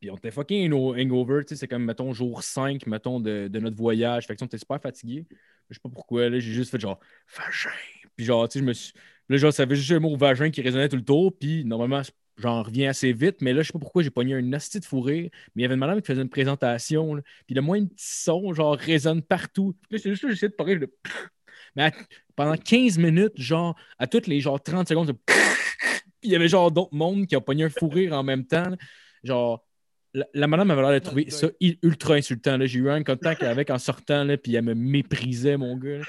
Speaker 2: Puis on était fucking hango- hangover, tu sais, c'est comme, mettons, jour 5, mettons, de, de notre voyage. Fait que on était super fatigué. Je sais pas pourquoi, là, j'ai juste fait genre, vagin. Puis genre, tu sais, je me suis. Là, genre, ça avait juste le mot vagin qui résonnait tout le tour. Puis normalement, j'en reviens assez vite. Mais là, je sais pas pourquoi j'ai pogné un asti de fourré. Mais il y avait une madame qui faisait une présentation. là. Puis le moins petit son, genre, résonne partout. Puis là, j'étais juste là, j'essayais de parler. je- Mais à- pendant 15 minutes, genre, à toutes les genre 30 secondes, je- puis il y avait genre d'autres mondes qui ont pogné un fou rire en même temps. là. Genre, la, la madame avait l'air de trouver ça ultra insultant. là. J'ai eu un contact avec en sortant, là, puis elle me méprisait, mon gars.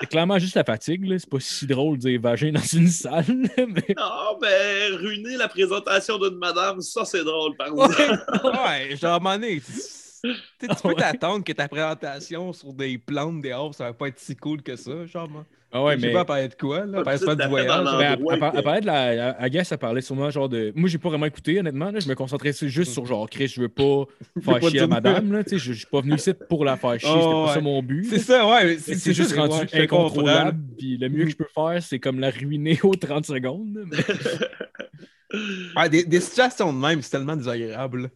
Speaker 2: C'était clairement juste la fatigue. là. C'est pas si drôle de dire vagin dans une salle. là, mais...
Speaker 5: Ah, ben, ruiner la présentation d'une madame, ça, c'est drôle, par exemple.
Speaker 3: Ouais, genre, tu peux
Speaker 2: Ouais.
Speaker 3: t'attendre que ta présentation sur des plantes dehors, ça va pas être si cool que ça, genre. moi.
Speaker 2: Ah ouais,
Speaker 3: Je sais
Speaker 2: mais.
Speaker 3: pas, elle parlait de quoi, là?
Speaker 5: Tu
Speaker 3: pas du voyage.
Speaker 5: dans
Speaker 2: elle,
Speaker 5: endroit
Speaker 2: elle par-
Speaker 5: que-
Speaker 2: elle parlait de la. I guess, elle parlait sûrement genre de. Moi, j'ai pas vraiment écouté, honnêtement. Là. Je me concentrais juste sur genre, Chris, je veux pas faire chier
Speaker 3: dire-
Speaker 2: madame. Là. Tu sais, Je je suis pas venu ici pour la faire chier.
Speaker 3: Oh,
Speaker 2: C'était pas ça mon but.
Speaker 3: C'est ça, ouais.
Speaker 2: C'est juste rendu
Speaker 3: ouais,
Speaker 2: incontrôlable. Puis le mieux que je peux faire, c'est comme la ruiner aux 30 secondes. mais-
Speaker 3: Ah, des, des situations de même, c'est tellement désagréable.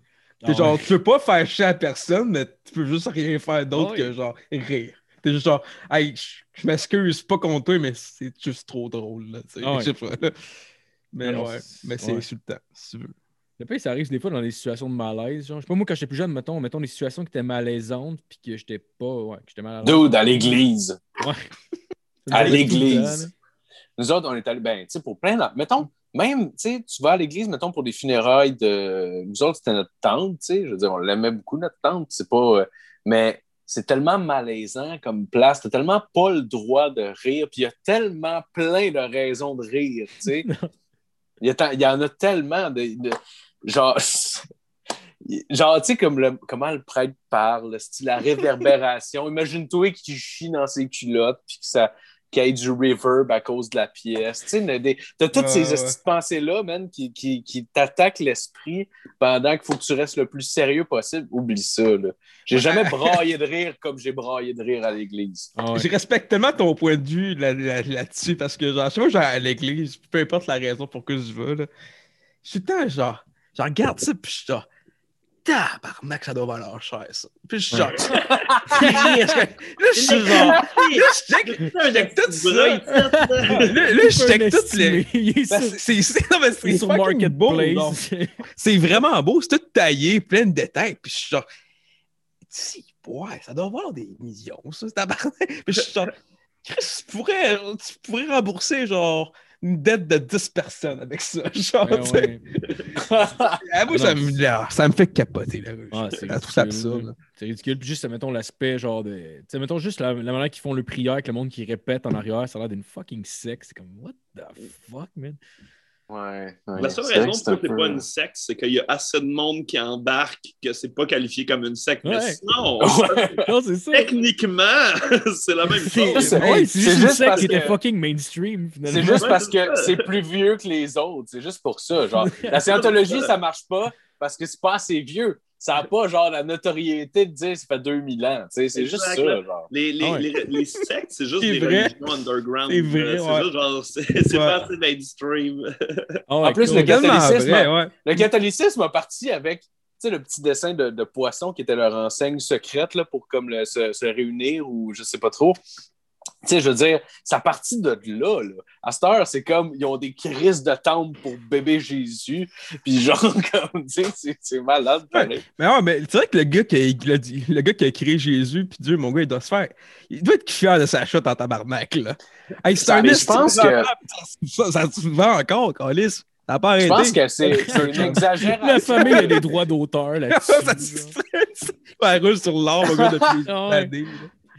Speaker 3: T'es
Speaker 2: Ah
Speaker 3: genre,
Speaker 2: ouais.
Speaker 3: tu veux pas faire chier à personne, mais tu peux juste rien faire d'autre
Speaker 2: Ah
Speaker 3: que genre rire. T'es juste genre, hey, je m'excuse pas contre toi, mais c'est juste trop drôle. Là.
Speaker 2: Ah ouais.
Speaker 3: Je sais pas, là. Mais ouais,
Speaker 2: c'est-
Speaker 3: mais c'est
Speaker 2: ouais.
Speaker 3: insultant, si tu veux.
Speaker 2: Le pire, ça arrive des fois dans des situations de malaise. Genre, je sais pas, moi, quand j'étais plus jeune, mettons, mettons des situations qui étaient malaisantes, puis que j'étais pas. Ouais, que j'étais mal à l'aise.
Speaker 4: Dude, à l'église.
Speaker 2: Ouais.
Speaker 4: À l'église. Nous autres, on est allés, ben, tu sais, pour plein d'en- Mettons, même, tu sais, tu vas à l'église, mettons, pour des funérailles de. Nous autres, c'était notre tante, tu sais. Je veux dire, on l'aimait beaucoup, notre tante. C'est pas. euh, Mais c'est tellement malaisant comme place. T'as tellement pas le droit de rire. Puis il y a tellement plein de raisons de rire, tu sais. Il y, y en a tellement de. de- genre. Genre, tu sais, comme le, comment le prêtre parle, la réverbération? Imagine-toi qui chie dans ses culottes, puis que ça, qu'il y ait du reverb à cause de la pièce. Tu sais, des- t'as toutes ces
Speaker 3: ouais.
Speaker 4: petites pensées-là, man, qui, qui, qui t'attaquent l'esprit pendant qu'il faut que tu restes le plus sérieux possible. Oublie ça, là. J'ai jamais braillé de rire comme j'ai braillé de rire à l'église.
Speaker 2: Ah ouais.
Speaker 3: Je respecte tellement ton point de vue là- là- là-dessus parce que, genre, je vais à l'église, peu importe la raison pour que je vais, là, je suis genre, je regarde ça, puis je suis genre, tabarnak, ça doit valoir cher, ça. Puis je suis genre, là, je suis genre, là, je check, tout ça. Là, là, je check tout les. C'est c'est- non, mais
Speaker 2: il est
Speaker 3: c'est
Speaker 2: sur? Marketplace.
Speaker 3: C'est vraiment beau, c'est tout taillé, plein de détails. Puis je suis genre, si, ouais, ça doit valoir des millions, ça, c'est tabarnak. Puis je suis genre, Chris, tu pourrais, tu pourrais rembourser genre une dette de 10 personnes avec ça. Genre,
Speaker 2: Ben
Speaker 3: tu sais.
Speaker 2: ouais.
Speaker 3: Ah, moi,
Speaker 2: Non,
Speaker 3: ça, me, là, ça me fait capoter. Là.
Speaker 2: Ah, c'est
Speaker 3: je trouve ça
Speaker 2: ridicule,
Speaker 3: absurde.
Speaker 2: C'est ridicule. Puis juste, mettons l'aspect genre de. Tu sais, mettons juste la, la manière qu'ils font le prière avec le monde qui répète en arrière, ça a l'air d'une fucking secte. C'est comme, what the fuck, man?
Speaker 4: Ouais. ouais.
Speaker 5: La seule raison pour que c'est pas une secte, c'est qu'il y a assez de monde qui embarque que c'est pas qualifié comme une secte. Mais
Speaker 2: Ouais.
Speaker 5: sinon,
Speaker 2: Non, ça.
Speaker 5: techniquement, c'est la même chose.
Speaker 4: C'est-
Speaker 2: juste une secte
Speaker 4: parce
Speaker 2: qui était
Speaker 4: que-
Speaker 2: fucking mainstream.
Speaker 4: C'est juste parce que c'est plus vieux que les autres. C'est juste pour ça. Genre, la scientologie, ça marche pas parce que c'est pas assez vieux. Ça n'a pas genre la notoriété de dire ça fait 2000 ans. tu sais, C'est juste ça. Genre.
Speaker 5: Les, les,
Speaker 2: Ah ouais.
Speaker 5: les, les sectes, c'est juste des
Speaker 3: vrai.
Speaker 5: religions underground.
Speaker 3: C'est vrai, ouais.
Speaker 5: juste genre, c'est pas assez mainstream.
Speaker 2: Ah
Speaker 4: En plus,
Speaker 2: cool.
Speaker 4: le catholicisme,
Speaker 3: vrai, ouais.
Speaker 4: Le catholicisme a parti avec tu sais, le petit dessin de, de poisson qui était leur enseigne secrète là, pour comme le- se, se réunir ou je sais pas trop. Tu sais, je veux dire, ça partit de là, là. À cette heure, c'est comme, ils ont des crises de temple pour bébé Jésus. Puis genre, comme, tu sais, c'est- malade, pareil.
Speaker 3: Mais ouais, mais c'est vrai que le gars qui a, le, le gars qui a créé Jésus, puis Dieu, mon gars, il doit se faire. Il doit être fier de sa shot en tabarnak, là. Hey, c'est
Speaker 4: Ça,
Speaker 3: un
Speaker 4: mais je pense que-
Speaker 3: Ça, ça se vend encore, Calis. Ça n'a pas
Speaker 4: Je
Speaker 3: arrêté.
Speaker 4: pense que c'est c'est une
Speaker 2: La
Speaker 4: exagération.
Speaker 2: famille a des droits d'auteur là-dessus.
Speaker 3: ça se ça roule sur l'or, mon gars, depuis des
Speaker 2: ouais.
Speaker 3: années.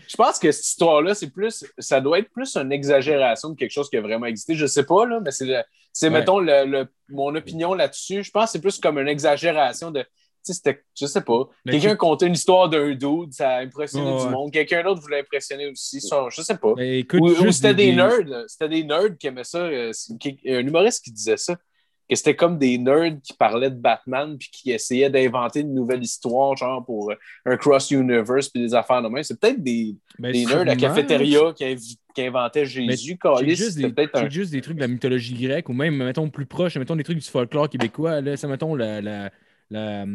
Speaker 4: Je pense que cette histoire-là, c'est plus, ça doit être plus une exagération de quelque chose qui a vraiment existé. Je sais pas, là, mais c'est, le- c'est
Speaker 2: Ouais.
Speaker 4: mettons, le, le- mon opinion là-dessus. Je pense que c'est plus comme une exagération de, tu sais, c'était, je sais pas. Quelqu'un
Speaker 2: tu-
Speaker 4: contait une histoire d'un dude, ça a impressionné du
Speaker 3: ouais.
Speaker 4: monde. Quelqu'un d'autre voulait impressionner aussi. Je sais pas.
Speaker 2: Écoute,
Speaker 4: Ou, c'était des, nerds. C'était des nerds qui aimaient ça. euh, qui- un humoriste qui disait ça. Que c'était comme des nerds qui parlaient de Batman puis qui essayaient d'inventer une nouvelle histoire, genre pour euh, un cross-universe puis des affaires de même. C'est peut-être des,
Speaker 2: mais
Speaker 4: des nerds à
Speaker 2: sûrement,
Speaker 4: cafétéria qui, inv- qui inventaient Jésus.
Speaker 2: Check
Speaker 4: Caliste,
Speaker 2: juste, des,
Speaker 4: peut-être un.
Speaker 2: check juste des trucs de la mythologie grecque ou même, mettons, plus proche, mettons des trucs du folklore québécois. Là, ça, mettons, la. la, la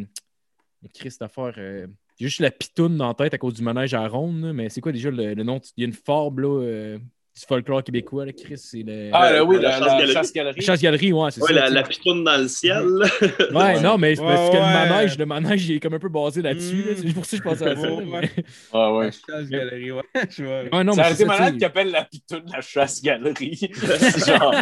Speaker 2: Christopher, euh, j'ai juste la pitoune dans la tête à cause du manège à ronde, mais c'est quoi déjà le, le nom? Il y a une forme là, euh, du folklore québécois, là, Chris, c'est le.
Speaker 4: Ah, là, oui,
Speaker 5: La chasse-galerie.
Speaker 4: chasse-galerie.
Speaker 2: Chasse-galerie, ouais, c'est
Speaker 5: Ouais,
Speaker 2: ça.
Speaker 5: la, la pitoune dans le ciel.
Speaker 2: Ouais, non, mais c'est parce
Speaker 3: Ouais,
Speaker 2: que
Speaker 3: ouais.
Speaker 2: le manège, le manège, il est comme un peu basé là-dessus.
Speaker 3: Mm.
Speaker 2: là. C'est pour ça que je pensais à ça.
Speaker 3: Ouais,
Speaker 2: mais-
Speaker 3: ouais.
Speaker 4: Ah, ouais.
Speaker 3: La chasse-galerie, ouais.
Speaker 2: Non, c'est ça,
Speaker 4: malade qui appelle la pitoune la chasse-galerie. genre,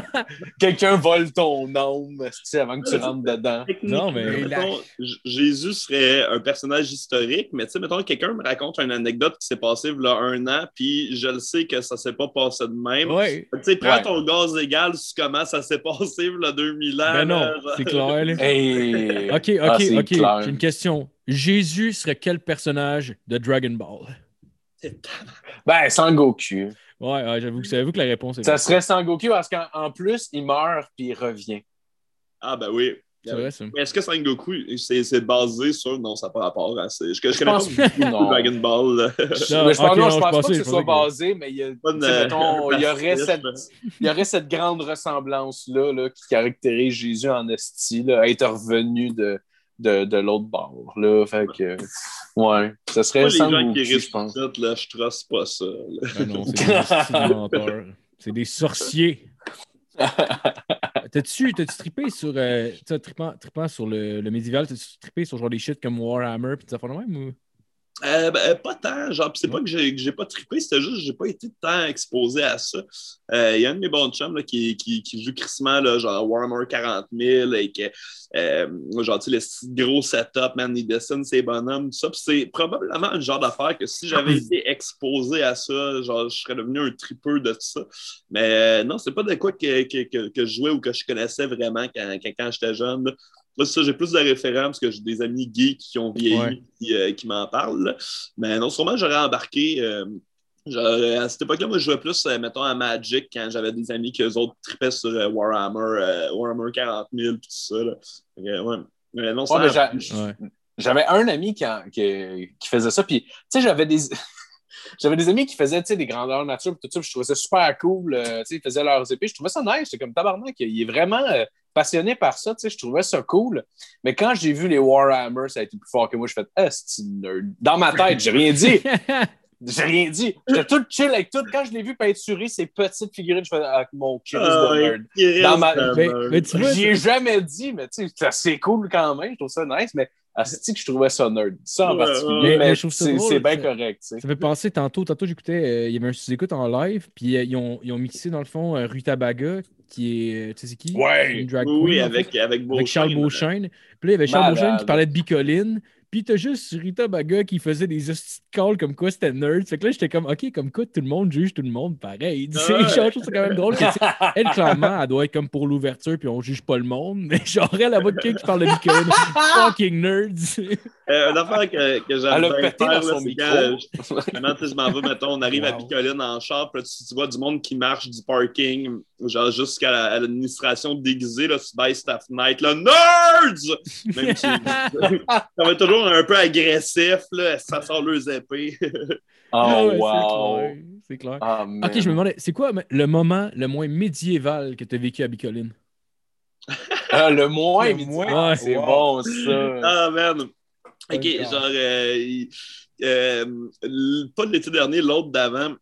Speaker 4: quelqu'un vole ton âme tu sais, avant que tu rentres dedans.
Speaker 2: Non, mais-
Speaker 5: Mettons, Jésus serait un personnage historique, mais tu sais, mettons, quelqu'un me raconte une anecdote qui s'est passée il y a un an, puis je le sais que ça s'est pas passé de même.
Speaker 2: Ouais.
Speaker 5: Tu sais, prends
Speaker 4: Ouais.
Speaker 5: ton gaz égal sur comment ça s'est passé il y a 2000 ans.
Speaker 2: Ben non, c'est clair. là.
Speaker 4: Hey.
Speaker 2: Ok, ok,
Speaker 4: Ah,
Speaker 2: ok. J'ai une question. Jésus serait quel personnage de Dragon Ball?
Speaker 4: Ben, Sangoku.
Speaker 2: Ouais, ouais, j'avoue que, que la réponse est.
Speaker 4: Ça serait Sangoku parce qu'en en plus, il meurt puis il revient.
Speaker 5: Ah, ben oui.
Speaker 2: C'est vrai, ça.
Speaker 5: Mais est-ce que Sangoku, c'est c'est basé sur. Non, ça n'a pas rapport à. Je, je connais
Speaker 4: pense
Speaker 5: pas beaucoup
Speaker 4: non.
Speaker 5: Dragon Ball.
Speaker 4: Je, je pense, non, je
Speaker 2: je
Speaker 4: pense pas que
Speaker 2: je
Speaker 4: ce soit basé, mais il y, a, mettons, il aurait cette, il y aurait cette grande ressemblance-là là, qui caractérise Jésus en esti, là, être revenu de, de, de l'autre bord. Là. Fait que, ouais, ça serait
Speaker 5: Moi, les gens qui
Speaker 4: je
Speaker 5: risquent
Speaker 4: pense.
Speaker 5: tout, là, je trosse pas ça. là.
Speaker 2: Ah non, des. C'est des sorciers. T'as-tu trippé sur. Euh, trippant, trippant sur le, le médiéval, t'as-tu trippé sur genre des shit comme Warhammer pis affaires de même ou?
Speaker 5: Euh, ben, pas tant, genre, pis c'est pas que j'ai que j'ai pas trippé, c'était juste que j'ai pas été tant exposé à ça. Euh, Il y a un de mes bons chums là, qui, qui, qui joue crissement, là, genre Warhammer 40 000, et que, euh, genre, tu sais, le gros setup, man, il dessine ses bonhommes, tout ça. Pis c'est probablement un genre d'affaire que si j'avais été exposé à ça, genre, je serais devenu un tripeux de tout ça. Mais euh, non, c'est pas de quoi que, que, que, que je jouais ou que je connaissais vraiment quand, quand, quand j'étais jeune. là. Là, c'est ça, j'ai plus de référents parce que j'ai des amis geeks qui ont vieilli
Speaker 2: Ouais.
Speaker 5: qui, euh, qui m'en parlent. Mais non, sûrement, j'aurais embarqué. euh, j'aurais- à cette époque-là, moi, je jouais plus, euh, mettons, à Magic quand j'avais des amis qui, eux autres, trippaient sur euh, Warhammer, euh, Warhammer 40 000, tout ça. Là. Ouais. Mais non,
Speaker 4: Ouais,
Speaker 5: ça-.
Speaker 4: J'avais un ami qui, en- qui, qui faisait ça, puis tu sais, j'avais des. J'avais des amis qui faisaient tu sais, des grandeurs nature, puis tout ça, puis je trouvais ça super cool. euh, tu sais, ils faisaient leurs épées. Je trouvais ça nice. C'est comme tabarnak. Il est vraiment euh, passionné par ça. tu sais, Je trouvais ça cool. Mais quand j'ai vu les Warhammer, ça a été plus fort que moi. Je fais Ah, c'est une nerd. Dans ma tête, j'ai rien dit. J'ai rien dit. J'étais tout chill avec tout. Quand je l'ai vu peinturer ces petites figurines, je fais Ah, mon Chris
Speaker 5: Ah,
Speaker 4: de nerd.
Speaker 5: il reste
Speaker 4: Dans ma-
Speaker 5: un
Speaker 2: Mais-
Speaker 5: nerd.
Speaker 2: mais tu vois,
Speaker 4: J'y ai jamais dit, mais tu sais, c'est cool quand même. Je trouve ça nice, mais asti que je trouvais ça nerd. Ça en
Speaker 5: Ouais,
Speaker 4: particulier,
Speaker 2: ouais.
Speaker 4: mais,
Speaker 2: Mais je trouve ça
Speaker 4: c'est c'est bien correct. tu sais.
Speaker 2: Ça fait penser tantôt, tantôt j'écoutais, euh, il y avait un sous-écoute en live, puis euh, ils, ont, ils ont mixé dans le fond euh, Rutabaga, qui est, euh, tu sais c'est qui?
Speaker 4: Ouais.
Speaker 2: Une drag
Speaker 5: Oui, oui,
Speaker 2: queen, en
Speaker 5: avec,
Speaker 2: fait,
Speaker 5: avec,
Speaker 2: avec Charles
Speaker 5: Beauchesne.
Speaker 2: Puis là, il y avait Charles. Beauchesne qui parlait de bicoline, Puis t'as juste Rita Baga qui faisait des calls comme quoi c'était nerd. Fait que là, j'étais comme, OK, comme quoi tout le monde juge tout le monde pareil. Tu sais,
Speaker 5: Ouais.
Speaker 2: genre, je trouve ça quand même drôle que, elle, clairement, elle doit être comme pour l'ouverture, puis on juge pas le monde. Mais genre, elle, la voix de quelqu'un qui parle de Bicoline. Fucking nerd. tu sais.
Speaker 5: Euh, une affaire que, que j'aime
Speaker 4: Elle a
Speaker 5: bien faire, c'est quand, je- Maintenant, tu sais, je m'en vais, mettons, on arrive à. Picoline en char, puis là, tu, tu vois du monde qui marche du parking, genre jusqu'à la- à l'administration déguisée, là, tu baisses ta fenêtre, là, NERDS! Même si ça va être toujours un peu agressif, là, ça sort leurs épées.
Speaker 2: Ah
Speaker 4: Oh,
Speaker 2: ouais,
Speaker 4: wow.
Speaker 2: C'est clair. C'est clair.
Speaker 4: Ah,
Speaker 2: Ok, je me demandais, c'est quoi le moment le moins médiéval que tu as vécu à Bicoline?
Speaker 4: Ah, le moins.
Speaker 2: Ouais.
Speaker 4: c'est
Speaker 3: Wow.
Speaker 4: bon, ça.
Speaker 5: Ah, man! Ok, genre, euh, euh, pas l'été dernier, l'autre d'avant,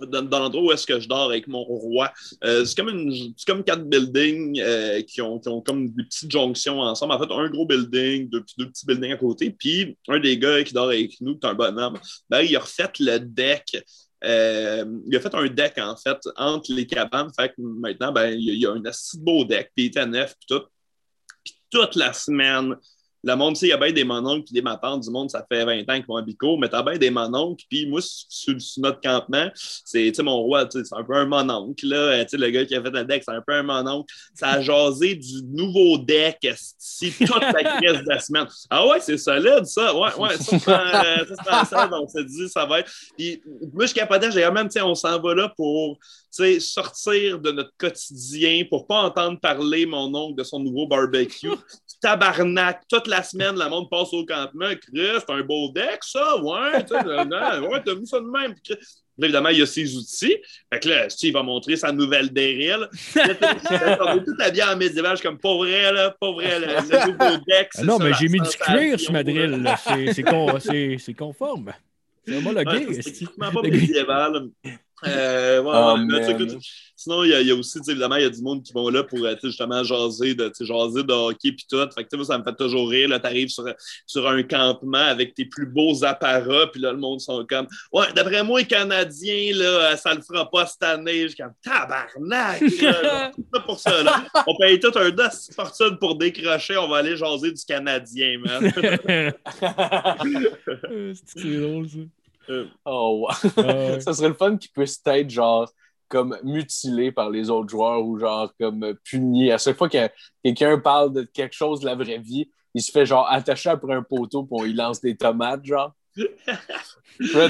Speaker 5: dans, l'endroit où est-ce que je dors avec mon roi. Euh, c'est comme une, comme quatre buildings euh, qui, ont, qui ont comme des petites jonctions ensemble. En fait, un gros building, deux, petits- buildings à côté. Puis un des gars qui dort avec nous, qui est un bonhomme, ben, il a refait le deck. Euh, il a fait un deck, en fait, entre les cabanes. Fait que maintenant, ben, il y a, un assez beau deck, puis il était neuf, puis tout. Puis toute la semaine, le monde, tu sais, il y a bien des mononcles puis des matantes du monde, ça fait 20 ans qu'ils vont à Bico, mais t'as bien des mononcles. Puis moi, sur, notre campement, c'est, tu sais, mon roi, c'est un peu un mononcle, là. Euh, Tu sais, le gars qui a fait le deck, c'est un peu un mononcle. Ça a jasé du nouveau deck, si toute la crise de la semaine. Ah ouais, c'est solide, ça. Ouais, ouais, ça, c'est euh, ça, on s'est dit, ça va être. Puis moi, je capotais, j'ai même, tu sais, on s'en va là pour tu sais, sortir de notre quotidien pour pas entendre parler mon oncle de son nouveau barbecue. Tabarnak, toute la semaine, le monde passe au campement. Chris, c'est un beau deck, ça, ouais, non, non, ouais, t'as vu ça de même. Puis, Là, évidemment, il y a ses outils. Fait que là, Steve va montrer sa nouvelle. Là, On est tout habillé en médiéval. Je suis comme, pas vrai, là, pas vrai. Le, le nouveau deck,
Speaker 2: Ah non,
Speaker 5: ça,
Speaker 2: mais j'ai mis du cuir sur ma drill.
Speaker 5: là.
Speaker 2: là. C'est- C'est con- c'est- c'est conforme. C'est homologué.
Speaker 5: Ouais, c'est pas
Speaker 2: Le gars-
Speaker 5: médiéval. Euh, ouais,
Speaker 4: Oh,
Speaker 5: ouais, mais tu sais,
Speaker 4: man.
Speaker 5: écoute, sinon, il y, a- il y a aussi, évidemment, il y a du monde qui vont là pour euh, justement jaser de, jaser de hockey puis tout. Fait que, tu sais, moi, ça me fait toujours rire. Là, t'arrives sur, sur un campement avec tes plus beaux apparats, puis là, le monde sont comme Ouais, d'après moi, les Canadiens, là, ça le fera pas cette année. Je suis comme Tabarnak! là, pour ça, là. On paye tout un dos fortune pour décrocher. On va aller jaser du Canadien, man.
Speaker 2: C'est drôle, ça.
Speaker 4: Oh, wow.
Speaker 2: Ah ouais.
Speaker 4: ça serait le fun qu'il puisse être genre comme mutilé par les autres joueurs ou genre comme euh, puni. À chaque fois que quelqu'un parle de quelque chose de la vraie vie, il se fait genre attacher après un poteau on y lance des tomates, genre. Là,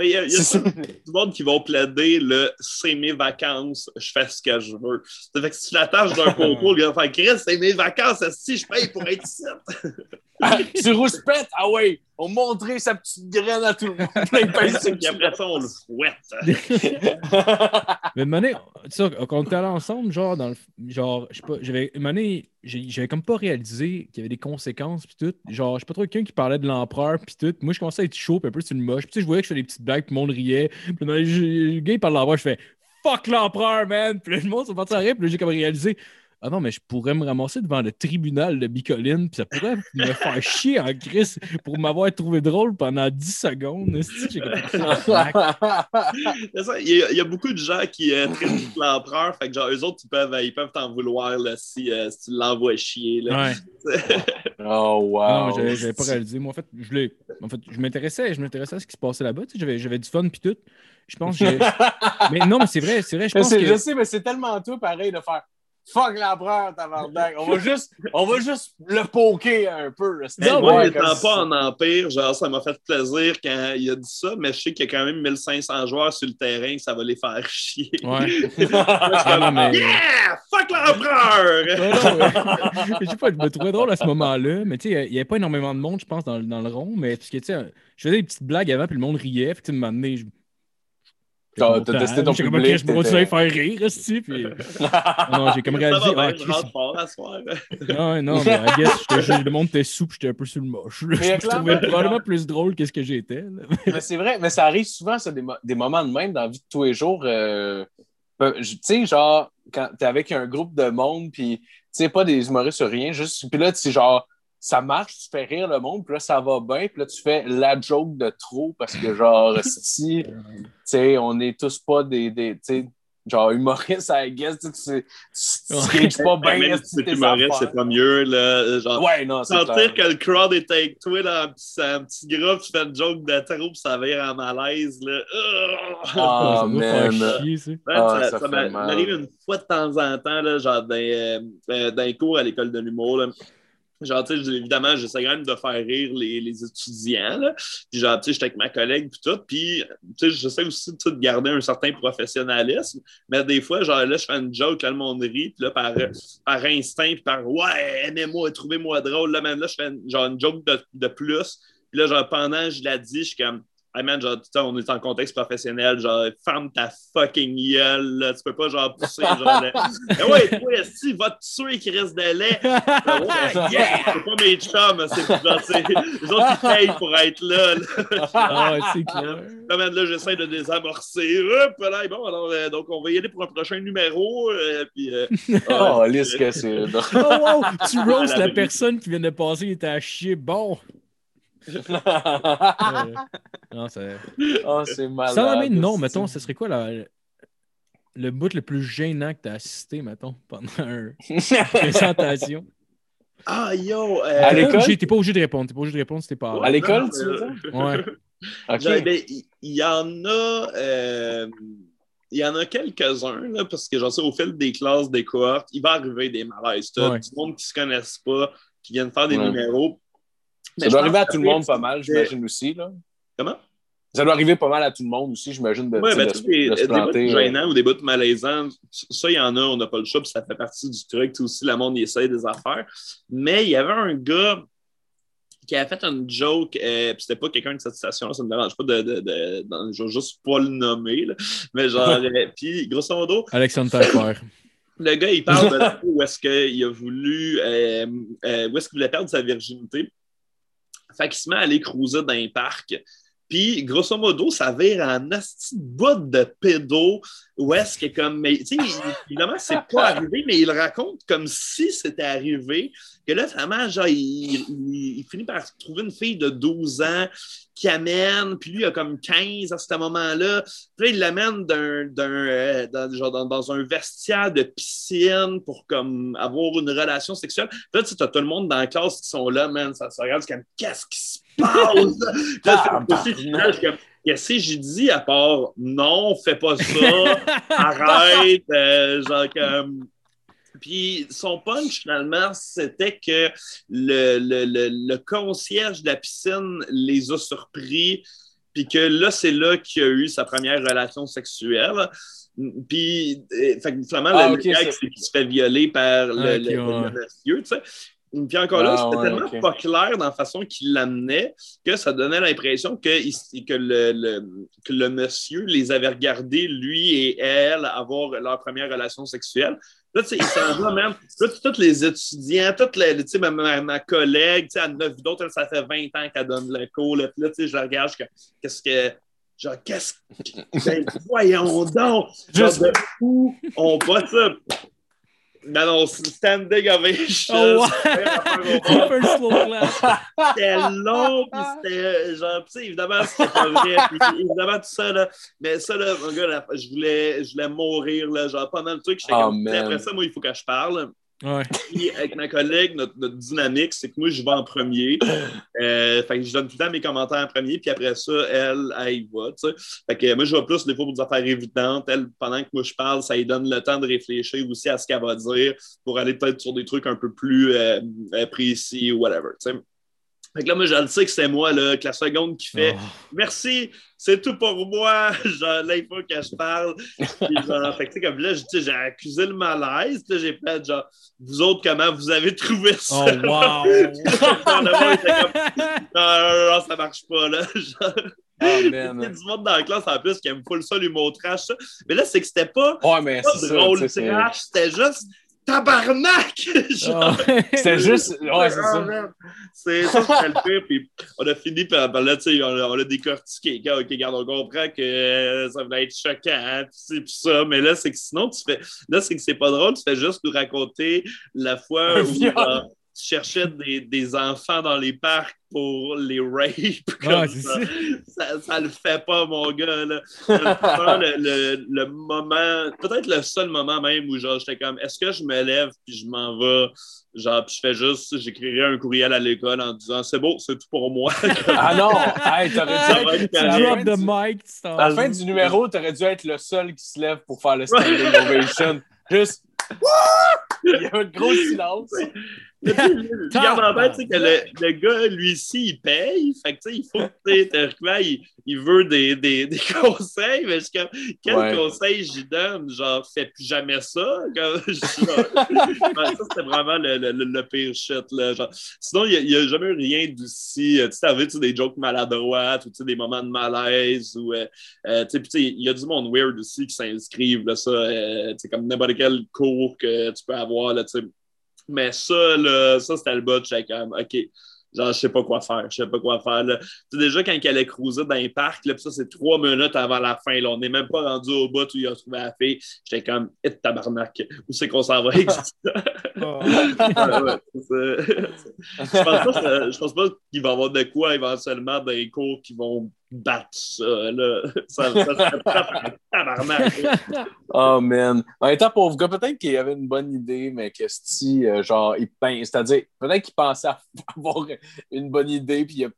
Speaker 5: Il y a, il y a du monde qui vont plaider le c'est mes vacances, je fais ce que je veux. Ça fait que si tu l'attaches d'un le gars va faire Chris, c'est mes vacances, si je paye pour être ici.
Speaker 4: Ah, tu rouspètes? Ah ouais! On montrait sa petite graine à tout le monde.
Speaker 5: Puis après ça, on le fouette.
Speaker 2: Mais année, tu sais, quand on était allés ensemble, genre, dans le. Genre, je sais pas, j'avais. J'ai- j'avais comme pas réalisé qu'il y avait des conséquences, puis tout. Genre, je sais pas trop, quelqu'un qui parlait de l'empereur, puis tout. Moi, je commençais à être chaud, puis un peu sur le moche. Puis, je voyais que je faisais des petites blagues, puis le monde riait. Puis, le gars, il parle de l'empereur, je fais fuck l'empereur, man. Puis, le monde s'est parti à rire, puis j'ai comme réalisé. Ah non, mais je pourrais me ramasser devant le tribunal de Bicoline, puis ça pourrait me faire chier en crise pour m'avoir trouvé drôle pendant 10 secondes.
Speaker 5: Ça, Il y, a, il y a beaucoup de gens qui euh, traitent l'empereur, fait que genre, eux autres, ils peuvent ils peuvent t'en vouloir là, si, euh, si tu l'envoies chier. Là.
Speaker 2: Ouais.
Speaker 4: Oh, wow.
Speaker 2: Non, j'avais, j'avais pas réalisé. Moi, en fait, je l'ai. En fait, je m'intéressais, je m'intéressais à ce qui se passait là-bas. tu sais, J'avais, j'avais du fun puis tout. Je pense que j'ai- Mais non, mais c'est vrai, c'est vrai. Je pense
Speaker 4: c'est-
Speaker 2: que.
Speaker 4: Je sais, mais c'est tellement tout pareil de faire Fuck l'empereur, tabarnak. On va juste, on va juste le poker un peu.
Speaker 2: Non,
Speaker 5: moi,
Speaker 2: ouais,
Speaker 5: n'étant pas en Empire, genre, ça m'a fait plaisir quand il a dit ça, mais je sais qu'il y a quand même 1500 joueurs sur le terrain, ça va les faire chier.
Speaker 2: Ouais. Ah,
Speaker 5: comme,
Speaker 2: mais-
Speaker 5: Yeah! Fuck l'empereur!
Speaker 2: Ouais, non, ouais. je sais pas, je me trouvais drôle à ce moment-là, mais tu sais, il n'y avait pas énormément de monde, je pense, dans, le- dans le rond, mais parce que tu sais, je faisais des petites blagues avant, puis le monde riait, puis tu sais, un moment donné, je.
Speaker 4: T'as- testé ton
Speaker 2: J'ai comme,
Speaker 4: public,
Speaker 2: ok, je me continuer à faire rire, esti, puis. Non, j'ai comme réalisé. Ah,
Speaker 5: bien, je
Speaker 2: Chris,
Speaker 5: rentre fort à soir.
Speaker 2: Non, non, mais I guess, le monde était sous, puis j'étais un peu sur le moche. Je me
Speaker 4: clairement,
Speaker 2: trouvais probablement plus drôle que ce que j'étais.
Speaker 4: mais c'est vrai, mais ça arrive souvent, ça, des, mo- des moments de même dans la vie de tous les jours. euh, tu sais, genre, quand t'es avec un groupe de monde, puis tu sais, pas des humoristes sur rien, juste, puis là, tu sais, genre, ça marche, tu fais rire le monde, puis là, ça va bien, puis là, tu fais la joke de trop, parce que, genre, si, tu sais, on est tous pas des, des tu sais, genre humoriste, I guess, tu sais, tu pas bien.
Speaker 5: Même si c'est
Speaker 4: tes
Speaker 5: humoriste,
Speaker 4: affaires.
Speaker 5: c'est pas mieux. Là, genre,
Speaker 4: Ouais, non, c'est
Speaker 5: sentir que le crowd est avec toi dans un petit, un petit groupe, tu fais une joke de trop, puis ça vire en malaise. Là.
Speaker 4: Ah, man.
Speaker 2: ça.
Speaker 4: Ah,
Speaker 5: ça, m'arrive une fois de temps en temps, là, genre dans, euh, euh, dans les cours à l'école de l'humour. là. Genre, tu sais, évidemment, j'essaie quand même de faire rire les, les étudiants. Là. Puis, genre, tu sais, j'étais avec ma collègue, puis tout. Puis, tu sais, j'essaie aussi de garder un certain professionnalisme. Mais des fois, genre, là, je fais une joke, là, le monde rit. Puis là, par, par instinct, puis par ouais, aimez-moi, trouvez-moi drôle. Là, même là, je fais une- genre une joke de, de plus. Puis là, genre, pendant je la dis, je suis comme. Hey man, genre, tu sais, on est en contexte professionnel, genre, ferme ta fucking gueule, là. tu peux pas, genre, pousser, genre, le... Eh ouais, toi, si, va te tuer, Chris de lait. Ah ouais, yeah! C'est pas mes chums, c'est genre, c'est les autres qui payent pour être là. là.
Speaker 2: Ah, ouais, c'est clair.
Speaker 5: Là, man, là, j'essaie de désamorcer. Hop, là, bon, alors, euh, donc, on va y aller pour un prochain numéro. euh, puis, euh,
Speaker 4: Oh,
Speaker 5: ouais,
Speaker 4: lisse que c'est.
Speaker 2: Oh, wow! Tu roast
Speaker 5: la
Speaker 2: personne qui vient de passer, il était à chier. Bon! Euh, non, ça...
Speaker 4: oh, c'est malade. Esti.
Speaker 2: mettons, ce serait quoi la- le bout le plus gênant que tu as assisté, mettons, pendant une présentation?
Speaker 5: Ah, yo!
Speaker 4: À
Speaker 5: Euh,
Speaker 2: T'es pas
Speaker 4: l'école?
Speaker 2: obligé- T'es pas obligé de répondre. T'es pas obligé de répondre si t'es pas.
Speaker 4: À l'école,
Speaker 5: non,
Speaker 4: tu veux
Speaker 5: euh,
Speaker 4: dire?
Speaker 2: Ouais.
Speaker 4: Ok.
Speaker 5: Genre, ben, il il y en a. euh, il y en a quelques-uns, là, parce que j'en sais, au fil des classes, des cohortes, il va arriver des malaises.
Speaker 2: Ouais.
Speaker 5: du monde qui se connaissent pas, qui viennent faire des
Speaker 4: Ouais.
Speaker 5: numéros.
Speaker 4: Ça doit arriver à tout le monde pas mal, j'imagine aussi. Là.
Speaker 5: Comment?
Speaker 4: Ça doit arriver pas mal à tout le monde aussi, j'imagine, de, sais,
Speaker 5: ben,
Speaker 4: de,
Speaker 5: sais, des,
Speaker 4: de se
Speaker 5: des bouts
Speaker 4: euh.
Speaker 5: gênants ou des bouts malaisants, ça, il y en a, on n'a pas le choix, puis ça fait partie du truc. Aussi, le monde, il essaie des affaires. Mais il y avait un gars qui a fait une joke, euh, puis c'était pas quelqu'un de cette station, ça me dérange pas de, de, de, de- je vais juste pas le nommer, là. mais genre, euh, puis grosso modo,
Speaker 2: Alexandre Taillefer.
Speaker 5: le gars, il parle de où est-ce qu'il a voulu, euh, euh, où est-ce qu'il voulait perdre sa virginité. Fait qu'il se à aller cruiser dans un parc. Puis, grosso modo, ça vire en asti bout de pédo, où est-ce que comme, mais, tu sais, évidemment, c'est pas arrivé, mais il raconte comme si c'était arrivé, que là, finalement, genre, il finit par trouver une fille de 12 ans qui amène, puis lui, il a comme 15 à ce moment-là, puis là, il l'amène d'un, d'un, euh, dans, genre dans, dans un vestiaire de piscine pour comme avoir une relation sexuelle. Puis là, tu as tout le monde dans la classe qui sont là, man, ça se regarde, c'est comme, qu'est-ce qui se passe? là, c'est aussi, comme, Qu'est-ce que j'ai dit à part non, fais pas ça, arrête, euh, genre comme. Puis son punch, finalement, c'était que le, le, le, le concierge de la piscine les a surpris, puis que là, c'est là qu'il a eu sa première relation sexuelle. Puis, euh, fait que, finalement,
Speaker 4: Ah,
Speaker 5: le,
Speaker 4: ok,
Speaker 5: le gag,
Speaker 4: c'est-
Speaker 5: c'est qu'il se fait violer par le,
Speaker 2: Ok,
Speaker 5: le- le
Speaker 2: ouais.
Speaker 5: monsieur, tu sais. Puis encore là,
Speaker 4: Ah,
Speaker 5: c'était
Speaker 4: ouais,
Speaker 5: tellement pas clair dans la façon qu'il l'amenait que ça donnait l'impression que, que, le, le- que le monsieur les avait regardés, lui et elle, avoir leur première relation sexuelle. Là, tu sais, il s'en va même. Là, tous les étudiants, toutes les, tu sais, ma, ma, ma collègue, tu sais, vu d'autres, elle, ça fait 20 ans qu'elle donne le cours. Là, Puis là, tu sais, je la regarde, qu'est-ce que. Genre, qu'est-ce que. Ben, voyons donc! Genre,
Speaker 4: Juste-
Speaker 5: de où on voit ça? Non, non, standing ovation.
Speaker 2: Oh, ouais. First slow clap.
Speaker 5: c'était long, puis c'était genre, tu sais, évidemment, c'était pas vrai, puis évidemment, tout ça, là, mais ça, là, mon gars, là, je voulais, je voulais mourir, là, genre, pendant le truc, j'étais
Speaker 4: Oh,
Speaker 5: comme, après ça, moi, il faut que je parle,
Speaker 2: Ouais.
Speaker 5: puis avec ma collègue, notre, notre dynamique, c'est que moi, je vais en premier, euh, fait que je donne tout le temps mes commentaires en premier, puis après ça, elle, elle y va, fait que moi, je vais plus des fois pour des affaires évidentes, elle, pendant que moi, je parle, ça lui donne le temps de réfléchir aussi à ce qu'elle va dire, pour aller peut-être sur des trucs un peu plus euh, euh, précis ou whatever. Fait que là, moi, je le sais que c'est moi, là, que la seconde qui fait
Speaker 2: Oh.
Speaker 5: Merci, c'est tout pour moi. Genre, faut que je parle. Puis genre, fait que, comme là, j'ai accusé le malaise. Là, j'ai fait genre, vous autres, comment vous avez trouvé ça?
Speaker 2: Oh, wow!
Speaker 5: Comme, non, non, non, ça marche pas, là. Genre,
Speaker 4: Ah,
Speaker 5: il y a du monde dans la classe en plus qui aime le ça, l'humour trash. ça. Mais là, c'est que c'était pas,
Speaker 4: Ouais, mais
Speaker 5: pas
Speaker 4: ça.
Speaker 5: drôle trash, c'était juste tabarnak! Genre,
Speaker 2: Oh.
Speaker 4: C'était juste. Ouais, c'est
Speaker 5: Ah,
Speaker 4: ça.
Speaker 5: man. C'est ça, le pire. Puis on a fini par, là, tu sais, on, a- on a décortiqué. Ok, regarde, on comprend que euh, ça va être choquant, hein, puis c'est ça. Mais là, c'est que sinon, tu fais. Là, c'est que c'est pas drôle, tu fais juste nous raconter la fois où genre, cherchait des, des enfants dans les parcs pour les rapes. comme
Speaker 2: Ah,
Speaker 5: ça.
Speaker 2: ça.
Speaker 5: Le fait pas, mon gars. Là. Vraiment, le, le- le moment, peut-être le seul moment même où genre j'étais comme est-ce que je me lève puis je m'en vais, genre puis je fais juste, j'écrirai un courriel à l'école en disant c'est beau, c'est tout pour moi.
Speaker 4: Ah non! Hey, t'aurais dû être- à la
Speaker 2: drop
Speaker 4: fin
Speaker 2: the
Speaker 4: du-
Speaker 2: mic, tu t'en
Speaker 4: À la fin
Speaker 2: vas.
Speaker 4: du numéro, t'aurais dû être le seul qui se lève pour faire le standing ovation. Juste. Il y a un gros silence.
Speaker 5: En tu sais, que le, le gars, lui aussi, il paye. Fait que, tu sais, il faut que, tu sais, théoriquement, il, il veut des, des, des conseils, mais je suis comme, quel
Speaker 4: Ouais.
Speaker 5: conseil j'y donne? Genre, fais plus jamais ça. Comme, genre- ça, c'était vraiment le, le, le- pire shit. Là. Genre, sinon, il n'y a, jamais rien d'aussi. euh, Tu sais, t'avais des jokes maladroites ou tu sais, des moments de malaise. Ou, euh, euh, tu sais, puis tu sais, il y a du monde weird aussi qui s'inscrivent. Là, ça, euh, tu sais, comme n'importe quel cours que tu peux avoir. Là, tu sais. Mais ça, là, ça c'était le bout. J'étais comme, OK, genre, je sais pas quoi faire. Je sais pas quoi faire. Là. Déjà, quand il allait cruiser dans les parcs, là, ça, c'est trois minutes avant la fin. Là. On n'est même pas rendu au bout où il a trouvé la fille. J'étais comme, et tabarnak, où c'est qu'on s'en va avec ça?
Speaker 2: Oh.
Speaker 5: Ouais, ça. je pense pas, je pense pas qu'il va y avoir de quoi éventuellement dans les cours qui vont battre ça. Là. Ça, ça serait pas tabarnak.
Speaker 4: Oh man. En étant pauvre gars, peut-être qu'il avait une bonne idée, mais que si, euh, genre, il pense, c'est-à-dire, peut-être qu'il pensait avoir une bonne idée, puis il a.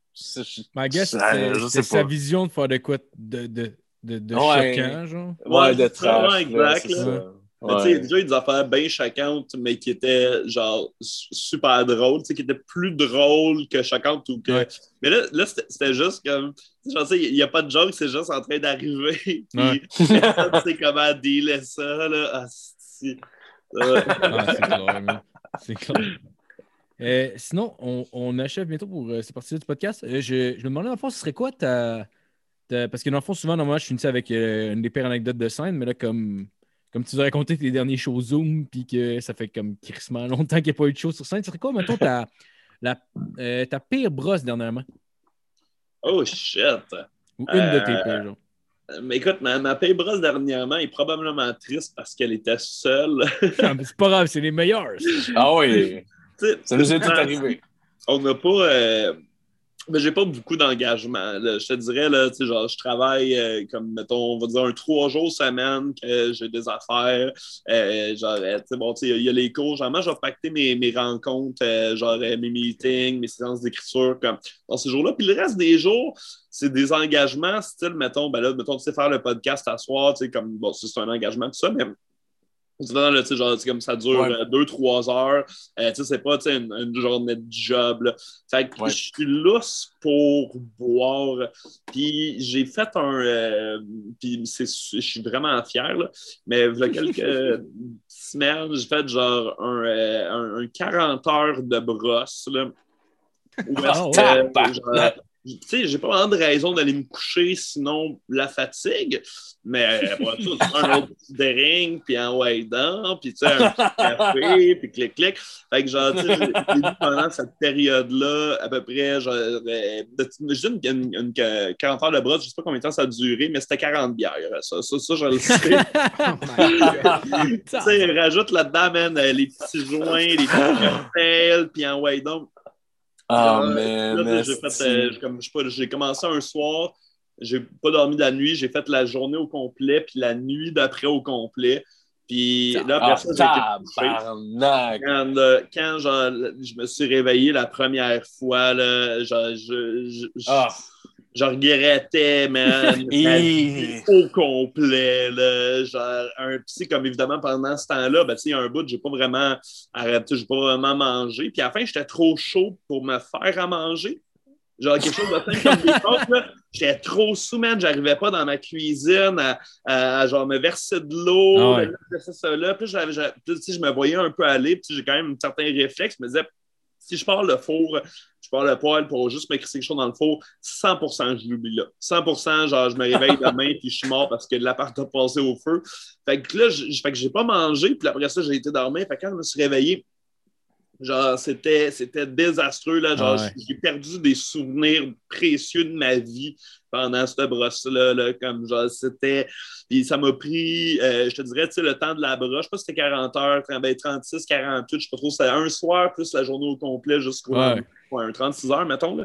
Speaker 2: My guess,
Speaker 4: Ouais,
Speaker 2: c'est sa vision de faire de quoi de, de, de, de
Speaker 4: Ouais.
Speaker 2: choquant, genre.
Speaker 4: Ouais, de
Speaker 5: c'est vraiment
Speaker 4: trash.
Speaker 5: exact, là. Mais tu sais, il y a déjà eu des affaires bien choquantes, mais qui étaient genre su- super drôles, tu sais, qui étaient plus drôles que choquantes ou que.
Speaker 2: Ouais.
Speaker 5: Mais là, là c'était juste comme. tu sais, Genre, il n'y a pas de joke, c'est juste en train d'arriver. Puis
Speaker 2: Ouais.
Speaker 5: personne sait comment dealer ça, là. Ah,
Speaker 2: Ah, c'est clair. C'est clair. Euh, sinon, on, on achève bientôt pour euh, cette partie du podcast. Euh, je, je me demandais, dans le fond, ce serait quoi ta. ta- Parce que dans le fond, souvent, normalement, je finis avec une des pires anecdotes de scène, mais là, comme, comme tu nous as raconté tes derniers shows Zoom, puis que ça fait comme crissement longtemps qu'il n'y a pas eu de show sur scène, ce serait quoi, mettons, ta, la, euh, ta pire brosse dernièrement?
Speaker 5: Oh shit!
Speaker 2: Ou une de tes
Speaker 5: Euh,
Speaker 2: pires, genre.
Speaker 5: Mais écoute, ma, ma paye brosse dernièrement est probablement triste parce qu'elle était seule.
Speaker 2: Ah, mais c'est pas grave, c'est les meilleurs. ça.
Speaker 4: Ah oui, ça nous est tout arrivé.
Speaker 5: on n'a pas. euh, Mais j'ai pas beaucoup d'engagement. Je te dirais, là, genre, je travaille euh, comme, mettons, on va dire un trois jours semaine que j'ai des affaires. Euh, genre, euh, il y a les cours. Moi, je vais pacter mes, mes rencontres, euh, genre, mes meetings, mes séances d'écriture, comme dans ces jours-là. Puis le reste des jours, c'est des engagements, style, mettons, ben là, mettons, tu sais, faire le podcast à soir, tu sais, comme, bon, c'est un engagement, tout ça, mais Là, sais, genre, comme ça dure
Speaker 4: Ouais.
Speaker 5: euh, deux, trois heures. Euh, tu sais, c'est pas une, une journée de job. Là. Fait que
Speaker 4: Ouais.
Speaker 5: je suis lousse pour boire. Puis j'ai fait un. euh, puis je suis vraiment fier, là. Mais il y a quelques semaines, j'ai fait genre un, euh, un, un 40 heures de brosse. Là, où
Speaker 2: Ah,
Speaker 4: ouais.
Speaker 5: genre, tu sais, j'ai pas vraiment de raison d'aller me coucher, sinon la fatigue. Mais bon, ça, c'est un autre petit drink, puis en down, puis tu sais, un petit café, puis clic-clic. Fait que genre, tu sais, pendant cette période-là, à peu près, genre, euh, je dis une, une, une 40 heures de brosse, je sais pas combien de temps ça a duré, mais c'était 40 bières, ça, ça, ça je le sais. tu sais, rajoute là-dedans, man, euh, les petits joints, les petits cocktails, puis en down.
Speaker 4: Ah, man.
Speaker 5: j'ai commencé un soir, j'ai pas dormi de la nuit, j'ai fait la journée au complet, puis la nuit d'après au complet. Puis là,
Speaker 4: Ah,
Speaker 5: couché.
Speaker 4: tabarnak.
Speaker 5: Quand, euh, quand genre, je me suis réveillé la première fois, là, genre, je, je, je,
Speaker 4: Ah.
Speaker 5: Je regrettais, man, au complet. Là, genre, un psy, comme évidemment, pendant ce temps-là, ben, tu sais, il y a un bout, j'ai pas vraiment arrêté, j'ai pas vraiment mangé. Puis à la fin, j'étais trop chaud pour me faire à manger. Genre, quelque chose de simple comme des. J'étais trop sous, man. J'arrivais pas dans ma cuisine à, à, genre, me verser de l'eau.
Speaker 2: Ah ouais.
Speaker 5: ça, là. Puis je me voyais un peu aller. Puis j'ai quand même un certain réflexe. Je me disais, si je pars le four, je pars le poêle pour juste me crisser quelque chose dans le four, 100% je l'oublie là. 100% genre je me réveille demain puis je suis mort parce que l'appart a passé au feu. Fait que là, je, fait que j'ai pas mangé puis après ça, j'ai été dormir. Fait que quand je me suis réveillé, Genre, c'était, c'était désastreux. Là. Genre,
Speaker 2: Ah ouais.
Speaker 5: j'ai perdu des souvenirs précieux de ma vie pendant cette brosse-là. Là, comme genre, c'était. Puis ça m'a pris, euh, je te dirais, tu sais, le temps de la broche. Je sais pas si c'était 40 heures, ben, 36, 48, je sais pas trop. C'était un soir plus la journée au complet jusqu'au
Speaker 2: Ouais.
Speaker 5: Un 36 heures, mettons.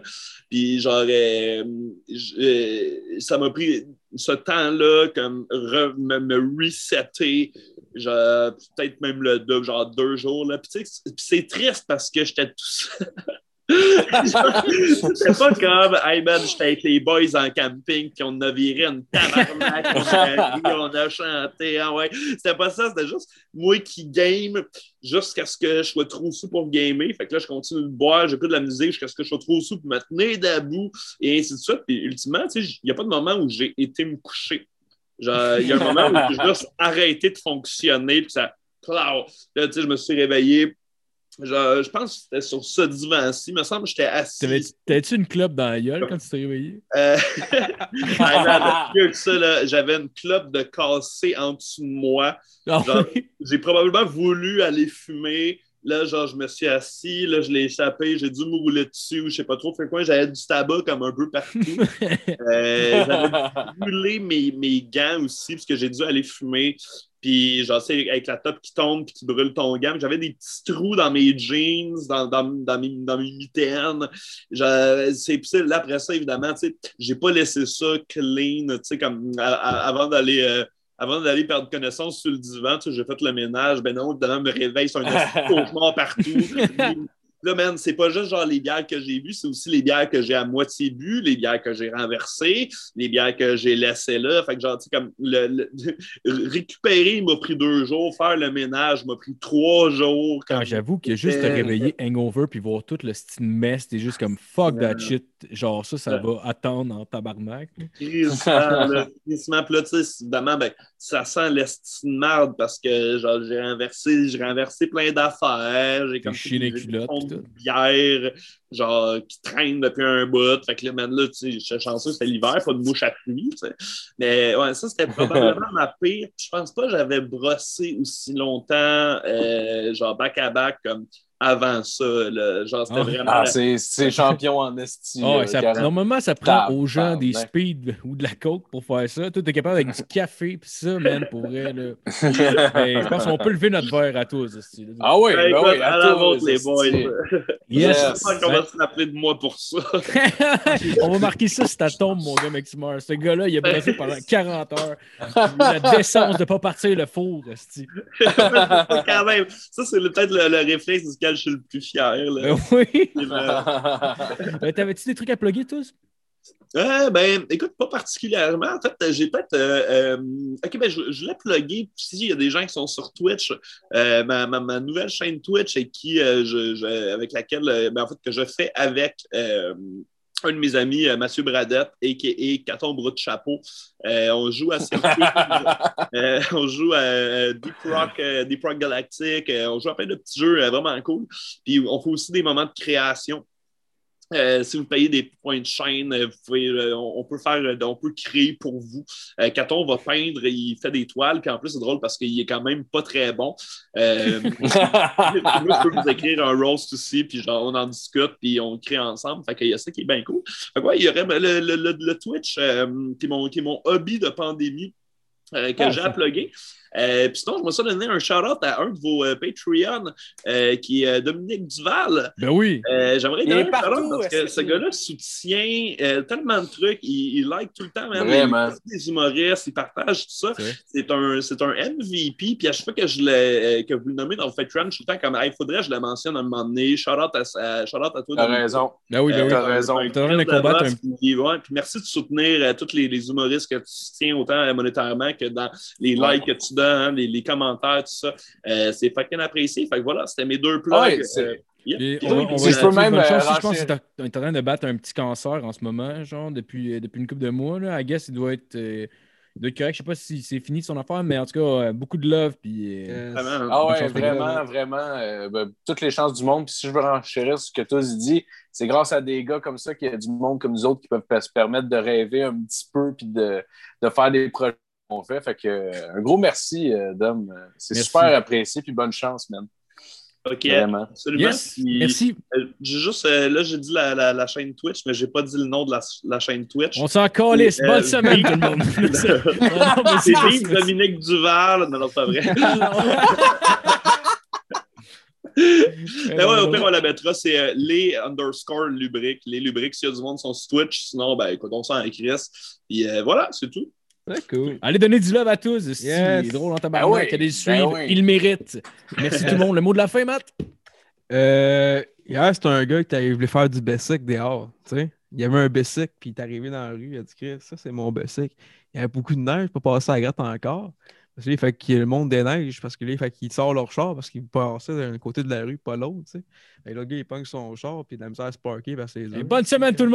Speaker 5: Puis euh, j- euh, ça m'a pris ce temps-là comme me, me resetter, peut-être même le deux, genre deux jours. Là. Puis c'est triste parce que j'étais tout seul. C'était pas comme, hey man, j'étais avec les boys en camping, puis on a viré une tabarnak, on a ri, on a chanté, ah ouais. C'était pas ça, c'était juste moi qui game jusqu'à ce que je sois trop sous pour gamer. Fait que là, je continue de boire, j'écoute de la musique jusqu'à ce que je sois trop sous pour me tenir debout, et ainsi de suite. Puis ultimement, tu sais, il n'y a pas de moment où j'ai été me coucher. Genre, il y a un moment où j'ai juste arrêté de fonctionner, puis ça. Là, tu sais, je me suis réveillé. Genre, je pense que c'était sur ce divan-ci. Il me semble que j'étais assis.
Speaker 2: T'avais- T'avais-tu une clope dans la gueule quand tu t'es réveillé?
Speaker 5: Euh, ah, j'avais une clope de cassé en dessous de moi.
Speaker 2: Ah?
Speaker 5: J'ai probablement voulu aller fumer. Là, genre, je me suis assis, là, je l'ai échappé, j'ai dû me rouler dessus, ou je sais pas trop. Fait quoi, j'avais du tabac comme un peu partout. Euh, j'avais brûlé mes, mes gants aussi, parce que j'ai dû aller fumer. Puis, genre, c'est avec la top qui tombe puis qui brûle ton gant. J'avais des petits trous dans mes jeans, dans, dans, dans mes, dans mes mitaines. C'est là, après ça, évidemment, tu sais, j'ai pas laissé ça clean, tu sais, comme à- à- avant d'aller. euh, avant d'aller perdre connaissance sur le divan, tu sais, j'ai fait le ménage. Ben non, évidemment, me réveille, c'est un cauchemar partout. Là, man, c'est pas juste genre les bières que j'ai bu, c'est aussi les bières que j'ai à moitié bu, les bières que j'ai renversées, les bières que j'ai laissées là. Fait que, genre, tu sais, comme le, le- récupérer, il m'a pris deux jours, faire le ménage m'a pris trois jours.
Speaker 2: Quand
Speaker 5: Comme,
Speaker 2: j'avoue que juste te réveiller hangover puis voir tout le style mess, t'es juste comme fuck that shit. Genre ça, ça
Speaker 5: Ouais.
Speaker 2: va attendre en tabarnak.
Speaker 5: crissement, là, crissement. Puis là, tu sais, évidemment, ben, ça sent l'estime de marde parce que genre, j'ai renversé, j'ai renversé plein d'affaires. J'ai comme
Speaker 2: chié les culottes,
Speaker 5: de bière, genre, qui traînent depuis un bout. Fait que là, man, là, tu sais, chanceux, c'était l'hiver, pas de mouche à pluie, tu sais. Mais ouais, ça, c'était probablement ma pire. Je pense pas que j'avais brossé aussi longtemps, euh, genre, back-à-back, comme avant ça. là. Genre, c'était
Speaker 2: Ah.
Speaker 5: vraiment.
Speaker 4: Ah, c'est champion en esti.
Speaker 2: Ah
Speaker 4: carrément.
Speaker 2: normalement, ça prend aux gens des speeds ou de la coke pour faire ça. Toi, t'es capable avec du café, pis ça, man, pour vrai. Là. Mais je pense qu'on peut lever notre verre à tous. là.
Speaker 4: Ah oui, ben oui,
Speaker 5: à
Speaker 4: à
Speaker 5: la
Speaker 4: tous,
Speaker 5: vôtre, les boys.
Speaker 2: Yes.
Speaker 4: Yes.
Speaker 5: Qu'on va se rappeler de moi pour ça.
Speaker 2: On va marquer ça sur ta tombe, mon gars, Maximeur. Ce gars-là, il a brossé pendant 40 heures. Il a eu La décence de pas partir le four.
Speaker 5: Quand même, ça, c'est peut-être le, le réflexe je suis le plus fier. Là.
Speaker 2: Ben oui.
Speaker 5: Le-
Speaker 2: Ben, T'avais-tu des trucs à plugger, tous?
Speaker 5: Euh, ben, écoute, pas particulièrement. En fait, j'ai peut-être. euh, euh, ok, ben, je, je plugger. Si il y a des gens qui sont sur Twitch, ma, ma, ma nouvelle chaîne Twitch et qui, je, je- avec laquelle, ben, en fait, que je fais avec. Un de mes amis, euh, Mathieu Bradette, a.k.a. Caton Brou de Chapeau. Euh, on joue à Circuit, euh, on joue à Deep Rock, Deep Rock Galactic, on joue à plein de petits jeux vraiment cool. Puis on fait aussi des moments de création. Euh, si vous payez des points de chaîne, euh, vous pouvez, euh, on, on peut faire, on peut créer pour vous. Euh, Caton va peindre, il fait des toiles, puis en plus c'est drôle parce qu'il est quand même pas très bon. Moi, je peux vous écrire un roast aussi, puis genre, on en discute, puis on crée ensemble. Fait qu'il y a ça qui est bien cool. Fait que ouais, il y aurait ben, le, le, le, le Twitch, qui, est mon, qui est mon hobby de pandémie. que
Speaker 4: Ah,
Speaker 5: j'ai à plugger. Euh, puis sinon, je me suis donné un shout-out à un de vos euh, Patreons, euh, qui est Dominique Duval.
Speaker 2: Ben oui.
Speaker 5: Euh, J'aimerais donner un shout-out parce que ce gars-là soutient euh, tellement de trucs. Il, il like tout le temps, même.
Speaker 4: Vraiment.
Speaker 5: Il des humoristes, il partage tout ça.
Speaker 2: C'est
Speaker 5: un, c'est un MVP. Puis à chaque fois que, je le, euh, que vous le nommez dans le Patreon, je suis tout le temps comme il faudrait que je le mentionne à un moment donné. Shout-out à, à- toi.
Speaker 4: T'as raison.
Speaker 2: Ben oui, ben
Speaker 5: Euh,
Speaker 2: oui.
Speaker 4: T'as raison.
Speaker 5: un
Speaker 2: T'as raison de
Speaker 5: crise
Speaker 2: combattre
Speaker 5: boss,
Speaker 2: un-
Speaker 5: puis, ouais, puis merci de soutenir euh, tous les, les humoristes que tu soutiens autant euh, monétairement que dans les
Speaker 4: Ouais.
Speaker 5: likes que tu donnes, hein, les, les commentaires, tout ça. Euh, c'est fucking apprécié. Fait que voilà, c'était mes deux plugs.
Speaker 4: Ouais, c'est-
Speaker 5: Euh, yep.
Speaker 2: On, va
Speaker 4: je peux même,
Speaker 2: bonne chance.
Speaker 4: euh,
Speaker 2: Je pense que
Speaker 4: renchérir.
Speaker 2: t'es en train de battre un petit cancer en ce moment, genre, depuis, depuis une couple de mois. Là. I guess il doit être, euh, il doit être correct. Je sais pas si c'est fini son affaire, mais en tout cas, beaucoup de love. Puis, euh,
Speaker 5: Vraiment.
Speaker 4: Ah
Speaker 2: Bonne
Speaker 4: ouais, vraiment, vraiment. euh, ben, toutes les chances du monde. Puis si je veux renchérir ce que tous dit, c'est grâce à des gars comme ça qu'il y a du monde comme nous autres qui peuvent se permettre de rêver un petit peu puis de, de faire des projets qu'on fait. Fait que euh, un gros merci, euh, Dom. Euh, C'est super apprécié. Puis bonne chance, man.
Speaker 5: Ok,
Speaker 4: Vraiment.
Speaker 5: absolument.
Speaker 2: Yes,
Speaker 5: Puis,
Speaker 2: merci.
Speaker 5: euh, j'ai juste, euh, là, j'ai dit la, la, la chaîne Twitch, mais j'ai pas dit le nom de la, la chaîne Twitch.
Speaker 2: On s'en calisse.
Speaker 5: Euh,
Speaker 2: Bonne semaine, tout le monde. C'est
Speaker 5: Vive Dominique Duval. Non, non, pas vrai. Mais ouais, au pire, on la mettra. C'est euh, les underscore lubriques. Les lubriques, s'il y a du monde sur Twitch. Sinon, ben écoute, on s'en écrit. Puis euh, voilà, c'est tout.
Speaker 3: C'est cool.
Speaker 2: Allez donner du love à tous. C'est
Speaker 3: Yes.
Speaker 2: drôle en tabarnak.
Speaker 4: Ben oui,
Speaker 2: Allez le
Speaker 4: ben
Speaker 2: suivre.
Speaker 4: oui.
Speaker 2: Il le mérite. Merci tout le monde. Le mot de la fin, Matt?
Speaker 3: Euh, hier, c'était un gars qui t'avait voulu faire du basic dehors. Tu sais? Il y avait un basic, puis il est arrivé dans la rue. Il a dit Chris, ça, c'est mon basic. Il y avait beaucoup de neige, pas passer à la gratte encore. Parce que là, il fait qu'il y a le monde des neiges, parce que là, il fait qu'il sort leur char, parce qu'il passait d'un côté de la rue, pas l'autre. Tu sais? Fait que là, le gars, il pogne son char, puis il a de la misère à se parker, parce que c'est
Speaker 2: Et
Speaker 3: dur.
Speaker 2: bonne semaine, tout le monde.